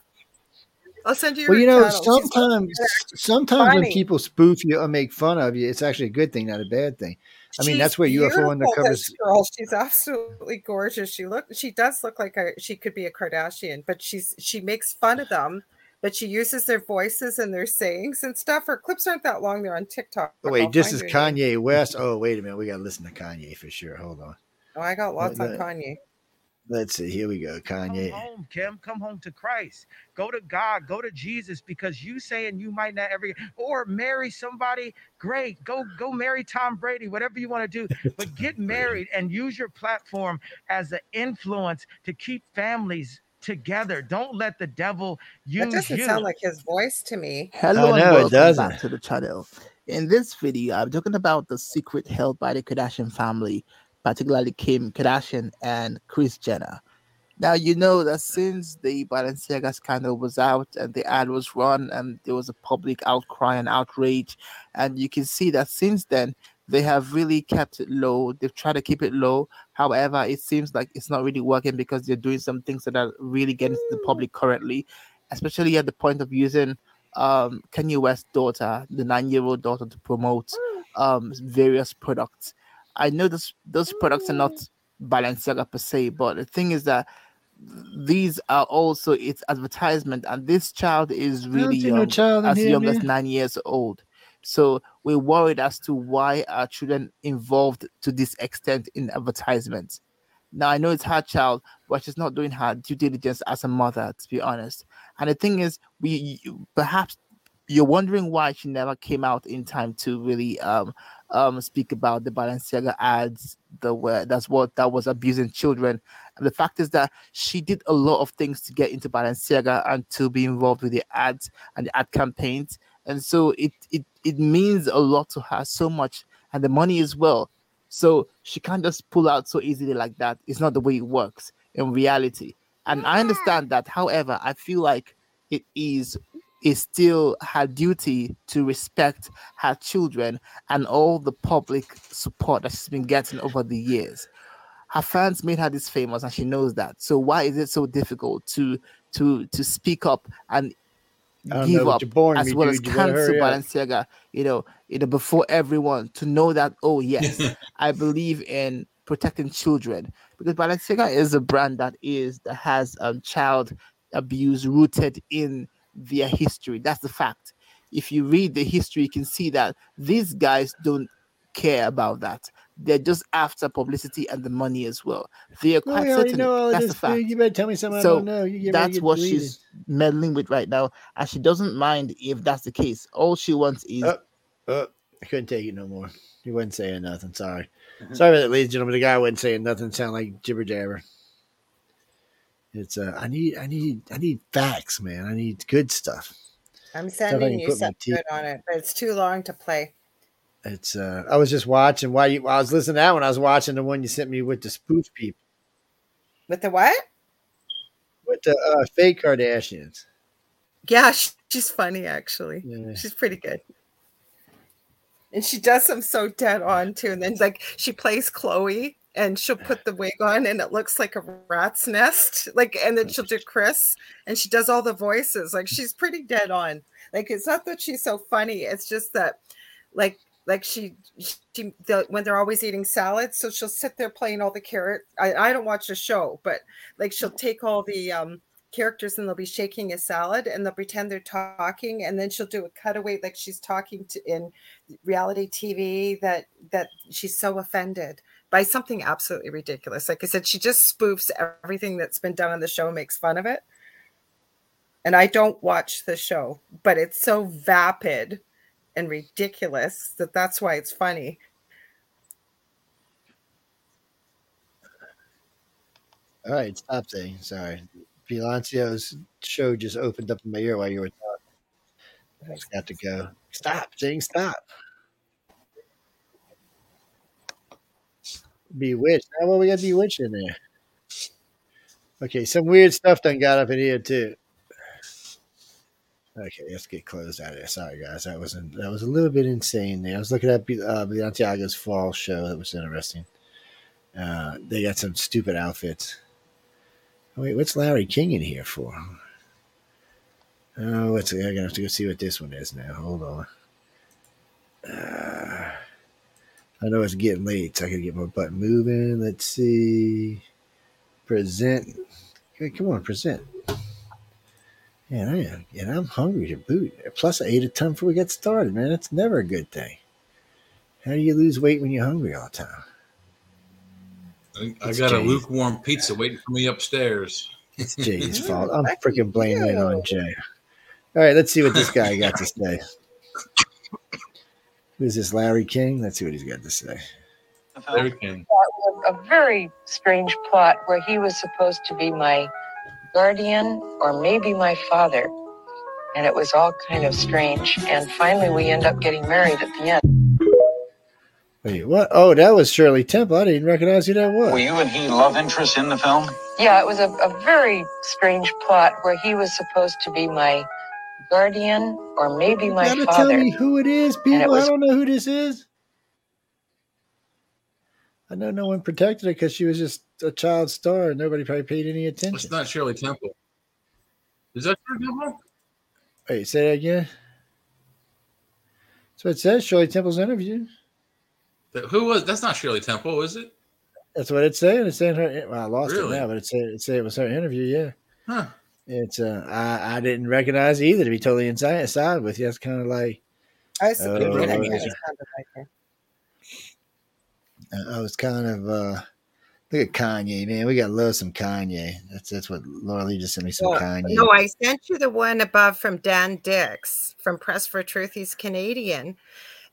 I'll send you. Well, you know, channel. sometimes sometimes funny. when people spoof you or make fun of you, it's actually a good thing, not a bad thing. I mean, that's where UFO undercovers. Girl, she's absolutely gorgeous. She look, she does look like a, she could be a Kardashian, but she's she makes fun of them but she uses their voices and their sayings and stuff. Her clips aren't that long; they're on TikTok. Oh, wait, this is Kanye West. Oh, wait a minute, we got to listen to Kanye for sure. Hold on. Oh, I got lots let, on Kanye. Let's see. Here we go. Kanye. Come home, Kim. Come home to Christ. Go to God. Go to Jesus because you saying you might not ever or marry somebody. Great. Go go marry Tom Brady. Whatever you want to do, but get married and use your platform as an influence to keep families together. Don't let the devil use That doesn't you. sound like his voice to me. Hello and welcome back to the channel. In this video, I'm talking about the secret held by the Kardashian family, particularly Kim Kardashian and Kris Jenner. Now, you know that since the Balenciaga scandal was out and the ad was run and there was a public outcry and outrage, and you can see that since then, they have really kept it low. They've tried to keep it low. However, it seems like it's not really working because they're doing some things that are really getting to the public currently, especially at the point of using um, Kanye West's daughter, the nine-year-old daughter, to promote um, various products. I know this, those products are not Balenciaga per se, but the thing is that these are also its advertisement, and this child is really young, as young as nine years old. So we're worried as to why are children involved to this extent in advertisements. Now I know it's her child, but she's not doing her due diligence as a mother, to be honest. And the thing is, we perhaps you're wondering why she never came out in time to really um um speak about the Balenciaga ads the where that's what that was abusing children. And the fact is that she did a lot of things to get into Balenciaga and to be involved with the ads and the ad campaigns and so it it it means a lot to her so much and the money as well. So she can't just pull out so easily like that. It's not the way it works in reality. And i understand that. However i feel like it is is still her duty to respect her children and all the public support that she's been getting over the years. Her fans made her this famous and she knows that. So why is it so difficult to to to speak up and give up as well as cancel Balenciaga, you know, you know, before everyone to know that, oh yes, I believe in protecting children because Balenciaga is a brand that is that has um, child abuse rooted in their history. That's the fact. if you read the history, you can see that these guys don't care about that. They're just after publicity and the money as well. They are quite certain. Know that's the fact. You better tell me something so I don't know. You that's what deleted. she's meddling with right now, and she doesn't mind if that's the case. All she wants is. Uh, uh, I couldn't take it no more. He wasn't saying nothing. Sorry. Mm-hmm. Sorry about that, ladies and gentlemen. The guy wasn't saying nothing. Sound like jibber jabber. It's uh, I need, I need, I need facts, man. I need good stuff. I'm sending you something good on it, but it's too long to play. It's uh, I was just watching while you I was listening to that one. I was watching the one you sent me with the spoof people. With the what? With the uh, fake Kardashians. Yeah, she's funny actually. Yeah. She's pretty good. And she does them so dead on too. And then like she plays Khloe and she'll put the wig on and it looks like a rat's nest. Like, and then she'll do Kris and she does all the voices. Like, she's pretty dead on. Like, it's not that she's so funny, it's just that, like, like she, she the, when they're always eating salads so she'll sit there playing all the carrot. I, I don't watch the show, but like she'll take all the um characters and they'll be shaking a salad and they'll pretend they're talking and then she'll do a cutaway like she's talking to in reality TV that that she's so offended by something absolutely ridiculous. Like I said, she just spoofs everything that's been done on the show, makes fun of it. And I don't watch the show, but it's so vapid and ridiculous that that's why it's funny. All right, stop saying sorry. Balenciaga's show just opened up in my ear while you were talking. I just got to go. Stop saying stop. Bewitched. Now, what we got Bewitched in there? Okay, some weird stuff done got up in here too. Okay, let's get closed out of there. Sorry, guys, that was that was a little bit insane there. I was looking at uh, Balenciaga's fall show. That was interesting. Uh, they got some stupid outfits. Oh, wait, what's Larry King in here for? Oh, what's I'm gonna have to go see what this one is now. Hold on. Uh, I know it's getting late, so I can get my butt moving. Let's see. Present. Come on, present. Man, I am, and I'm hungry to boot. Plus, I ate a ton before we got started, man. That's never a good thing. How do you lose weight when you're hungry all the time? I, I got Jay's. a lukewarm pizza waiting for me upstairs. It's Jay's fault. I'm freaking blaming it on Jay. All right, let's see what this guy got to say. Who's this, Larry King? Let's see what he's got to say. Larry King. A very strange plot where he was supposed to be my guardian or maybe my father. And it was all kind of strange. And finally, we end up getting married at the end. Wait, what? Oh, that was Shirley Temple. I didn't recognize who that was. Were you and he love interest in the film? Yeah, it was a, a very strange plot where he was supposed to be my guardian or maybe you my gotta father. Tell me who it is, people. Was... I don't know who this is. I know no one protected her because she was just a child star. Nobody probably paid any attention. It's not Shirley Temple. Is that Shirley Temple? Wait, say that again. So it says Shirley Temple's interview. Who was? That's not Shirley Temple, is it? That's what it's saying. It's saying her. Well, I lost really? it now, but it said it said it was her interview. Yeah. Huh. It's uh, I, I didn't recognize either to be totally inside side with you. It's kind of like I was, uh, I was kind of uh, look at Kanye, man. We got love some Kanye. That's that's what Laura Lee just sent me some well, Kanye. No, I sent you the one above from Dan Dicks from Press for Truth. He's Canadian.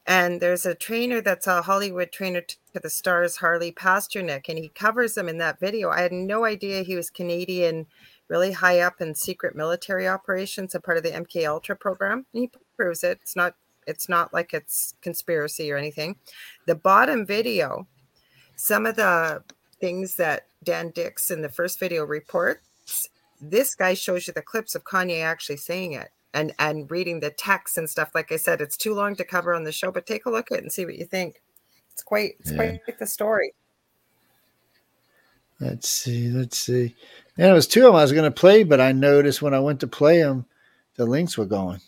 And there's a trainer that's a Hollywood trainer to the stars, Harley Pasternak, and he covers them in that video. I had no idea he was Canadian really high up in secret military operations, a part of the MK Ultra program. And he proves it. It's not it's not like it's conspiracy or anything. The bottom video, some of the things that Dan Dicks in the first video reports, this guy shows you the clips of Kanye actually saying it and and reading the text and stuff. Like I said, it's too long to cover on the show, but take a look at it and see what you think. It's quite it's yeah. quite the story. Let's see, let's see. And it was two of them I was going to play, but I noticed when I went to play them, the links were going.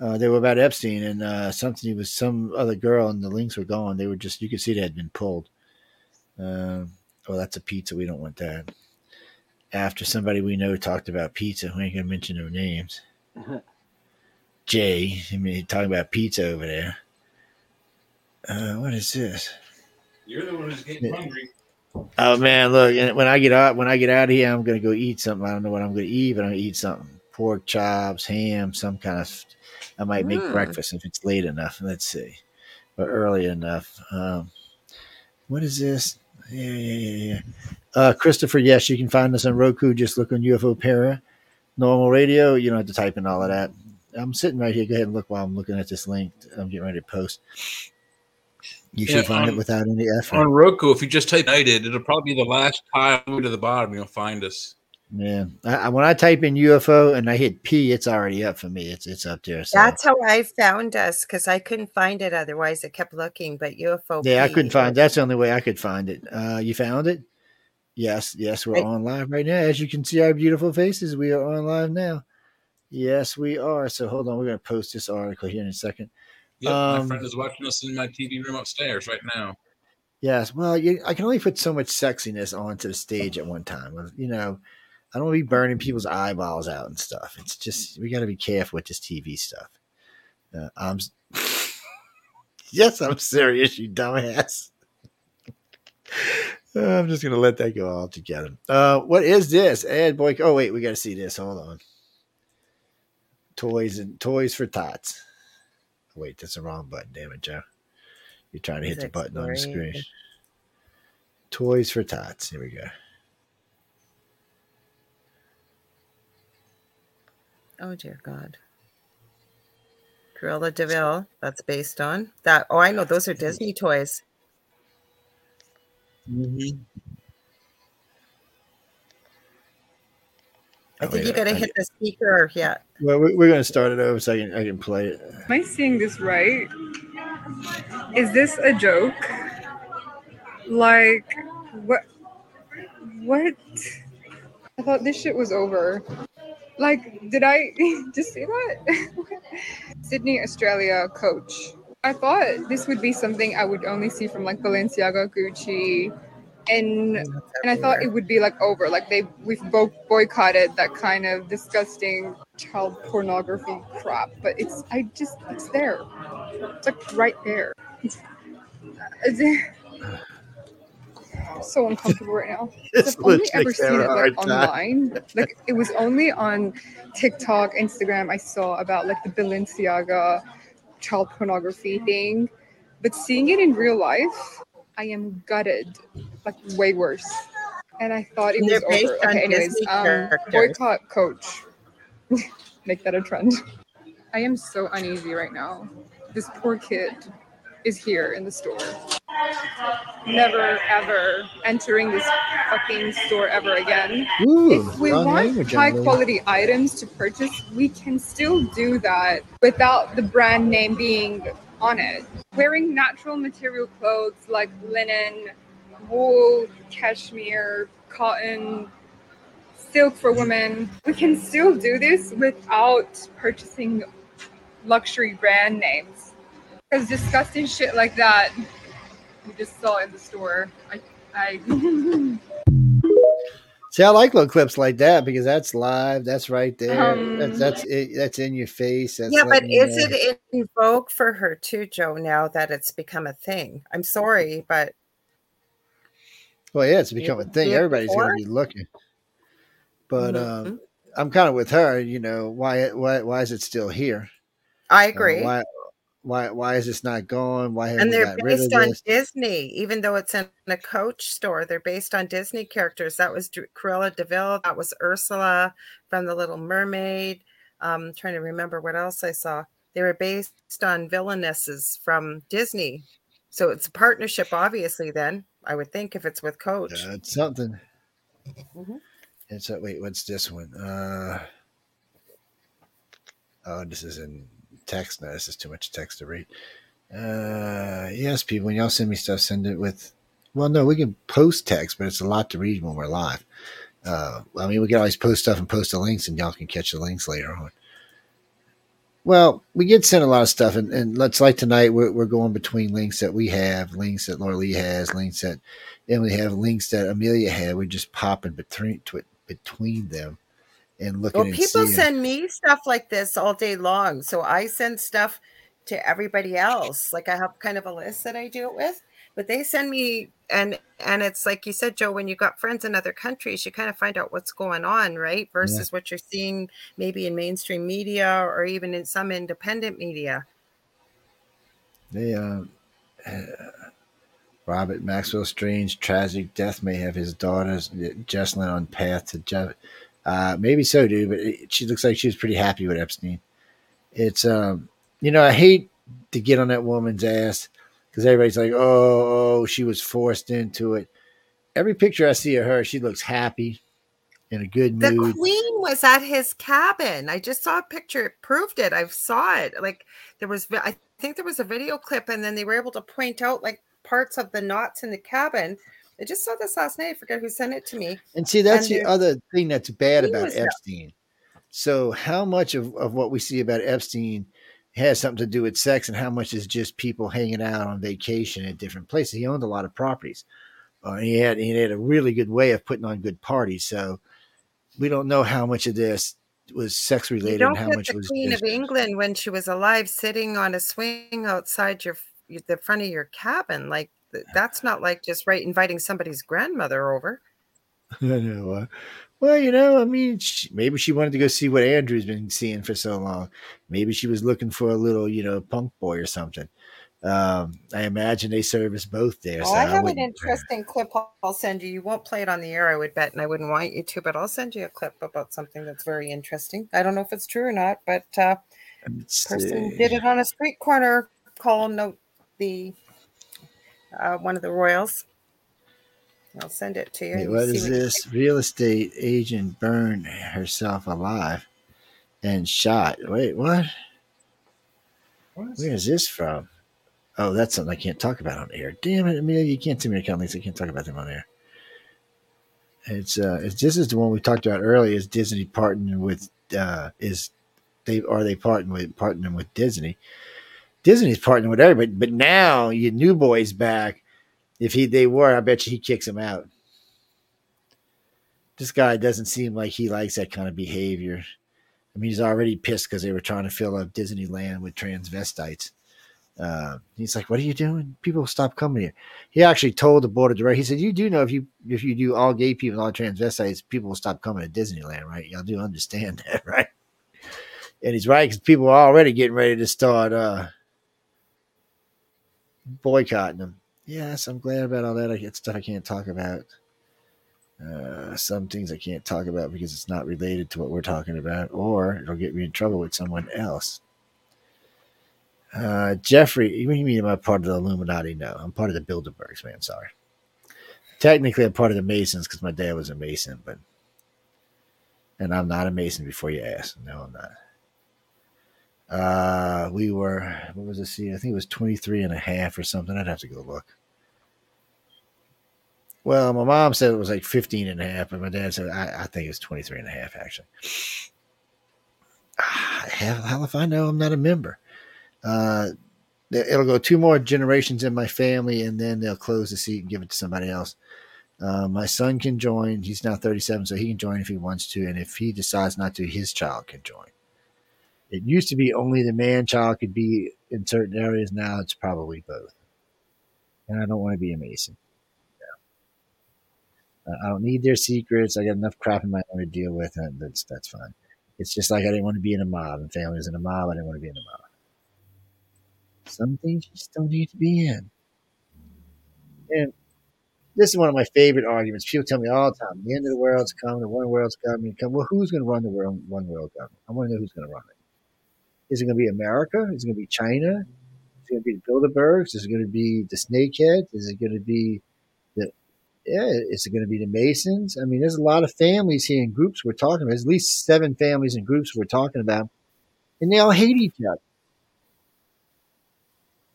Uh, they were about Epstein and uh, something. He was some other girl, and the links were gone. They were just you could see they had been pulled. Um, oh, that's a pizza. We don't want that. After somebody we know talked about pizza, we ain't gonna mention their names. Jay. I mean, talking about pizza over there. Uh, what is this? You're the one who's getting hungry. Oh man, look! When I get out, when I get out of here, I'm gonna go eat something. I don't know what I'm gonna eat, but I'm gonna eat something: pork chops, ham, some kind of. I might make mm. breakfast if it's late enough. Let's see, or early enough. Um, what is this? Yeah, yeah, yeah, yeah. Uh, Christopher, yes, you can find us on Roku. Just look on UFO Para. Normal radio. You don't have to type in all of that. I'm sitting right here. Go ahead and look while I'm looking at this link. I'm getting ready to post. You should yeah, find on, it without any effort. On Roku, if you just type United, it'll probably be the last tile to the bottom. You'll find us. Yeah, I, when I type in UFO and I hit P, it's already up for me. It's it's up there. So. That's how I found us because I couldn't find it otherwise. It kept looking, but UFO. Yeah, P, I couldn't find. That's the only way I could find it. Uh, you found it? Yes, yes, we're I, on live right now. As you can see, our beautiful faces. We are on live now. Yes, we are. So hold on, we're going to post this article here in a second. Yep, um, my friend is watching us in my TV room upstairs right now. Yes, well, you, I can only put so much sexiness onto the stage at one time. You know, I don't want to be burning people's eyeballs out and stuff. It's just we got to be careful with this TV stuff. Uh, I'm yes, I'm serious, you dumbass. I'm just gonna let that go all together. Uh, what is this? Ad boy. Oh wait, we got to see this. Hold on. Toys and toys for tots. Wait, that's the wrong button. Damn it, Joe. You're trying to hit the button on the screen. Toys for Tots. Here we go. Oh dear God. Cruella de Vil. That's based on that. Oh, I know. Those are Disney toys. Mm-hmm. I oh, think you got to hit the speaker. Yeah. Well, we're, going to start it over so I can, I can play it. Am I seeing this right? Is this a joke? Like, what? What? I thought this shit was over. Like, did I just see that? Sydney, Australia coach. I thought this would be something I would only see from like Balenciaga, Gucci, and and I thought it would be like over. Like they we've both boycotted that kind of disgusting child pornography crap. But it's I just it's there. It's like right there. It's, so uncomfortable right now. I've only ever seen it like online. Like it was only on TikTok, Instagram. I saw about like the Balenciaga child pornography thing, but seeing it in real life, I am gutted, like way worse. And I thought it was over. Okay, anyways, um, boycott coach. Make that a trend. I am so uneasy right now. This poor kid is here in the store. Never ever entering this fucking store ever again. Ooh, if we want high quality items to purchase, we can still do that without the brand name being on it. Wearing natural material clothes like linen, wool, cashmere, cotton, silk for women, we can still do this without purchasing luxury brand names. Because disgusting shit like that, we just saw in the store. I, I See, I like little clips like that because that's live. That's right there. Um, that's that's it, that's in your face. That's yeah, but is know. it in vogue for her too, Joe? Now that it's become a thing, I'm sorry, but well, yeah, it's become a thing. Everybody's going to be looking. But mm-hmm. um, I'm kind of with her. You know, why why why is it still here? I agree. Uh, why why why is this not going? Why and they're based on Disney, even though it's in a Coach store. They're based on Disney characters. That was Cruella de Vil. That was Ursula from The Little Mermaid. Um, I'm trying to remember what else I saw. They were based on villainesses from Disney. So it's a partnership, obviously. Then I would think if it's with Coach, yeah, it's something. Mm-hmm. It's a, wait, what's this one? Uh, oh, this is in text. No, this is too much text to read. Uh, yes, people, when y'all send me stuff, send it with. Well, no, we can post text, but it's a lot to read when we're live. Uh, I mean, we can always post stuff and post the links, and y'all can catch the links later on. Well, we get sent a lot of stuff, and, and let's like tonight, we're, we're going between links that we have, links that Laura Lee has, links that, we have links that Amelia had. We're just popping between between them and looking. Well, people send me stuff like this all day long, so I send stuff to everybody else. Like I have kind of a list that I do it with, but they send me and and it's like you said, Joe. When you got friends in other countries, you kind of find out what's going on, right? Versus yeah. what you're seeing maybe in mainstream media or even in some independent media. They uh, Robert Maxwell Strange tragic death may have his daughters Ghislaine on path to Jeff. Uh, maybe so, dude. But it, she looks like she was pretty happy with Epstein. It's um, you know, I hate to get on that woman's ass because everybody's like, oh, oh, she was forced into it. Every picture I see of her, she looks happy in a good mood. The queen was at his cabin. I just saw a picture. It proved it. I saw it. Like there was, I think there was a video clip, and then they were able to point out like parts of the knots in the cabin. I just saw this last night. I forget who sent it to me. And see, that's and the other thing that's bad about Epstein. So, how much of, of what we see about Epstein has something to do with sex, and how much is just people hanging out on vacation at different places? He owned a lot of properties. Uh, he had he had a really good way of putting on good parties. So, we don't know how much of this was sex related. And how much the was Queen of England when she was alive, sitting on a swing outside your the front of your cabin. Like that's not like just right inviting somebody's grandmother over. I know. Uh, well, you know, I mean, she, maybe she wanted to go see what Andrew's been seeing for so long. Maybe she was looking for a little, you know, punk boy or something. Um, I imagine they service both there. Oh, so I have I an interesting clip I'll send you. You won't play it on the air, I would bet, and I wouldn't want you to, but I'll send you a clip about something that's very interesting. I don't know if it's true or not, but uh, person did it on a street corner column note the uh, one of the royals. I'll send it to you. Wait, what is what this? Real estate agent burned herself alive and shot. Wait, what? what is Where is this from? Oh, that's something I can't talk about on air. Damn it, Amelia, you can't tell me account links. I can't talk about them on air. It's uh, it's this is the one we talked about earlier. Is Disney partnering with uh, is they are they partnering with partnering with Disney? Disney's partnering with everybody, but now your new boy's back. If he they were, I bet you he kicks him out. This guy doesn't seem like he likes that kind of behavior. I mean, he's already pissed because they were trying to fill up Disneyland with transvestites. Uh, he's like, "What are you doing? People will stop coming here." He actually told the board of directors. He said, "You do know if you if you do all gay people, all transvestites, people will stop coming to Disneyland, right? Y'all do understand that, right?" And he's right because people are already getting ready to start uh, boycotting them. Yes, I'm glad about all that. I get stuff I can't talk about. Uh, some things I can't talk about because it's not related to what we're talking about, or it'll get me in trouble with someone else. Uh, Jeffrey, what do you mean I'm part of the Illuminati? No, I'm part of the Bilderbergs, man. Sorry. Technically, I'm part of the Masons because my dad was a Mason, but and I'm not a Mason before you ask. No, I'm not. Uh, we were, what was the See, I think it was 23 and a half or something. I'd have to go look. Well, my mom said it was like 15 and a half, but my dad said, I, I think it's 23 and a half, actually. Ah, hell, hell if I know I'm not a member. Uh, it'll go two more generations in my family, and then they'll close the seat and give it to somebody else. Uh, my son can join. He's now 37, so he can join if he wants to. And if he decides not to, his child can join. It used to be only the man child could be in certain areas. Now it's probably both. And I don't want to be a Mason. I don't need their secrets. I got enough crap in my own to deal with, and that's that's fine. It's just like I didn't want to be in a mob, and family was in a mob. I didn't want to be in a mob. Some things you just don't need to be in. And this is one of my favorite arguments. People tell me all the time, the end of the world's coming, the one world's coming. Come, well, who's going to run the world, one world government? I want to know who's going to run it. Is it going to be America? Is it going to be China? Is it going to be the Bilderbergs? Is it going to be the Snakeheads? Is it going to be the yeah? Is it going to be the Masons? I mean, there's a lot of families here in groups we're talking about. There's at least seven families and groups we're talking about, and they all hate each other.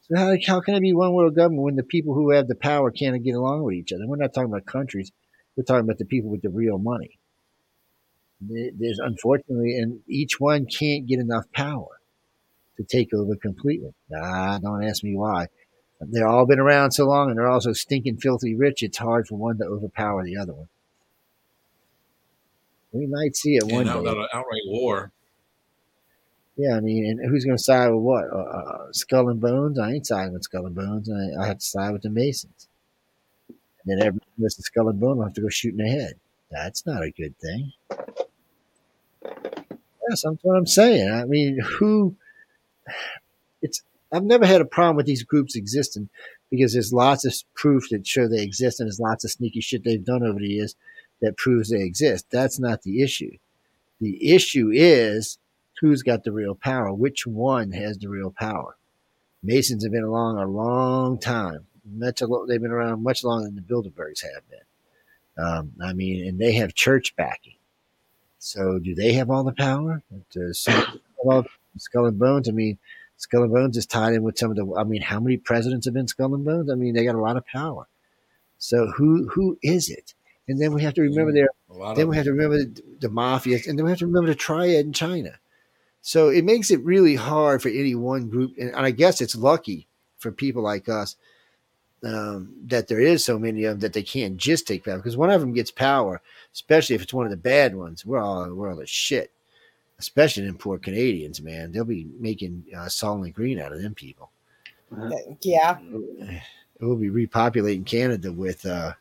So how, how can it be one world government when the people who have the power can't get along with each other? We're not talking about countries. We're talking about the people with the real money. There's unfortunately, and each one can't get enough power to take over completely. Nah, don't ask me why. They've all been around so long and they're also stinking filthy rich, it's hard for one to overpower the other one. We might see it one yeah, day. Not outright war. Yeah, I mean, and who's going to side with what? Uh, uh, Skull and Bones? I ain't siding with Skull and Bones. I, I have to side with the Masons. And then every Mr. Skull and Bone will have to go shoot in the head. That's not a good thing. Yes, that's what I'm saying. I mean, who? It's I've never had a problem with these groups existing because there's lots of proof that show they exist, and there's lots of sneaky shit they've done over the years that proves they exist. That's not the issue. The issue is who's got the real power, which one has the real power. Masons have been along a long time. Much they've been around much longer than the Bilderbergs have been. Um, I mean, and they have church backing. So, do they have all the power? Does Skull and Bones? I mean, Skull and Bones is tied in with some of the. I mean, how many presidents have been Skull and Bones? I mean, they got a lot of power. So, who who is it? And then we have to remember there. Then we have to remember the, the mafia, and then we have to remember the triad in China. So it makes it really hard for any one group, and, and I guess it's lucky for people like us um, that there is so many of them that they can't just take power because one of them gets power, especially if it's one of the bad ones. We're all in the world of shit, especially in poor Canadians, man. They'll be making uh, Soylent Green out of them people. Yeah, it will be repopulating Canada with uh,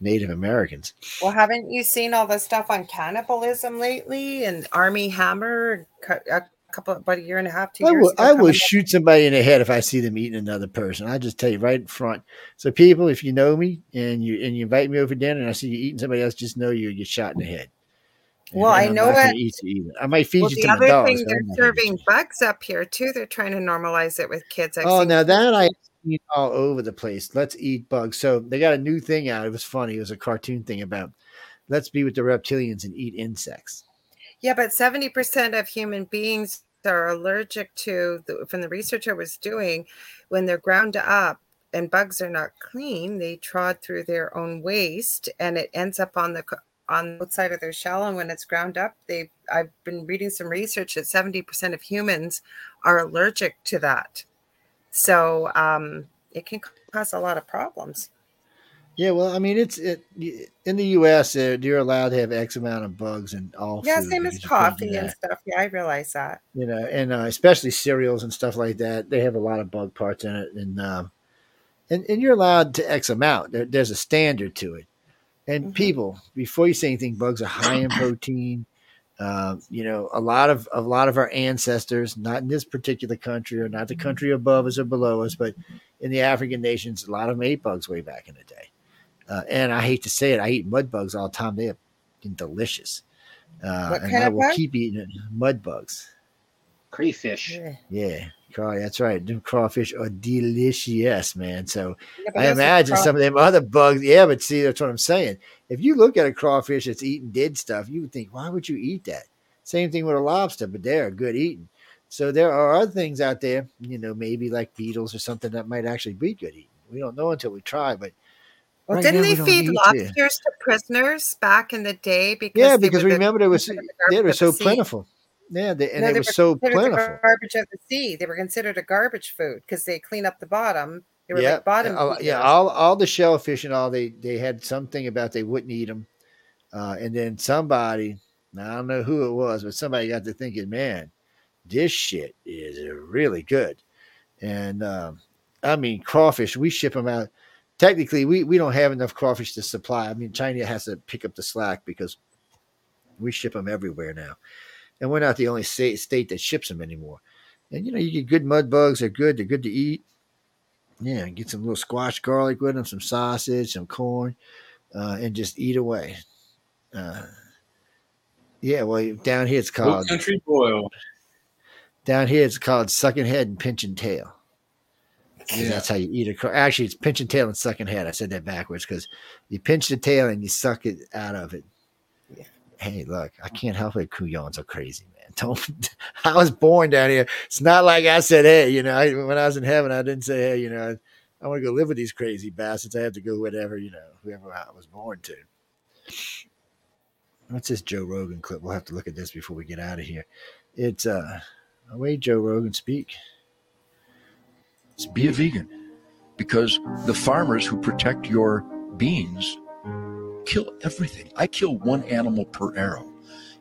Native Americans. Well, haven't you seen all the stuff on cannibalism lately and Armie Hammer a couple about a year and a half, two I years will? I will shoot somebody in the head if I see them eating another person. I just tell you right in front. So, people, if you know me and you and you invite me over dinner and I see you eating somebody else, just know you get shot in the head. Well, I know not gonna it. eat. I might feed well, you the other dogs. thing they're I'm not gonna eat serving bugs up here too. They're trying to normalize it with kids. I've Oh, now that I all over the place. Let's eat bugs. So they got a new thing out. It was funny. It was a cartoon thing about let's be with the reptilians and eat insects. Yeah, but seventy percent of human beings are allergic to. The, from the research I was doing, when they're ground up and bugs are not clean, they trod through their own waste, and it ends up on the on the outside of their shell. And when it's ground up, they I've been reading some research that seventy percent of humans are allergic to that. So um, it can cause a lot of problems. Yeah, well, I mean, it's it in the U.S. Uh, you're allowed to have X amount of bugs and all. Yeah, same as you couldn't do coffee and stuff. Yeah, I realize that. you know, and uh, especially cereals and stuff like that. They have a lot of bug parts in it, and um, and and you're allowed to X amount. There, there's a standard to it. And people, before you say anything, bugs are high in protein. Uh, you know, a lot of a lot of our ancestors, not in this particular country or not the country above us or below us, but in the African nations, a lot of them ate bugs way back in the day. Uh, and I hate to say it, I eat mud bugs all the time. They are delicious. Uh, and I will bug? keep eating. Mud bugs. Crayfish. Yeah, craw. That's right. Them crawfish are delicious, man. So Yeah, I imagine some of them other bugs. Yeah, but see, that's what I'm saying. If you look at a crawfish that's eating dead stuff, you would think, why would you eat that? Same thing with a lobster, but they're good eating. So there are other things out there, you know, maybe like beetles or something that might actually be good eating. We don't know until we try, but Well, right didn't we they don't feed need to. lobsters to prisoners back in the day? Because Yeah, because remember they were so, they were so the sea. Yeah, they, and No, they, were so plentiful. garbage of the sea. They were considered a garbage food because they clean up the bottom. They were yeah, like bottom. all- yeah, all all the shellfish and all they they had something about they wouldn't eat them, uh, and then somebody I don't know who it was, but somebody got to thinking, man, this shit is really good, and um, I mean crawfish. We ship them out. Technically, we we don't have enough crawfish to supply. I mean, China has to pick up the slack because we ship them everywhere now, and we're not the only state state that ships them anymore. And you know, you get good mud bugs. They're good. They're good to eat. Yeah, get some little squash garlic with them, some sausage, some corn, uh, and just eat away. Uh, yeah, well, down here it's Old called country boil. down here it's called sucking head and pinching tail. Yeah. That's how you eat a Actually, it's pinching tail and sucking head. I said that backwards because you pinch the tail and you suck it out of it. Hey, look, I can't help it. Kuyons are crazy, man. Don't. I was born down here. It's not like I said, hey, you know, I, when I was in heaven, I didn't say, hey, you know, I, want to go live with these crazy bastards. I have to go whatever, you know, whoever I was born to. What's this Joe Rogan clip? We'll have to look at this before we get out of here. It's uh, way Joe Rogan speak. It's Be a vegan because the farmers who protect your beans kill everything. I kill one animal per arrow.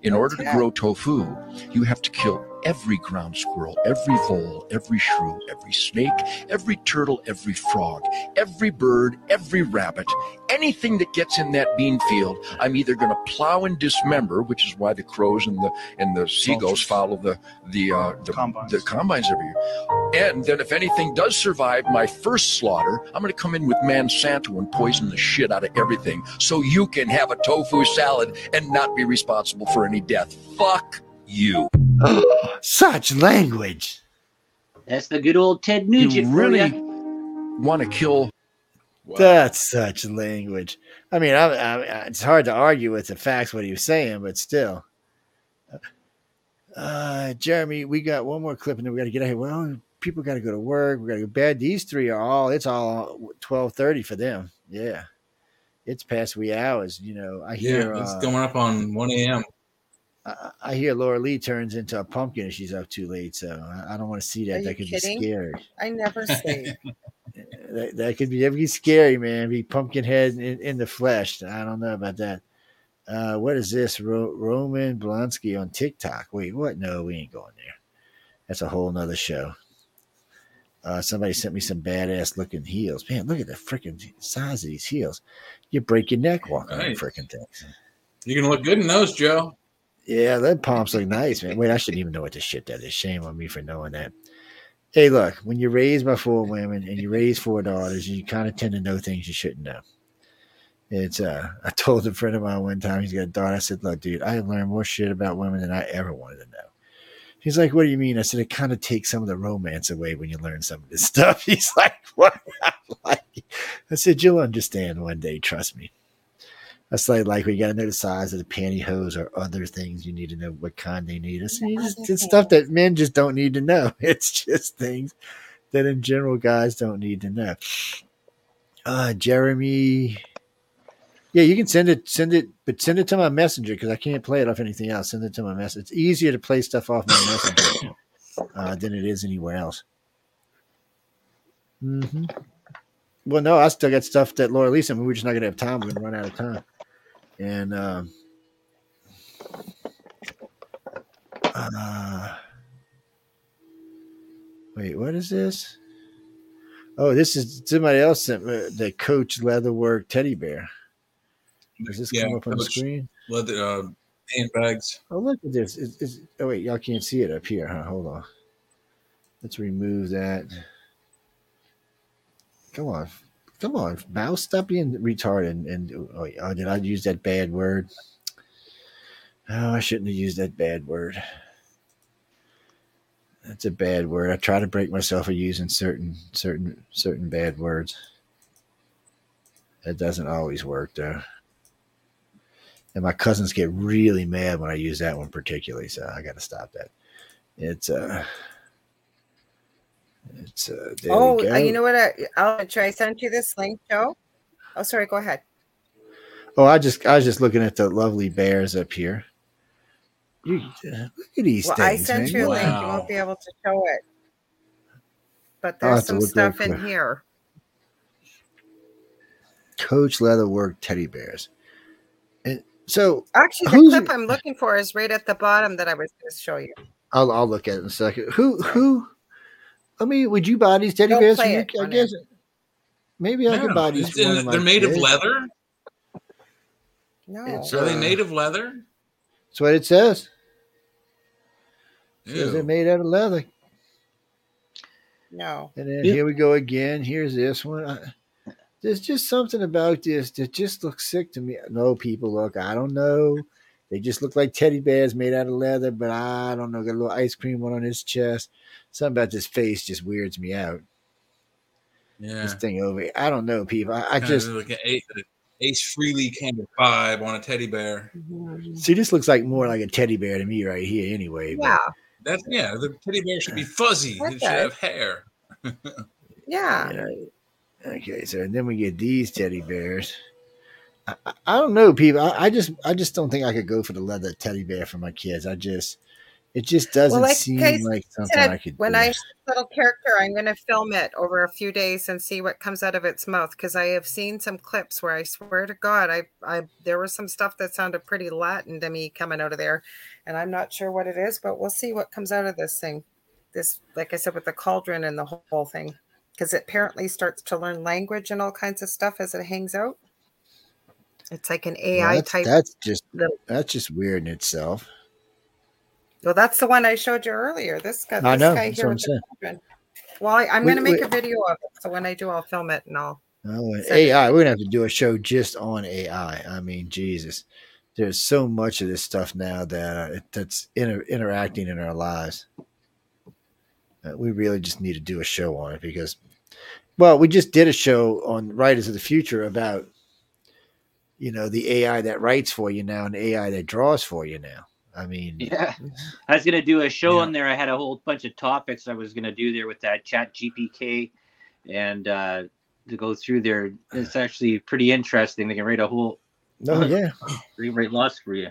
In order to grow tofu, you have to kill every ground squirrel, every vole, every shrew, every snake, every turtle, every frog, every bird, every rabbit, anything that gets in that bean field, I'm either going to plow and dismember, which is why the crows and the and the seagulls follow the the uh, the, combines. the combines every year. And then if anything does survive my first slaughter, I'm going to come in with Monsanto and poison the shit out of everything, so you can have a tofu salad and not be responsible for any death. Fuck you. such language. That's the good old Ted Nugent. You really want to kill. Wow. That's such language. I mean, I, I, it's hard to argue with the facts what he was saying, but still. Uh, Jeremy, we got one more clip and then we got to get out here. Well, people got to go to work. We got to go to bed. These three are all. It's all twelve thirty for them. Yeah, it's past wee hours. You know, I hear yeah, it's uh, going up on one a.m. I, I hear Laura Lee turns into a pumpkin if she's up too late, so I, I don't want to see that. Are that could kidding? be scary. I never sleep. that, that could be that could be scary, man. Be pumpkin head in, in the flesh. I don't know about that. Uh, what is this? Ro- Roman Blonsky on TikTok. Wait, what? No, we ain't going there. That's a whole nother show. Uh, somebody sent me some badass looking heels. Man, look at the freaking size of these heels. You break your neck walking on Nice. freaking things. You're gonna look good in those, Joe. Yeah, that pumps look nice, man. Wait, I shouldn't even know what the shit that is. Shame on me for knowing that. Hey, look, when you're raised by four women and you raise four daughters, you kind of tend to know things you shouldn't know. It's uh I told a friend of mine one time, he's got a daughter. I said, Look, dude, I learned more shit about women than I ever wanted to know. He's like, What do you mean? I said, It kind of takes some of the romance away when you learn some of this stuff. He's like, What? I said, You'll understand one day, trust me. That's like like we got to know the size of the pantyhose or other things you need to know what kind they need. It's, it's, it's stuff that men just don't need to know. It's just things that in general guys don't need to know. Uh, Jeremy, yeah, you can send it, send it, but send it to my messenger because I can't play it off anything else. Send it to my message. It's easier to play stuff off my messenger uh, than it is anywhere else. hmm Well, no, I still got stuff that Laura Lisa. I mean, we're just not gonna have time. We're gonna run out of time. And um, uh, wait, what is this? Oh, this is somebody else sent me the Coach Leatherware teddy bear. Does this come up on the screen? Leather uh, handbags. Oh, look at this. It's, it's, oh, wait, y'all can't see it up here, huh? Hold on. Let's remove that. Come on. Come on. Mouse, stop being retarded. And, and oh, oh, did I use that bad word? Oh, I shouldn't have used that bad word. That's a bad word. I try to break myself of using certain certain certain bad words. That doesn't always work though. And my cousins get really mad when I use that one particularly, so I got to stop that. It's uh, it's uh. there we oh, go. uh, you know what? I, I'll try. I sent you this link, Joe. Oh, sorry. Go ahead. Oh, I just I was just looking at the lovely bears up here. You, uh, look at these Well, I things. sent man. you a link. You won't be able to show it, but there's some stuff in quick. here. Coach Leatherware teddy bears. And so Actually, the who's- clip I'm looking for is right at the bottom that I was going to show you. I'll I'll look at it in a second. Who who? I mean, would you buy these teddy Don't bears? For play it I on guess maybe I could buy these. it's- For one of my they're made of leather. No. It's, Are they uh, native leather? That's what it says. It says they're made out of leather. No. And then Yeah. here we go again. Here's this one. I, there's just something about this that just looks sick to me. No, people, look, I don't know. They just look like teddy bears made out of leather, but I don't know. Got a little ice cream one on his chest. Something about this face just weirds me out. Yeah. This thing over here. I don't know, people. I, I just like an Ace, Ace Frehley kind of vibe on a teddy bear. Mm-hmm. see this looks like more like a teddy bear to me right here, anyway. but- Yeah. That's yeah. The teddy bear should be fuzzy. It should have hair. Yeah. Yeah. Okay, so then we get these teddy bears. I, I- don't know, people. I, I just I just don't think I could go for the leather teddy bear for my kids. I just It just doesn't well, like seem I like something said, I could. When do. I little character, I'm going to film it over a few days and see what comes out of its mouth because I have seen some clips where I swear to God, I, I there was some stuff that sounded pretty Latin to me coming out of there, and I'm not sure what it is, but we'll see what comes out of this thing. This, like I said, with the cauldron and the whole thing, because it apparently starts to learn language and all kinds of stuff as it hangs out. It's like an AI that's, type. That's just little, that's just weird in itself. Well, that's the one I showed you earlier. This guy, I this know, guy here with the children. Well, I, am going to make a video of it. So when I do, I'll film it and I'll. Oh, AI. We're gonna have to do a show just on AI. I mean, Jesus, there's so much of this stuff now that uh, that's inter- interacting in our lives. Uh, we really just need to do a show on it because, well, we just did a show on Writers of the Future about, you know, the AI that writes for you now and AI that draws for you now. I mean, yeah, I was gonna do a show yeah. on there. I had a whole bunch of topics I was gonna do there with that Chat GPT, and uh, to go through there. It's actually pretty interesting. They can write a whole, oh yeah, rewrite lots for you.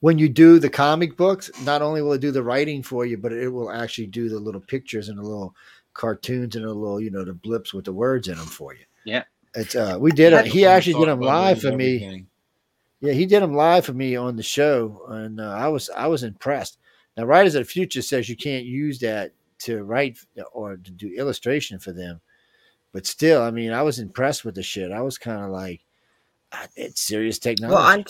When you do the comic books, not only will it do the writing for you, but it will actually do the little pictures and the little cartoons and the little, you know, the blips with the words in them for you. Yeah, it's uh, we did it. He actually did them live for me. Yeah, he did them live for me on the show, and uh, I was I was impressed. Now, Writers of the Future says you can't use that to write or to do illustration for them, but still, I mean, I was impressed with the shit. I was kind of like, ah, it's serious technology. Well, on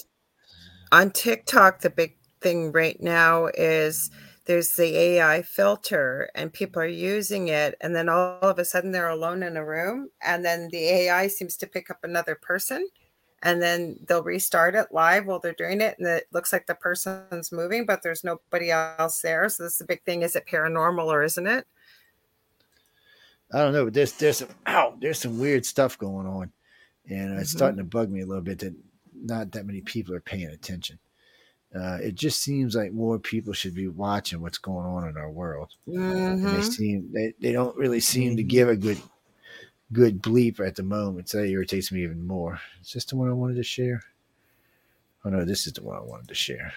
on TikTok, the big thing right now is there's the AI filter, and people are using it, and then all of a sudden they're alone in a room, and then the AI seems to pick up another person and then they'll restart it live while they're doing it and it looks like the person's moving but there's nobody else there. So this is the big thing. Is it paranormal or isn't it? I don't know but there's there's some ow, there's some weird stuff going on and mm-hmm. it's starting to bug me a little bit that not that many people are paying attention uh, it just seems like more people should be watching what's going on in our world. Mm-hmm. they seem they, they don't really seem to mm-hmm. give a good good bleep at the moment. So that irritates me even more. Is this the one I wanted to share? Oh no, this is the one I wanted to share.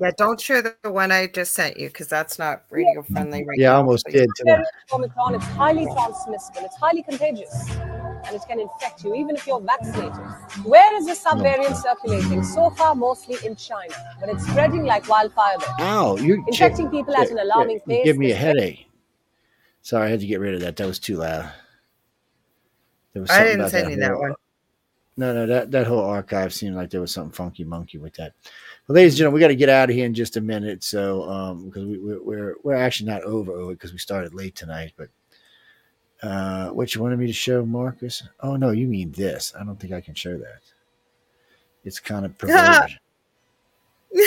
Yeah, don't share the one I just sent you because that's not radio friendly right Yeah, I almost did. Omicron, it's highly transmissible, it's highly contagious, and it can infect you even if you're vaccinated. Where is this subvariant circulating? So far, mostly in China, but it's spreading like wildfire there. Ow, you're infecting people at an alarming pace. Give me a headache. Sorry, I had to get rid of that. That was too loud. There was I didn't send you that one. No, no, that, that whole archive seemed like there was something funky monkey with that. Well, ladies and gentlemen, we got to get out of here in just a minute. So, um, because we, we're, we're, we're actually not over because we started late tonight, but uh, what you wanted me to show, Marcus? Oh no, you mean this? I don't think I can show that. It's kind of perverted.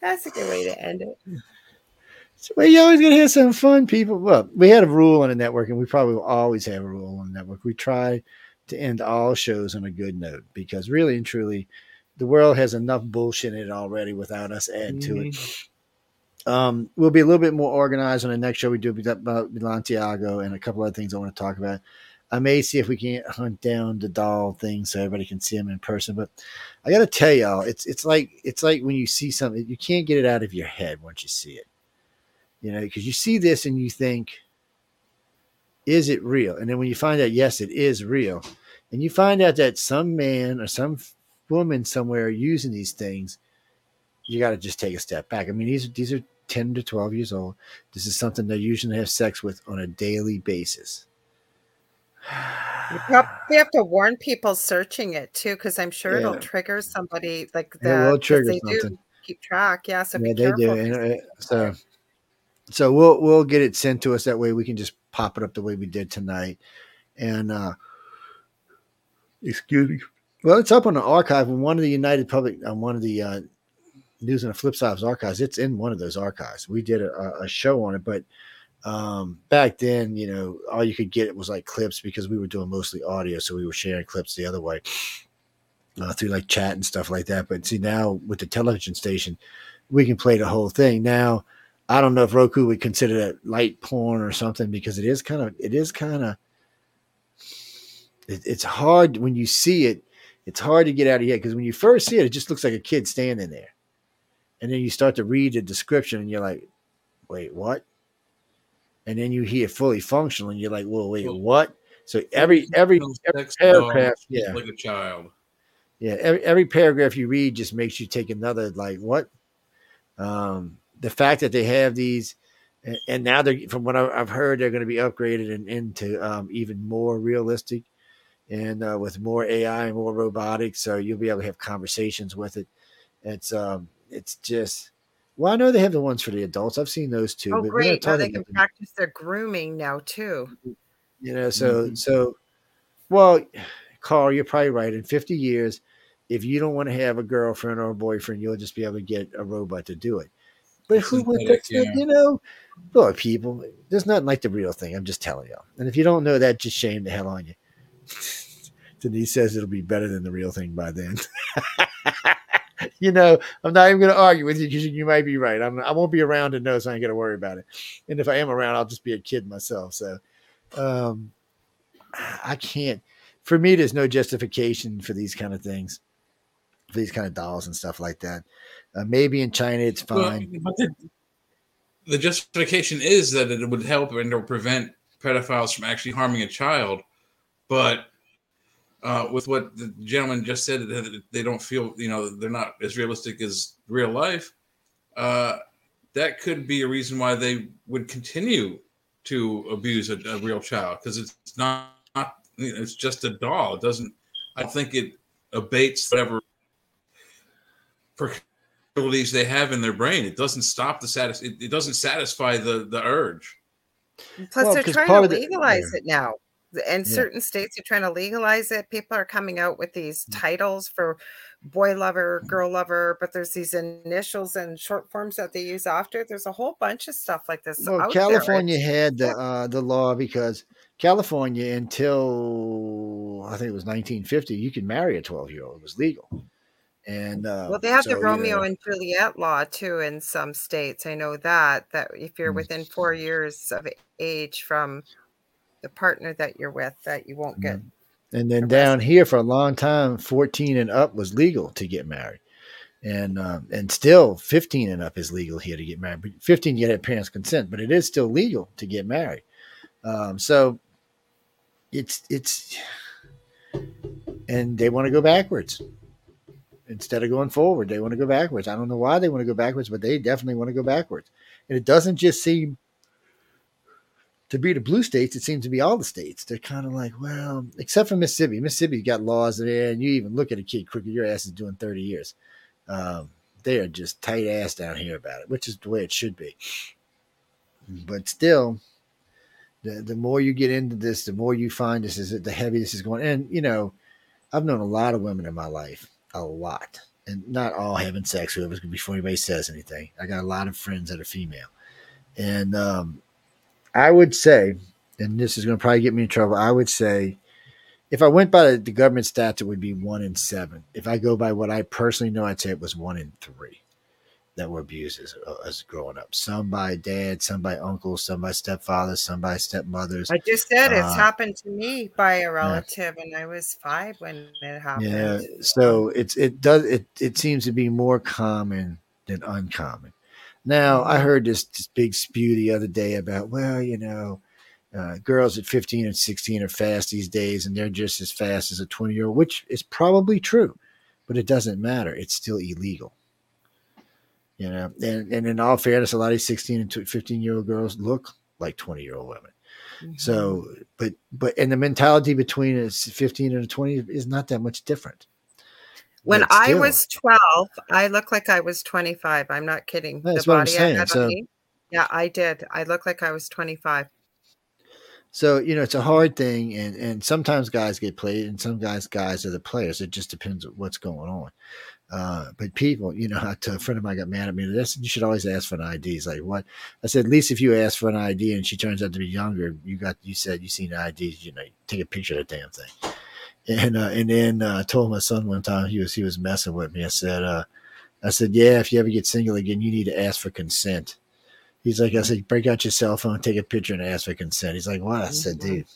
That's a good way to end it. So, well, you always gonna have some fun, people. Well, we had a rule on the network, and we probably will always have a rule on the network. We try to end all shows on a good note because, really and truly, the world has enough bullshit in it already without us adding mm-hmm. to it. Um, we'll be a little bit more organized on the next show. We do about Balenciaga and a couple other things I want to talk about. I may see if we can't hunt down the doll thing so everybody can see them in person. But I got to tell y'all, it's it's like it's like when you see something, you can't get it out of your head once you see it you know, because you see this and you think, is it real? And then when you find out, yes, it is real, and you find out that some man or some woman somewhere using these things, you got to just take a step back. I mean, these these are ten to twelve years old. This is something they usually have sex with on a daily basis. You probably have to warn people searching it too, because I'm sure yeah. it'll trigger somebody like that. It will trigger something. keep track, yeah. So yeah, they do. And, uh, so so we'll we'll get it sent to us that way we can just pop it up the way we did tonight. And uh excuse me. Well, it's up on the archive on one of the United Public on one of the uh, News and the Flip Sides archives. It's in one of those archives. We did a, a show on it, but um, back then, you know, all you could get was like clips because we were doing mostly audio, so we were sharing clips the other way uh, through like chat and stuff like that. But see, now with the television station, we can play the whole thing. Now, I don't know if Roku would consider that light porn or something because it is kind of it is kind of it, it's hard when you see it. it's hard to get out of here because when you first see it, it just looks like a kid standing there, and then you start to read the description, and you're like, "Wait, what?" And then you hear fully functional, and you're like, "Well, wait, what?" So every every, every paragraph, yeah, like a child. Yeah, every, every paragraph you read just makes you take another like what? Um, the fact that they have these, and, and now they're from what I've heard, they're going to be upgraded and into um, even more realistic, and uh, with more AI and more robotics, so you'll be able to have conversations with it. It's um, it's just. Well, I know they have the ones for the adults. I've seen those too. Oh, great! Now they can practice their grooming now too. You know, so mm-hmm. so, well, Carl, you're probably right. In 50 years, if you don't want to have a girlfriend or a boyfriend, you'll just be able to get a robot to do it. But who would, yeah. you know, look, people, there's nothing like the real thing. I'm just telling you. And if you don't know that, just shame the hell on you. Denise says it'll be better than the real thing by then. you know, I'm not even going to argue with you because you might be right. I'm, I won't be around to know, so I ain't going to worry about it. And if I am around, I'll just be a kid myself. So, um, I can't. For me, there's no justification for these kind of things, for these kind of dolls and stuff like that. Uh, maybe in China it's fine. Well, the, the, justification is that it would help and or prevent pedophiles from actually harming a child, but uh, with what the gentleman just said, that they don't feel, you know, they're not as realistic as real life. Uh, that could be a reason why they would continue to abuse a, a real child because it's not, not you know, it's just a doll. It doesn't. I think it abates whatever proclivities they have in their brain. It doesn't stop the satis- it, it doesn't satisfy the the urge. Plus, well, they're trying to legalize the, it now. And yeah. certain states are trying to legalize it. People are coming out with these mm. titles for boy lover, girl lover, but there's these initials and short forms that they use after. There's a whole bunch of stuff like this. Well, California there. had the uh, the law because California until I think it was 1950, you could marry a 12 year old. It was legal. And uh, well, they have so, the Romeo and Juliet law too in some states. I know that that if you're mm. within four years of age from the partner that you're with, that you won't get mm. And then down here for a long time, 14 and up was legal to get married. And um, and still 15 and up is legal here to get married. But 15 you get parents' consent, but it is still legal to get married. Um, so it's it's and they want to go backwards instead of going forward. They want to go backwards. I don't know why they want to go backwards, but they definitely want to go backwards. And it doesn't just seem to be the blue states, it seems to be all the states. They're kind of like, well, except for Mississippi. Mississippi's got laws there, and you even look at a kid crooked, your ass is doing 30 years. Um, they are just tight ass down here about it, which is the way it should be. But still, the, the more you get into this, the more you find this is the heavy this is going. And, you know, I've known a lot of women in my life, a lot. And not all having sex with us before anybody says anything. I got a lot of friends that are female. And um, I would say, and this is going to probably get me in trouble. I would say, if I went by the government stats, it would be one in seven. If I go by what I personally know, I'd say it was one in three that were abused as, uh, as growing up. Some by dad, some by uncles, some by stepfathers, some by stepmothers. I just said it's uh, happened to me by a relative, yeah. and I was five when it happened. Yeah, so it's it does it it seems to be more common than uncommon. Now, I heard this, this big spew the other day about, well, you know, uh, girls at 15 and 16 are fast these days and they're just as fast as a 20 year old, which is probably true, but it doesn't matter. It's still illegal. You know, and, and in all fairness, a lot of these 16 and 15 year old girls look like 20 year old women. Mm-hmm. So, but, but, and the mentality between a 15 and a 20 is not that much different. When I was 12, I looked like I was 25. I'm not kidding. That's the what I'm saying. So, yeah, I did. I looked like I was 25. So, you know, it's a hard thing and and sometimes guys get played and some guys guys are the players. It just depends on what's going on. Uh, but people, you know, a friend of mine got mad at me. This you should always ask for an ID. He's like, what? I said, at least if you ask for an ID and she turns out to be younger, you got you said you seen the ID, you know, take a picture of the damn thing. And uh, and then uh, I told my son one time he was he was messing with me. I said, uh, I said, yeah, if you ever get single again, you need to ask for consent. He's like, I said, break out your cell phone, take a picture, and ask for consent. He's like, what? I said, dude.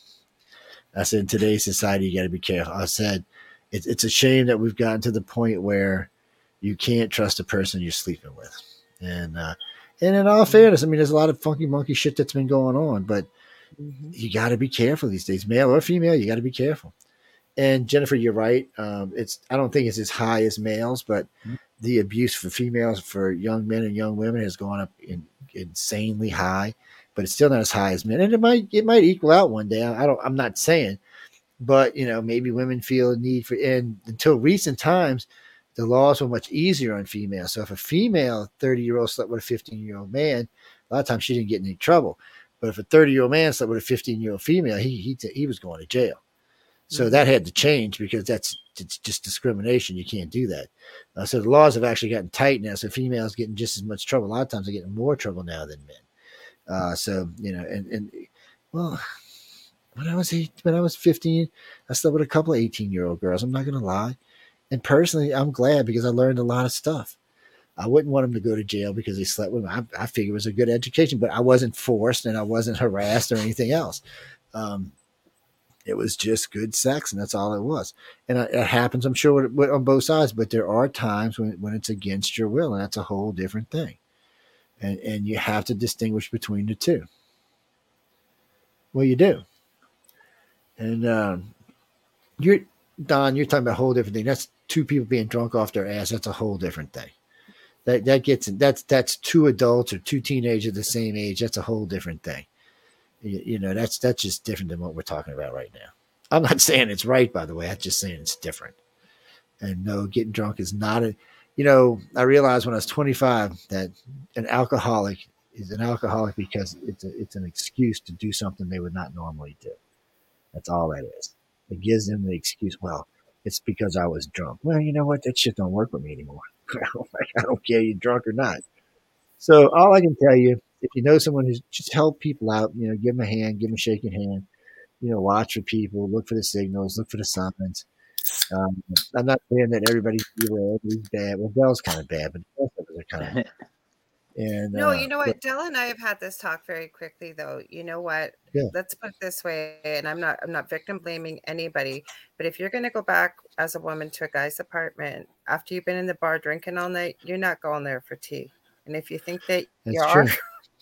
I said, in today's society, you got to be careful. I said, it's it's a shame that we've gotten to the point where you can't trust a person you're sleeping with. And uh, and in all fairness, I mean, there's a lot of funky monkey shit that's been going on, but mm-hmm. you got to be careful these days, male or female. You got to be careful. And Jennifer, you're right. Um, it's I don't think it's as high as males, but mm-hmm. the abuse for females for young men and young women has gone up in, insanely high. But it's still not as high as men, and it might it might equal out one day. I don't. I'm not saying, but you know, maybe women feel a need for. And until recent times, the laws were much easier on females. So if a female 30 year old slept with a 15 year old man, a lot of times she didn't get in any trouble. But if a 30 year old man slept with a 15 year old female, he, he, he was going to jail. So mm-hmm. that had to change because that's it's just discrimination. You can't do that. Uh, so the laws have actually gotten tight now. So females getting just as much trouble. A lot of times they're getting more trouble now than men. Uh, so you know, and and well, when I was eight, when I was fifteen, I slept with a couple of eighteen year old girls. I'm not gonna lie. And personally, I'm glad because I learned a lot of stuff. I wouldn't want him to go to jail because he slept with me. I, I figured it was a good education, but I wasn't forced and I wasn't harassed or anything else. Um, it was just good sex, and that's all it was. And it, happens, I'm sure, on both sides. But there are times when when it's against your will, and that's a whole different thing. And and you have to distinguish between the two. Well, you do. And um, you're Don. You're talking about a whole different thing. That's two people being drunk off their ass, that's a whole different thing. That that gets that's that's two adults or two teenagers the same age. That's a whole different thing. You, you, know, that's that's just different than what we're talking about right now. I'm not saying it's right, by the way. I'm just saying it's different. And no, getting drunk is not a. You know, I realized when I was 25 that an alcoholic is an alcoholic because it's a, it's an excuse to do something they would not normally do. That's all that is. It gives them the excuse. Well, it's because I was drunk. Well, you know what? That shit don't work with me anymore. I don't care you're drunk or not. So all I can tell you, if you know someone who's just help people out, you know, give them a hand, give them a shaking hand, you know, watch for people, look for the signals, look for the signs. Um, I'm not saying that everybody's evil, everybody's bad. Well, Bell's kind of bad, but the rest of us are kind of And no, uh, you know what, but, Dell and I have had this talk very quickly though. You know what? Yeah. Let's put it this way, and I'm not I'm not victim blaming anybody, but if you're gonna go back as a woman to a guy's apartment after you've been in the bar drinking all night, you're not going there for tea. And if you think that you are,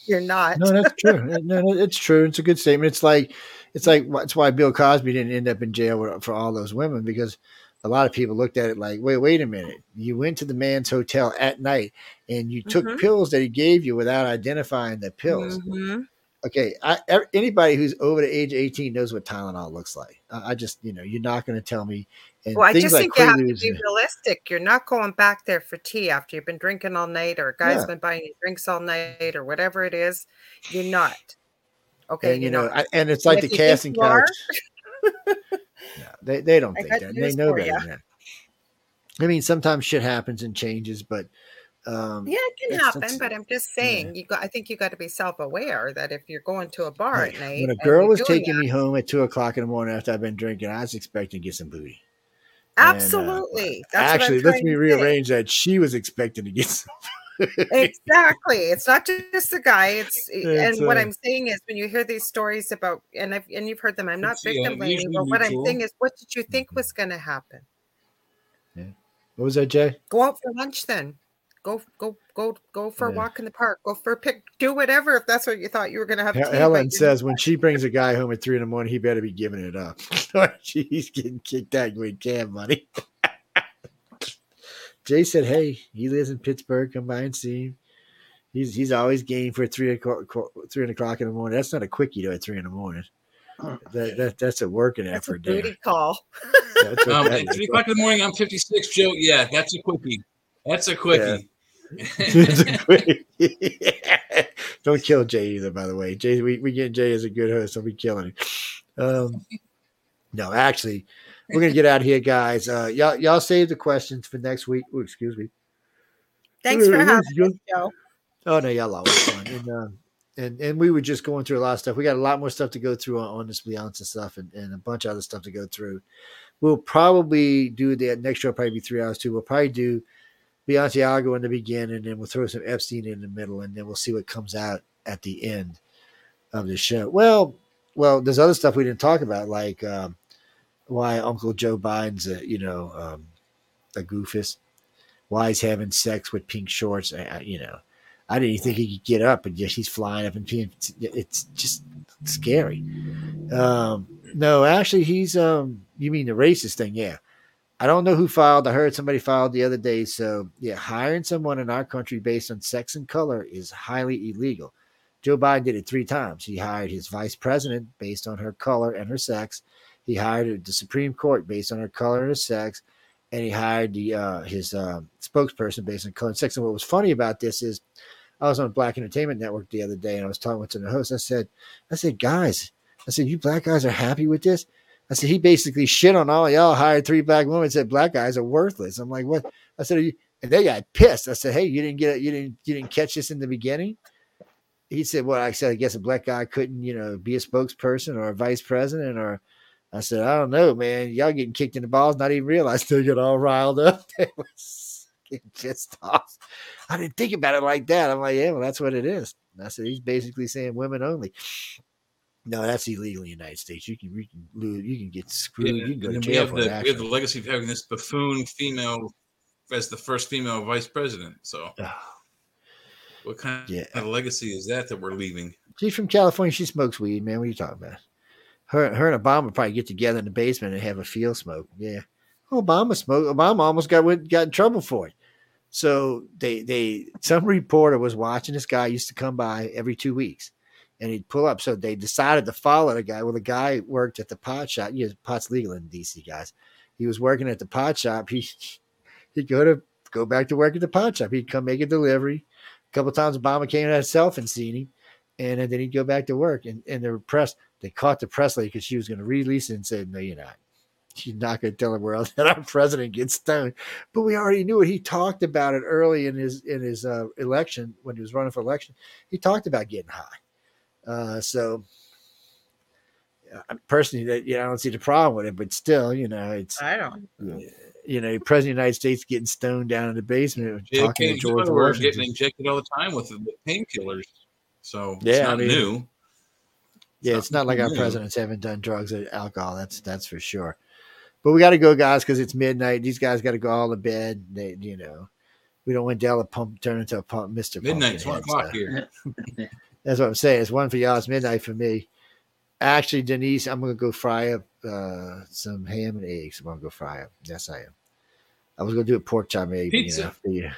you're not. No, that's true. no, no, it's true. It's a good statement. It's like it's like that's why Bill Cosby didn't end up in jail for all those women because a lot of people looked at it like, wait, wait a minute. You went to the man's hotel at night and you took mm-hmm. pills that he gave you without identifying the pills. Mm-hmm. Okay, I, anybody who's over the age of 18 knows what Tylenol looks like. I, I just, you know, you're not going to tell me. Well, I just like think you have to be realistic. You're not going back there for tea after you've been drinking all night, or a guy's yeah. been buying you drinks all night, or whatever it is. You're not. Okay, and you know, I, and it's like and the casting couch. they they don't think that. They know that. I mean, sometimes shit happens and changes, but um, yeah, it can happen. But I'm just saying, yeah. you got. I think you got to be self aware that if you're going to a bar right. at night, when a girl was taking that, me home at two o'clock in the morning after I've been drinking, I was expecting to get some booty. Absolutely. And, uh, actually, let me rearrange that. She was expecting to get some exactly. It's not just the guy. It's, it's and what uh, I'm saying is when you hear these stories about and I've and you've heard them. I'm not victim blaming, but what I'm saying is, what did you think was going to happen? Yeah. What was that, Jay? Go out for lunch then. Go go go go for yeah. a walk in the park. Go for a pick. Do whatever if that's what you thought you were going to have. Helen says when she brings a guy home at three in the morning, he better be giving it up. He's getting kicked out when can, buddy. Jay said, "Hey, he lives in Pittsburgh. Come by and see him. He's he's always game for three o'clock three o'clock in the morning. That's not a quickie though at three in the morning. That, that that's a working that's effort. A booty call. um, at three o'clock in the morning, I'm 56. Joe, yeah, that's a quickie. That's a quickie. Don't kill Jay either, by the way. Jay, we, we get Jay as a good host, I'll be killing him. Um, no, actually, we're gonna get out of here, guys. Uh, y'all, y'all save the questions for next week. Ooh, excuse me. Thanks for having us, Joe. Oh no, y'all always fun. And, uh, and and we were just going through a lot of stuff. We got a lot more stuff to go through on, on this Beyonce stuff and, and a bunch of other stuff to go through. We'll probably do the next show. Probably be three hours too. We'll probably do Beyonce in the beginning, and then we'll throw some Epstein in the middle, and then we'll see what comes out at the end of the show. Well, well, there's other stuff we didn't talk about, like um, why Uncle Joe Biden's a you know um, a goofus, why he's having sex with pink shorts. I, you know, I didn't even think he could get up, and just he's flying up and pink. It's just scary. Um, no, actually, he's um. You mean the racist thing? Yeah. I don't know who filed. I heard somebody filed the other day. So, yeah, hiring someone in our country based on sex and color is highly illegal. Joe Biden did it three times. He hired his vice president based on her color and her sex. He hired the Supreme Court based on her color and her sex, and he hired the uh, his uh, spokesperson based on color and sex. And what was funny about this is, I was on Black Entertainment Network the other day, and I was talking to the host. I said, I said, guys, I said, you black guys are happy with this? I said, he basically shit on all y'all, hired three black women, said black guys are worthless. I'm like, what? I said, and they got pissed. I said, hey, you didn't get it, you didn't you didn't catch this in the beginning. He said, well, I said, I guess a black guy couldn't, you know, be a spokesperson or a vice president or I said, I don't know, man. Y'all getting kicked in the balls, not even realize they get all riled up. They was pissed off. I didn't think about it like that. I'm like, yeah, well, that's what it is. And I said, he's basically saying women only. No, that's illegal in the United States. You can you can lose, you can get screwed. Yeah, you can go to jail we have, the, we have the legacy of having this buffoon female as the first female vice president. So, what kind yeah. of legacy is that that we're leaving? She's from California. She smokes weed, man. What are you talking about? Her, her and Obama probably get together in the basement and have a field smoke. Yeah, Obama smoked. Obama almost got got in trouble for it. So they they some reporter was watching this guy used to come by every two weeks and he'd pull up. So they decided to follow the guy. Well, the guy worked at the pot shop. Yeah, pot's legal in DC, guys. He was working at the pot shop. He he'd go to go back to work at the pot shop. He'd come make a delivery. A couple times Obama came himself and seen him, and then he'd go back to work. And and the press they caught the press lady because she was going to release it and said, "No, you're not." She's not going to tell the world that our president gets stoned, but we already knew it. He talked about it early in his in his uh, election when he was running for election. He talked about getting high uh, so personally, that you know, I don't see the problem with it, but still, you know, it's I don't. You know, President of the United States getting stoned down in the basement yeah, talking to George Washington. getting injected all the time with, with painkillers. So yeah, it's not I mean, new. Yeah, it's, it's not, not like new. our presidents haven't done drugs or alcohol. That's that's for sure. But we got to go, guys, because it's midnight. These guys got to go all to bed. They, you know, we don't want Della pump turn into a pump, Mister. Midnight's one o'clock here. That's what I'm saying. It's one for y'all. It's midnight for me. Actually, Denise, I'm gonna go fry up uh, some ham and eggs. I'm gonna go fry up. Yes, I am. I was gonna do a pork chop maybe. Pizza. You know,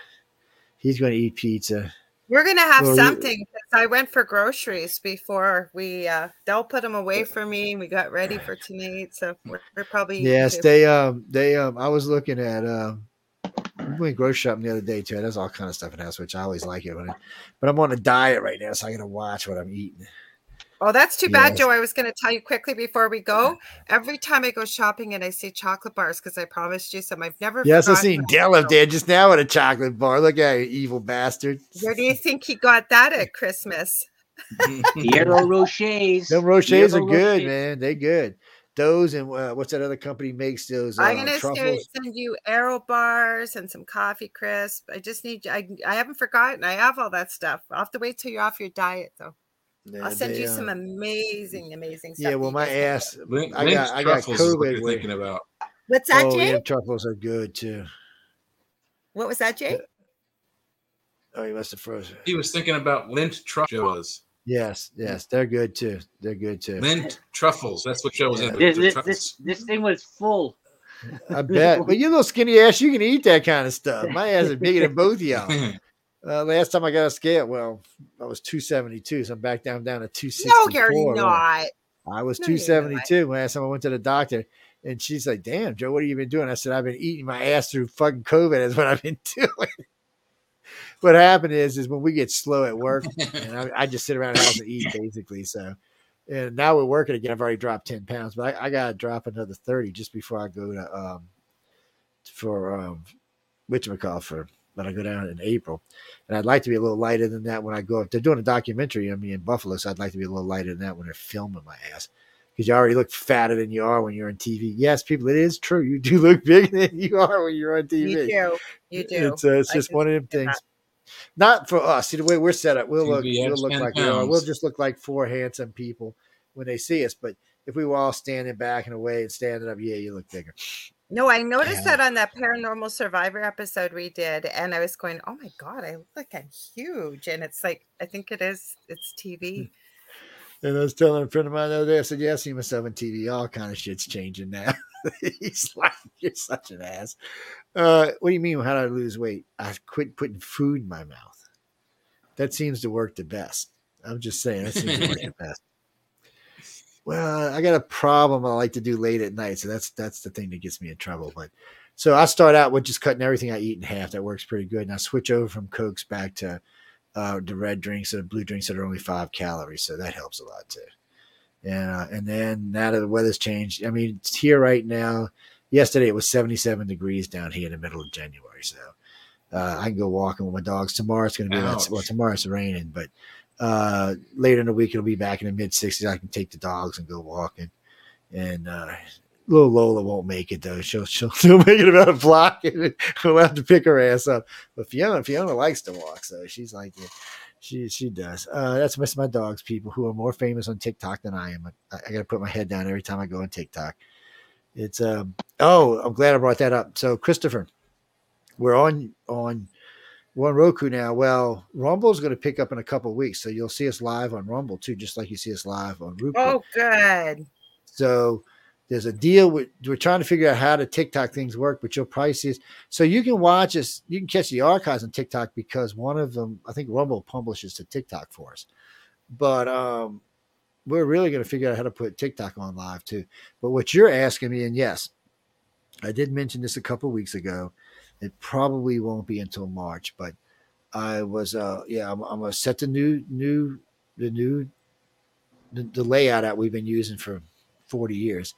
he's gonna eat pizza. We're gonna have well, something I went for groceries before we. uh They'll put them away for me. We got ready for tonight, so we're, we're probably yes. They um they um I was looking at um we went grocery shopping the other day too. There's all kind of stuff in house, which I always like it. When I, but I'm on a diet right now, so I got to watch what I'm eating. Oh, that's too bad, Joe. I was going to tell you quickly before we go. Every time I go shopping and I see chocolate bars, because I promised you some, I've never. Yes, I seen Dell up there just now with a chocolate bar. Look at you, evil bastard. Where do you think he got that at Christmas? Ferrero Rochers. Them Rochers are good, man. They good those and uh, what's that other company makes those? Uh, I'm gonna send you Aero bars and some coffee crisp. I just need. I I haven't forgotten. I have all that stuff. I'll have to wait till you're off your diet though. Yeah, I'll send they, you some uh, amazing, amazing stuff. Yeah, well, my ass. Link, I got I got COVID. What thinking about. What's that, oh, Jay? Yeah, truffles are good too. What was that, Jay? Oh, he must have frozen. He was thinking about Lindt truffles. Yes, yes, they're good too. They're good too. Mint truffles. That's what Joe was in. This, this, this, this thing was full. I bet. But you little skinny ass, you can eat that kind of stuff. My ass is bigger than both of y'all. Uh, last time I got a scale, well, I was 272, so I'm back down down to 264. No, you're not. I was no, 272 last time I went to the doctor, and she's like, "Damn, Joe, what have you been doing?" I said, "I've been eating my ass through fucking COVID. That's what I've been doing." What happened is is when we get slow at work, and I, I just sit around the house and eat basically. So, and now we're working again. I've already dropped ten pounds, but I, I got to drop another thirty just before I go to um for um call for when I go down in April. And I'd like to be a little lighter than that when I go up. They're doing a documentary on me in Buffalo, so I'd like to be a little lighter than that when they're filming my ass. Because you already look fatter than you are when you're on TV. Yes, people, it is true. You do look bigger than you are when you're on TV. You do. You do. It's, uh, it's just one of them things. That. Not for us. See the way we're set up, we'll look, we'll look like we are. We'll just look like four handsome people, when they see us. But if we were all standing back and away and standing up, yeah, you look bigger. No, I noticed yeah. that on that paranormal survivor episode we did, and I was going, "Oh my god, I look like I'm huge!" And it's like, I think it is. It's TV. And I was telling a friend of mine the other day, I said, "Yeah, I see myself on TV. All kind of shit's changing now." He's like, "You're such an ass." Uh, what do you mean? How did I lose weight? I quit putting food in my mouth. That seems to work the best. I'm just saying that seems to work the best. Well, I got a problem I like to do late at night, so that's that's the thing that gets me in trouble. But so I start out with just cutting everything I eat in half. That works pretty good. And I switch over from cokes back to uh, the red drinks or the blue drinks that are only five calories, so that helps a lot too. Yeah, and then now that the weather's changed, I mean, it's here right now. Yesterday it was 77 degrees down here in the middle of January, so uh, I can go walking with my dogs. Tomorrow it's going to be well, tomorrow it's raining, but uh, later in the week it'll be back in the mid 60s. I can take the dogs and go walking, and uh, little Lola won't make it though. She'll she'll, she'll make it about a block, and we'll have to pick her ass up. But Fiona Fiona likes to walk, so she's like. Yeah, she she does. Uh, that's my, my dogs, people who are more famous on TikTok than I am. I, I got to put my head down every time I go on TikTok. It's um. Oh, I'm glad I brought that up. So Christopher, we're on on we're on Roku now. Well, Rumble is going to pick up in a couple weeks, so you'll see us live on Rumble too, just like you see us live on Roku. Oh, good. So there's a deal. With, we're trying to figure out how the TikTok things work, but probably see us. So you can watch us. You can catch the archives on TikTok because one of them, I think Rumble publishes to TikTok for us. But um, we're really going to figure out how to put TikTok on live too. But what you're asking me, and yes, I did mention this a couple weeks ago. It probably won't be until March, but I was, uh, yeah, I'm, I'm gonna set the new, new, the new, the, the layout that we've been using for 40 years,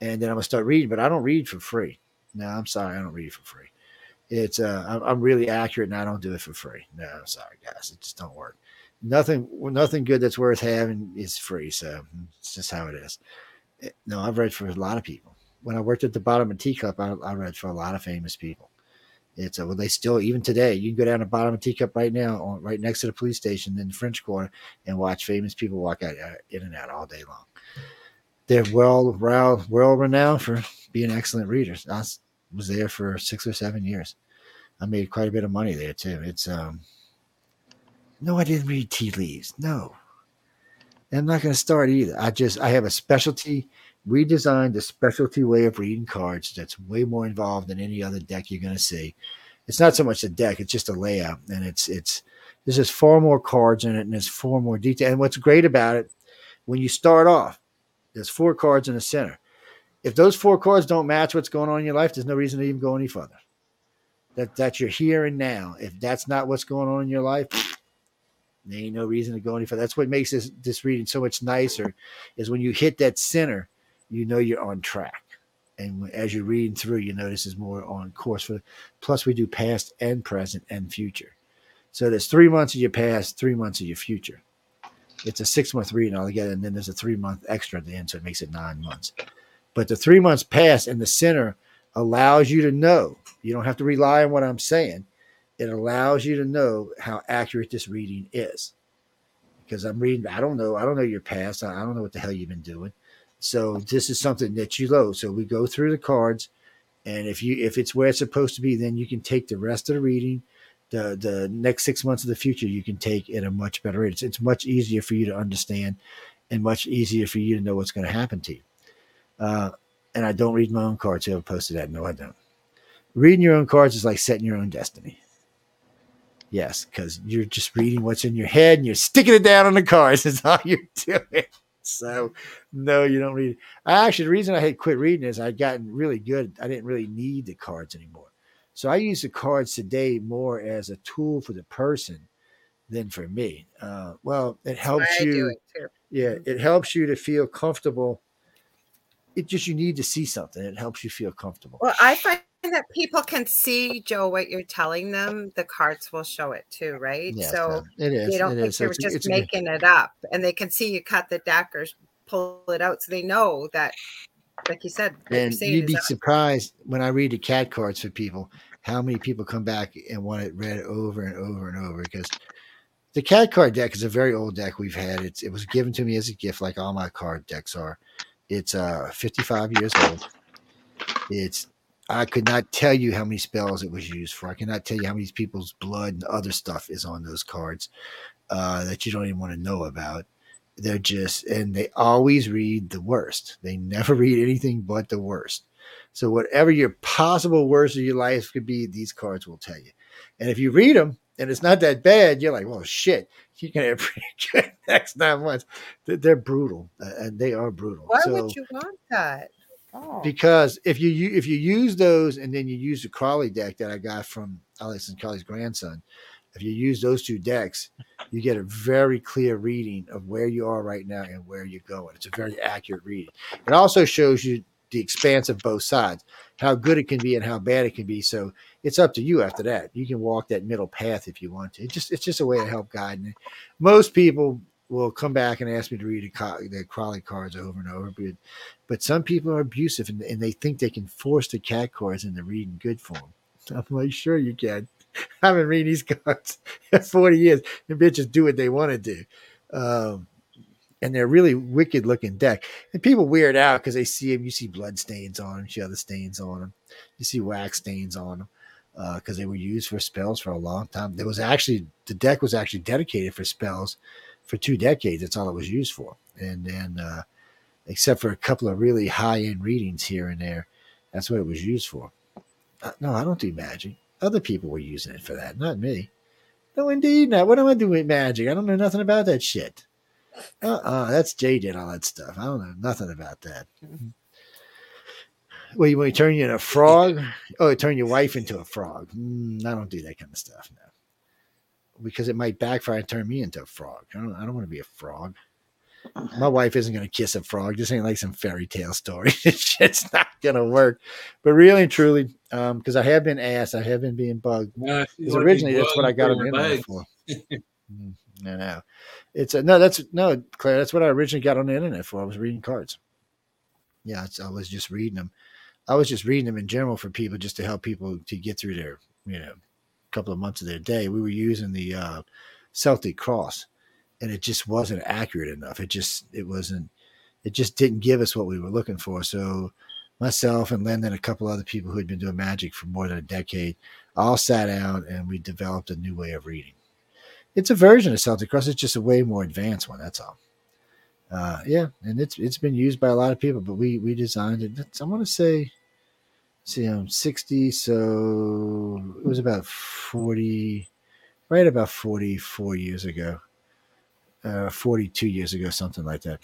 and then I'm gonna start reading. But I don't read for free. No, I'm sorry, I don't read for free. It's, uh, I'm really accurate, and I don't do it for free. No, I'm sorry, guys, it just don't work nothing nothing good that's worth having is free. So it's just how it is. Eh, no, I've read for a lot of people. When I worked at the bottom of the Cup, I, I read for a lot of famous people. It's a, well, they still even today. You can go down to the bottom of the Cup right now, on, right next to the police station in the French Quarter, and watch famous people walk out uh, in and out all day long. They're well well well renowned for being excellent readers. I was there for six or seven years. I made quite a bit of money there too. It's um no, I didn't read tea leaves. No. I'm not going to start either. I just I have a specialty redesigned a specialty way of reading cards that's way more involved than any other deck you're going to see. It's not so much the deck; it's just a layout, and it's it's there's just far more cards in it, and there's far more detail. And what's great about it, when you start off, there's four cards in the center. If those four cards don't match what's going on in your life, there's no reason to even go any further. That you're here and now. If that's not what's going on in your life, there ain't no reason to go any further. That's what makes this this reading so much nicer. Is when you hit that center, you know you're on track, and as you're reading through, you notice is more on course for. Plus, we do past and present and future. So there's three months of your past, three months of your future. It's a six month reading altogether, and then there's a three month extra at the end, so it makes it nine months. But the three months past and the center allows you to know. You don't have to rely on what I'm saying it allows you to know how accurate this reading is. Because I'm reading, I don't know, I don't know your past. I don't know what the hell you've been doing. So this is something that you know. So we go through the cards, and if you if it's where it's supposed to be, then you can take the rest of the reading. The the next six months of the future, you can take at a much better rate. It's, it's much easier for you to understand, and much easier for you to know what's going to happen to you. Uh, and I don't read my own cards. Whoever posted that? No, I don't. Reading your own cards is like setting your own destiny. Yes, because you're just reading what's in your head and you're sticking it down on the cards. That's all you're doing. So, no, you don't read. I actually, the reason I had quit reading is I'd gotten really good. I didn't really need the cards anymore. So I use the cards today more as a tool for the person than for me. Uh, well, it helps you. It yeah, mm-hmm. it helps you to feel comfortable. It just you need to see something. It helps you feel comfortable. Well, I find that people can see Joe what you're telling them, the cards will show it too, right? Yes, so it is. They don't think you're So just it's a making it up, and they can see you cut the deck or pull it out, so they know that, like you said, And you'd be surprised when I read the cat cards for people how many people come back and want it read over and over and over because The cat card deck is a very old deck we've had. It's it was given to me as a gift, like all my card decks are. It's uh 55 years old. It's I could not tell you how many spells it was used for. I cannot tell you how many people's blood and other stuff is on those cards uh, that you don't even want to know about. They're just, and they always read the worst. They never read anything but the worst. So whatever your possible worst of your life could be, these cards will tell you. And if you read them and it's not that bad, you're like, well, shit, you can have pretty good next nine months. They're brutal, and they are brutal. Why so, would you want that? Oh. Because if you if you use those and then you use the Crowley deck that I got from Aleister Crowley's grandson, if you use those two decks, you get a very clear reading of where you are right now and where you're going. It's a very accurate reading. It also shows you the expanse of both sides, how good it can be and how bad it can be. So it's up to you after that. You can walk that middle path if you want to. It just it's just a way to help guide. And most people will come back and ask me to read the, Crowley cards over and over, but but some people are abusive and, and they think they can force the cat cards into reading good for them. I'm like, sure you can. I've been reading these cards for 40 years, and bitches do what they want to do. Um, and they're really wicked looking deck. And people weird out because they see them. You see blood stains on them, you see other stains on them, you see wax stains on them because uh, they were used for spells for a long time. There was actually the deck was actually dedicated for spells for two decades. That's all it was used for. And then, uh, except for a couple of really high end readings here and there, that's what it was used for. Uh, no, I don't do magic. Other people were using it for that, not me. No, indeed not. What am I doing with magic? I don't know nothing about that shit. Uh uh-uh, that's Jay did all that stuff. I don't know nothing about that. Well, you want to turn you into a frog? Oh, turn your wife into a frog. Mm, I don't do that kind of stuff now because it might backfire and turn me into a frog. I don't, I don't want to be a frog. My wife isn't going to kiss a frog. This ain't like some fairy tale story. It's not going to work. But really and truly, because um, I have been asked, I have been being bugged. Because originally that's what I got on the for. mm, I no, It's a, no, that's no, Claire. That's what I originally got on the internet for. I was reading cards. Yeah, I was just reading them. I was just reading them in general for people, just to help people to get through their, you know, couple of months of their day, we were using the uh, Celtic cross, and it just wasn't accurate enough. It just it wasn't. It just didn't give us what we were looking for. So myself and Len and a couple other people who had been doing magic for more than a decade all sat down and we developed a new way of reading. It's a version of Celtic cross. It's just a way more advanced one. That's all. Uh, yeah, and it's it's been used by a lot of people, but we we designed it. I want to say see, I'm 60, so it was about 40, right about 44 years ago, uh, 42 years ago, something like that.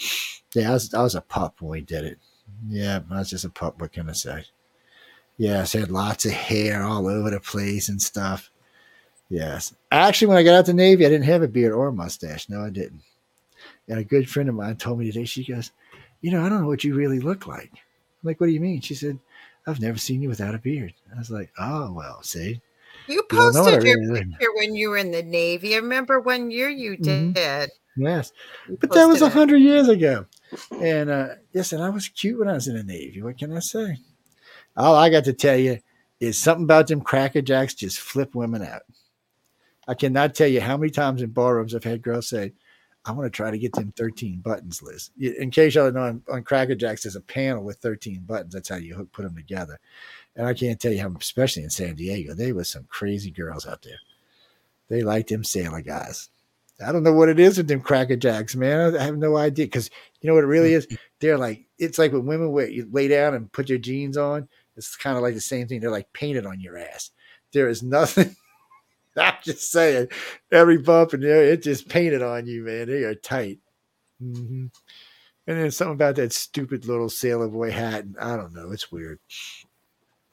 Yeah, I was, I was a pup when we did it. Yeah, I was just a pup. What can I say? Yes, I had lots of hair all over the place and stuff. Yes. Actually, when I got out the Navy, I didn't have a beard or a mustache. No, I didn't. And a good friend of mine told me today, she goes, You know, I don't know what you really look like. I'm like, What do you mean? She said, I've never seen you without a beard. I was like, oh, well, see. You posted you your picture when you were in the Navy. I remember one year you mm-hmm. did. Mm-hmm. Yes. You but that was a hundred years ago. And uh, yes, and I was cute when I was in the Navy. What can I say? All I got to tell you is something about them cracker jacks just flip women out. I cannot tell you how many times in ballrooms I've had girls say, I want to try to get them 13 buttons, Liz. In case y'all know, on, on Cracker Jacks, there's a panel with 13 buttons. That's how you hook, put them together. And I can't tell you how, especially in San Diego, they was some crazy girls out there. They like them sailor guys. I don't know what it is with them Cracker Jacks, man. I have no idea. Because you know what it really is? They're like, it's like when women wear, you lay down and put your jeans on. It's kind of like the same thing. They're like painted on your ass. There is nothing I'm just saying, every bump and there, it just painted on you, man. They are tight. Mm-hmm. And then something about that stupid little sailor boy hat. And I don't know. It's weird.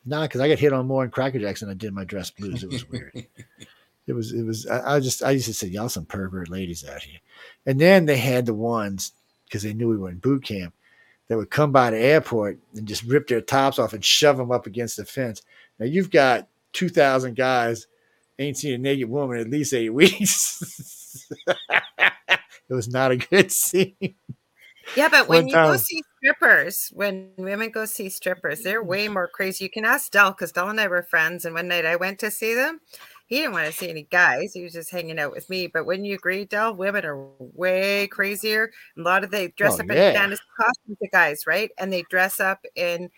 Nah, because I got hit on more in Cracker Jacks than I did my dress blues. It was weird. it was, it was, I, I, just, I used to say, y'all some pervert ladies out here. And then they had the ones, because they knew we were in boot camp, that would come by the airport and just rip their tops off and shove them up against the fence. Now you've got 2,000 guys ain't seen a naked woman at least eight weeks. it was not a good scene. Yeah, but when you go see strippers, when women go see strippers, they're mm-hmm. way more crazy. You can ask Dell because Dell and I were friends, and one night I went to see them. he didn't want to see any guys. He was just hanging out with me. But wouldn't you agree, Dell? Women are way crazier. A lot of they dress oh, up yeah. in fantasy costumes, the guys, right? And they dress up in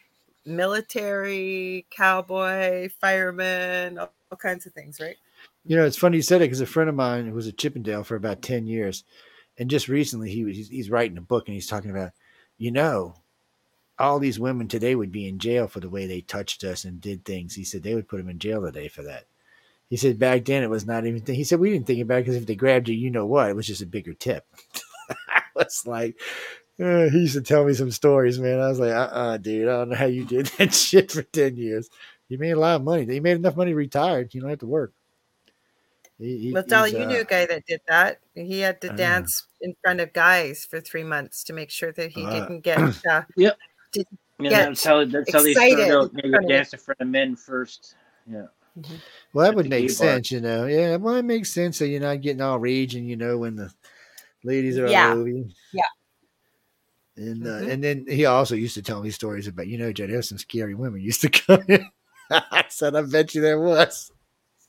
military, cowboy, fireman, all, all kinds of things, right? You know, it's funny you said it because a friend of mine who was at Chippendale for about 10 years, and just recently he was he's, he's writing a book and he's talking about, you know, all these women today would be in jail for the way they touched us and did things. He said they would put them in jail today for that. He said back then it was not even. Th- he said we didn't think about it because if they grabbed you, you know what? It was just a bigger tip. I was like, uh, he used to tell me some stories, man. I was like, uh, uh dude, I don't know how you did that shit for ten years. You made a lot of money. You made enough money retired. You don't have to work. He, he, tell you uh, knew a guy that did that. He had to dance in front of guys for three months to make sure that he uh, didn't get. Uh, yep. Did yeah, that's how that's how they started out. They would dance in front of men first. Yeah. Mm-hmm. Well, that would make sense, you know. Yeah, well, it makes sense. So you're not getting all raging, you know, when the ladies are yeah. all over you. Yeah. And uh, mm-hmm. and then he also used to tell me stories about, you know, Joe, there's some scary women used to come in. I said, I bet you there was.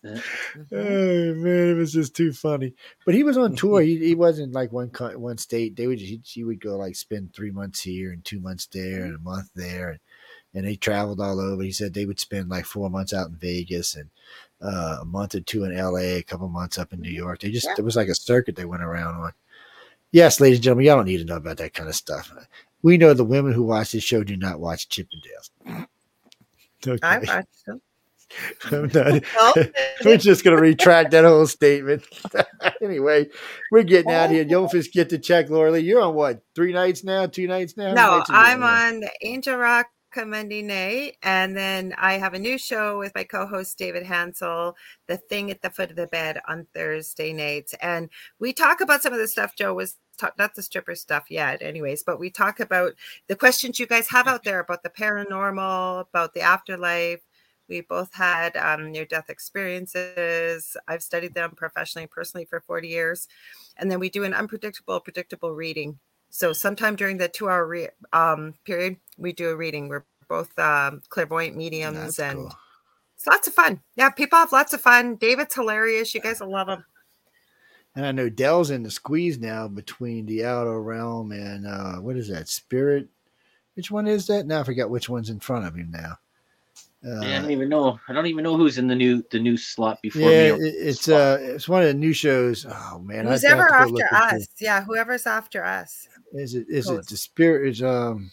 Mm-hmm. Oh man, it was just too funny. But he was on tour. He, he wasn't like one one state. They would he, he would go like spend three months here and two months there and a month there. And and they traveled all over. He said they would spend like four months out in Vegas and uh, a month or two in LA, a couple months up in New York. They just, yeah. it was like a circuit they went around on. Yes, ladies and gentlemen, y'all don't need to know about that kind of stuff. We know the women who watch this show do not watch Chippendales. Okay. I watch them. we're just going to retract that whole statement. anyway, we're getting out of here. Don't forget to check, Laura Lee. You're on what? Three nights now? Two nights now? No, nights I'm on the Angel Rock Monday night. And then I have a new show with my co host, David Hansel, The Thing at the Foot of the Bed on Thursday nights. And we talk about some of the stuff Joe was talk, not the stripper stuff yet, anyways, but we talk about the questions you guys have out there about the paranormal, about the afterlife. We both had um, near death experiences. I've studied them professionally, personally for 40 years. And then we do an unpredictable, predictable reading so sometime during the two hour re- um, period, we do a reading. We're both um, clairvoyant mediums That's and cool. it's lots of fun. Yeah, people have lots of fun. David's hilarious. You guys will love him. And I know Dell's in the squeeze now between the outer realm and uh, what is that? Spirit. Which one is that? Now I forget which one's in front of him now. Uh, yeah, I don't even know. I don't even know who's in the new the new slot before yeah, me. it's slot. uh, it's one of the new shows. Oh man, who's ever after us? Yeah, whoever's after us. Is it is it the spirit? Is um,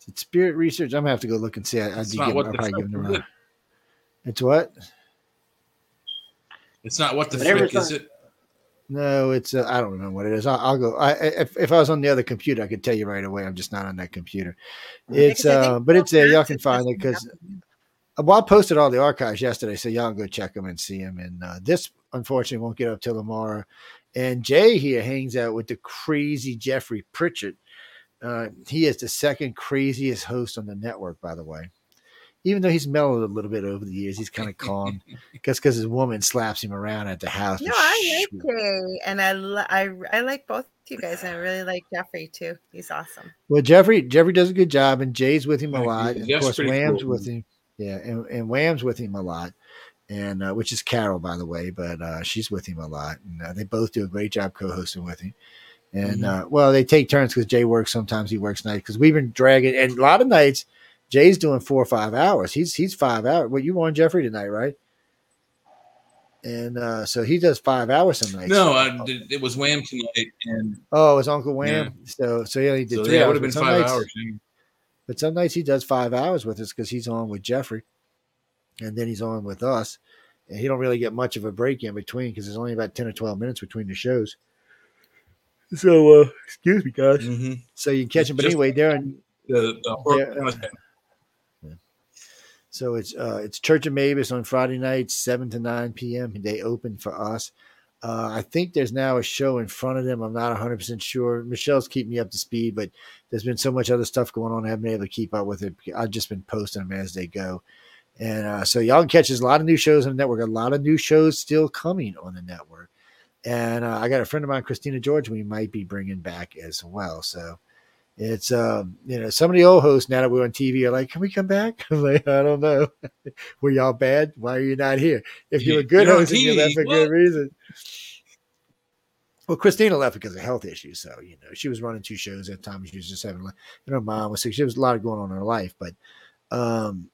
is it spirit research? I'm gonna have to go look and see. I, I'd give, I'll probably give them the It's what? It's not what the frick is it? No, it's uh, I don't remember what it is. I'll, I'll go. I, if, if I was on the other computer, I could tell you right away. I'm just not on that computer. It's uh, but it's there. Y'all can find it because well, I posted all the archives yesterday, so y'all go check them and see them. And uh, this unfortunately won't get up till tomorrow. And Jay here hangs out with the crazy Jeffrey Pritchett. Uh, he is the second craziest host on the network, by the way. Even though he's mellowed a little bit over the years, he's kind of calm. Because because his woman slaps him around at the house. No, I like Jay, and I, I I like both you guys. And I really like Jeffrey too. He's awesome. Well, Jeffrey Jeffrey does a good job, and Jay's with him a lot. And of course, Wham's cool. with him. Yeah, and, and Wham's with him a lot and uh, which is Carol, by the way, but uh, she's with him a lot, and uh, they both do a great job co-hosting with him. And mm-hmm. Uh, well, they take turns because Jay works sometimes he works nights because we've been dragging, and a lot of nights Jay's doing four or five hours. He's he's five hours. Well, you on Jeffrey tonight, right? And uh, so he does five hours some nights. No, I it was Wham tonight, and oh, it's Uncle Wham. Yeah. So so yeah, he did. So, three yeah, it would have been five nights, hours. But some nights he does five hours with us because he's on with Jeffrey and then he's on with us. And he don't really get much of a break in between because there's only about ten or twelve minutes between the shows. So, uh, excuse me, guys. Mm-hmm. So you can catch him. But anyway, in. The, the. So it's uh, it's Church of Mavis on Friday nights, seven to nine p.m. They open for us. Uh, I think there's now a show in front of them. I'm not 100 percent sure. Michelle's keeping me up to speed, but there's been so much other stuff going on. I haven't been able to keep up with it. I've just been posting them as they go. And uh, so y'all can catch a lot of new shows on the network. A lot of new shows still coming on the network. And uh, I got a friend of mine, Christina George, we might be bringing back as well. So it's um, you know, some of the old hosts now that we're on TV are like, "Can we come back?" I'm like, "I don't know. were y'all bad? Why are you not here? If you're a good host, you left for what? good reason." Well, Christina left because of health issues. So you know, she was running two shows at the time. She was just having, and her mom was sick. She was a lot of going on in her life, but um,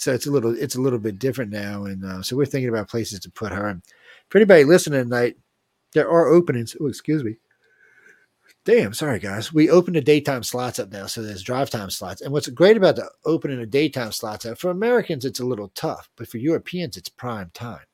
so it's a little it's a little bit different now. And uh, so we're thinking about places to put her. And for anybody listening tonight, there are openings. Oh, excuse me. Damn, sorry guys. We open the daytime slots up now, so there's drive time slots. And what's great about the opening the daytime slots up for Americans, it's a little tough, but for Europeans, it's prime time.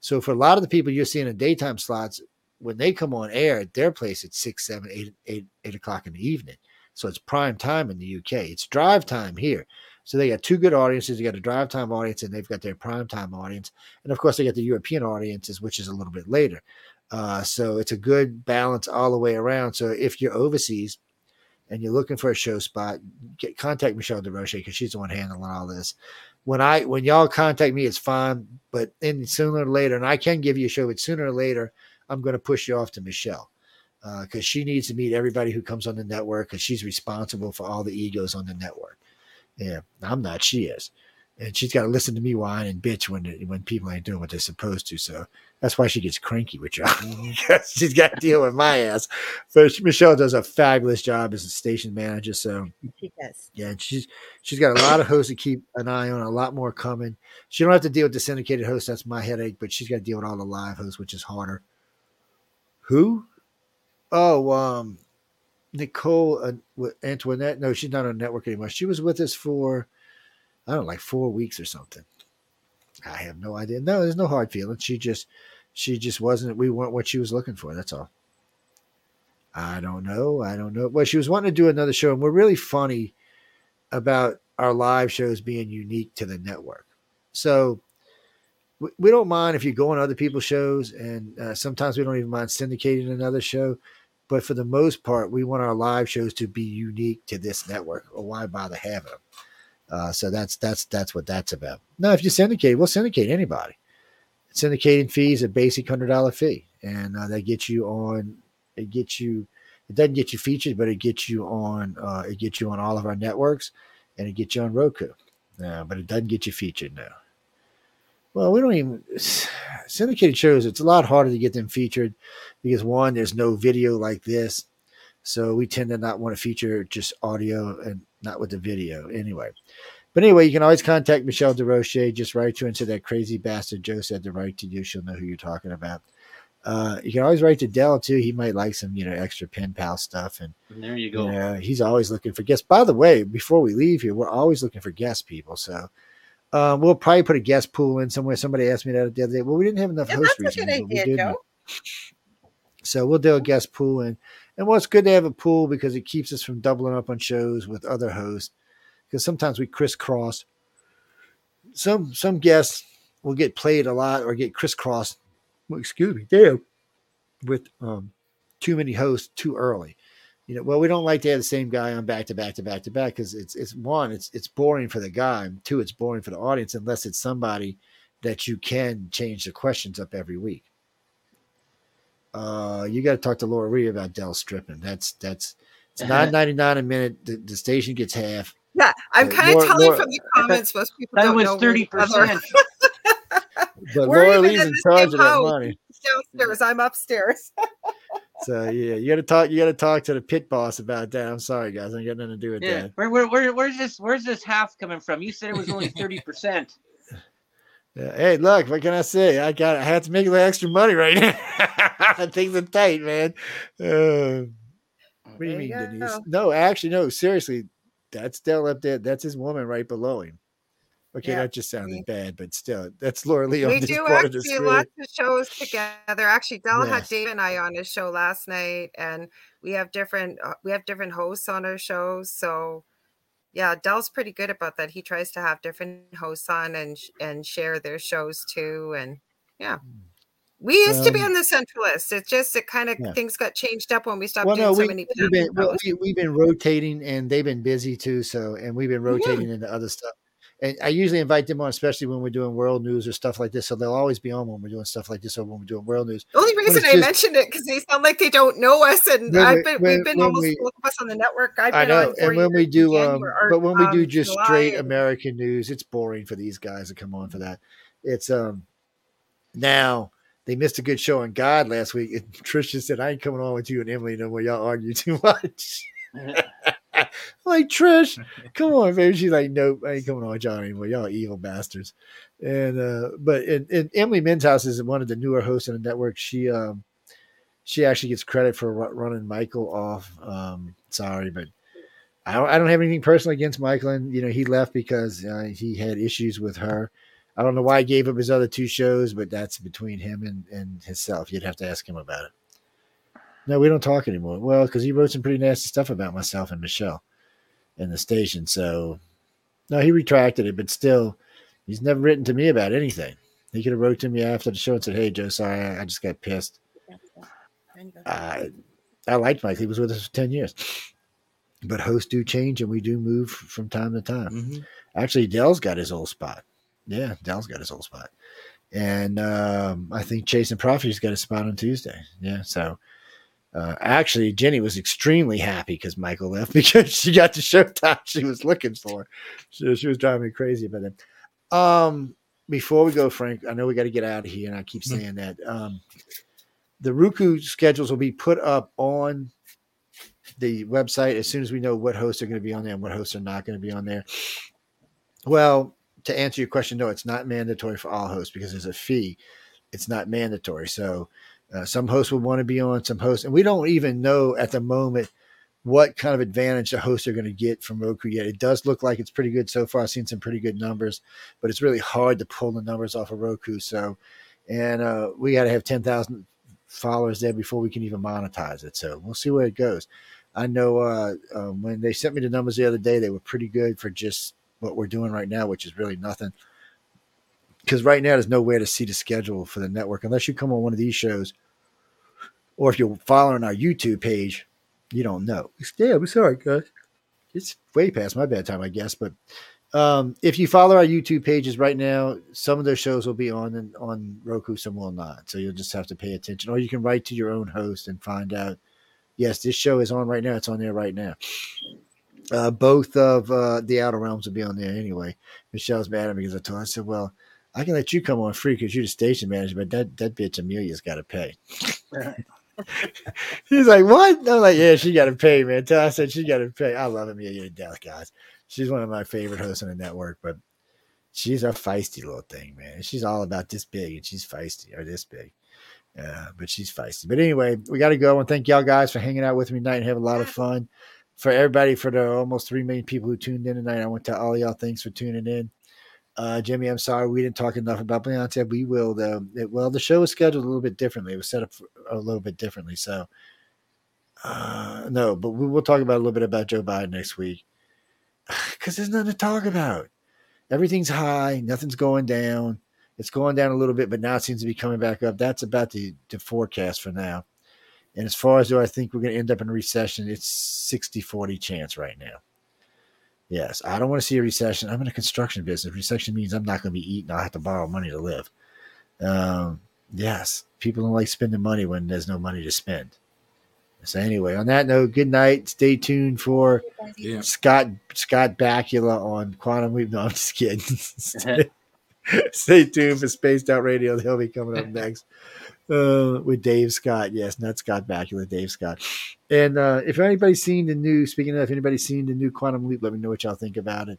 So for a lot of the people you're seeing in daytime slots, when they come on air at their place at six, seven, eight, eight, eight o'clock in the evening. So it's prime time in the UK. It's drive time here. So they got two good audiences. You got a drive time audience, and they've got their prime time audience, and of course they got the European audiences, which is a little bit later. Uh, so it's a good balance all the way around. So if you're overseas and you're looking for a show spot, get contact Michelle DeRoche because she's the one handling all this. When I when y'all contact me, it's fine. But then sooner or later, and I can give you a show, but sooner or later, I'm going to push you off to Michelle because uh, she needs to meet everybody who comes on the network because she's responsible for all the egos on the network. Yeah, I'm not. She is and she's got to listen to me whine and bitch when when people ain't doing what they're supposed to. So that's why she gets cranky with y'all. Mm-hmm. she's got to deal with my ass. But Michelle does a fabulous job as a station manager. So she does. Yeah, she's she's got a lot of hosts to keep an eye on. A lot more coming. She don't have to deal with the syndicated hosts. That's my headache. But she's got to deal with all the live hosts, which is harder. Who? Oh, um, Nicole uh, Antoinette. No, she's not on network anymore. She was with us for I don't know, like four weeks or something. I have no idea. No, there's no hard feelings. She just, she just wasn't. We weren't what she was looking for. That's all. I don't know. I don't know. Well, she was wanting to do another show, and we're really funny about our live shows being unique to the network. So we, we don't mind if you go on other people's shows, and uh, sometimes we don't even mind syndicating another show. But for the most part, we want our live shows to be unique to this network, or why bother having them? Uh, so that's that's that's what that's about. Now, if you syndicate, we'll syndicate anybody. Syndicating fees a basic hundred dollar fee, and uh, that gets you on. It gets you. It doesn't get you featured, but it gets you on. Uh, it gets you on all of our networks, and it gets you on Roku. Uh, but it doesn't get you featured now. Well, we don't even syndicated shows. It's a lot harder to get them featured because one, there's no video like this, so we tend to not want to feature just audio and not with the video anyway. But anyway, you can always contact Michelle DeRoche. Just write to her and say that crazy bastard Joe said to write to you. She'll know who you're talking about. Uh, you can always write to Dell too. He might like some, you know, extra pen pal stuff. And, and there you go. Yeah, he's always looking for guests. By the way, before we leave here, we're always looking for guest people. So uh, we'll probably put a guest pool in somewhere. Somebody asked me that the other day. Well, we didn't have enough yeah, hosts recently. Idea, so we'll do a guest pool in. And well, it's good to have a pool because it keeps us from doubling up on shows with other hosts. Because sometimes we crisscross. Some some guests will get played a lot or get crisscrossed. Well, excuse me, damn, with um, too many hosts too early. You know, well, we don't like to have the same guy on back to back to back to back because it's it's one, it's it's boring for the guy. And two, it's boring for the audience unless it's somebody that you can change the questions up every week. Uh, you got to talk to Laura Lee about Dell stripping. That's that's it's uh-huh. nine ninety nine a minute. The, the, station gets half. Yeah, I'm kind of telling Laura, from the comments most people that was thirty percent. but We're Laura Lee's in charge of that money. Downstairs, I'm upstairs. so yeah, you got to talk. You got to talk to the pit boss about that. I'm sorry, guys. I got nothing to do with yeah. that. Where, where, where, where's this? Where's this half coming from? You said it was only thirty percent. Yeah. Hey, look, what can I say? I got I had to make a little extra money right now. Things are tight, man. Uh, what do you mean, you Denise? No, actually, no, seriously. That's Dell up there. That's his woman right below him. Okay, yeah. that just sounded bad, but still, that's Laura Lee. We do actually lots of shows together. Actually, Dell had Dave and I on his show last night, and we have different uh, we have different hosts on our shows. So yeah, Dell's pretty good about that. He tries to have different hosts on and and share their shows too. And yeah, hmm. we used um, to be um on the centralist. It just it kind of yeah. things got changed up when we stopped well, doing no, so we, many. We've been, well, we, have been rotating, and they've been busy too. So and we've been rotating into other stuff. And I usually invite them on, especially when we're doing world news or stuff like this. So they'll always be on when we're doing stuff like this or when we're doing world news. The only reason I just, mentioned it because they sound like they don't know us, and when, I've been when, we've been almost we, of us on the network. I've I know, and when we do, um, but when we do um, just July straight American news, it's boring for these guys to come on for that. It's um now they missed a good show on God last week, and Trisha said, "I ain't coming on with you and Emily no more. Y'all argue too much." like Trish, come on, baby. She's like, nope, I ain't coming on with y'all anymore. Y'all evil bastards. And uh, but and, and Emily Minthouse is one of the newer hosts on the network. She um she actually gets credit for running Michael off. Um, sorry, but I don't I don't have anything personal against Michael. And you know he left because uh, he had issues with her. I don't know why he gave up his other two shows, but that's between him and, and himself. You'd have to ask him about it. No, we don't talk anymore. Well, because he wrote some pretty nasty stuff about myself and Michelle in the station. So, no, he retracted it, but still, he's never written to me about anything. He could have wrote to me after the show and said, "Hey, Joe, sorry, I just got pissed." I I liked Mike. He was with us for ten years. But hosts do change, and we do move from time to time. Mm-hmm. Actually, Dell's got his old spot. Yeah, Dell's got his old spot, and um, I think Chase and Prophecy's got a spot on Tuesday. Yeah, so uh, actually, Jenny was extremely happy because Michael left because she got the showtime she was looking for. So she was driving me crazy about it. Um, before we go, Frank, I know we got to get out of here, and I keep mm-hmm. saying that. Um, the Roku schedules will be put up on the website as soon as we know what hosts are going to be on there and what hosts are not going to be on there. Well, to answer your question, no, it's not mandatory for all hosts because there's a fee. It's not mandatory. So uh, some hosts will want to be on, some hosts, and we don't even know at the moment what kind of advantage the hosts are going to get from Roku yet. It does look like it's pretty good so far. I've seen some pretty good numbers, but it's really hard to pull the numbers off of Roku. So, and uh, we got to have 10,000 followers there before we can even monetize it. So we'll see where it goes. I know uh, um, when they sent me the numbers the other day, they were pretty good for just what we're doing right now, which is really nothing because right now there's no way to see the schedule for the network unless you come on one of these shows, or if you're following our YouTube page, you don't know. Yeah, I'm sorry, guys. It's way past my bedtime, I guess. But um, if you follow our YouTube pages right now, some of those shows will be on on Roku, some will not. So you'll just have to pay attention, or you can write to your own host and find out. Yes, this show is on right now. It's on there right now. Uh, both of uh, the Outer Realms will be on there anyway. Michelle's mad at me because I told her, I said, well, I can let you come on free because you're the station manager, but that, that bitch Amelia's got to pay. He's like, what? I'm like, yeah, she got to pay, man. Tell I said she got to pay. I love Amelia to death, guys. She's one of my favorite hosts on the network, but she's a feisty little thing, man. She's all about this big, and she's feisty or this big. Uh, but she's feisty. But anyway, we got to go. And thank y'all guys for hanging out with me tonight and have a lot of fun. For everybody, for the almost three million people who tuned in tonight, I want to all y'all thanks for tuning in. Uh, Jimmy, I'm sorry we didn't talk enough about Beyonce. We will, though. It, well, the show was scheduled a little bit differently. It was set up a little bit differently. So, uh, no, but we will talk about a little bit about Joe Biden next week because there's nothing to talk about. Everything's high, nothing's going down. It's going down a little bit, but now it seems to be coming back up. That's about the, the forecast for now. And as far as do I think we're going to end up in a recession, it's 60 40 chance right now. Yes, I don't want to see a recession. I'm in a construction business. Recession means I'm not going to be eating. I'll have to borrow money to live. Um, yes, people don't like spending money when there's no money to spend. So anyway, on that note, good night. Stay tuned for yeah. Scott Scott Bakula on Quantum Leap. No, I'm just kidding. stay, stay tuned for Spaced Out Radio. He'll be coming up next uh, with Dave Scott. Yes, not Scott Bakula, Dave Scott. And uh, if anybody's seen the new, speaking of, if anybody's seen the new Quantum Leap, let me know what y'all think about it.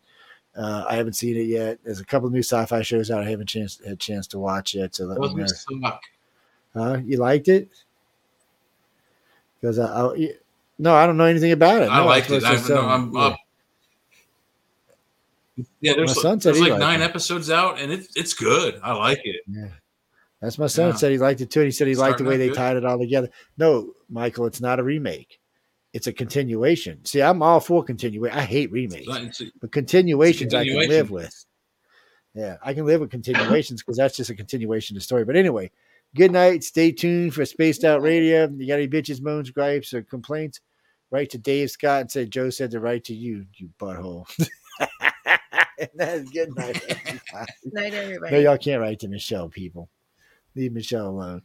Uh, I haven't seen it yet. There's a couple of new sci-fi shows out. I haven't chance, had a chance to watch yet. So let me know. Huh? You liked it? Because I, I, no, I don't know anything about it. I no, liked it. I, I'm yeah. up. Yeah, there's, son there's like nine it. episodes out, and it's it's good. I like it. Yeah. That's my son yeah. said he liked it too. And he said he liked the way they good. tied it all together. No, Michael, it's not a remake. It's a continuation. See, I'm all for continuation. I hate remakes, it's a, but continuations continuation. I can live with. Yeah, I can live with continuations because that's just a continuation of the story. But anyway, good night. Stay tuned for Spaced Out Radio. You got any bitches, moans, gripes, or complaints? Write to Dave Scott and say Joe said to write to you, you butthole. and that's good night. night, everybody. No, y'all can't write to Michelle, people. Leave Michelle alone.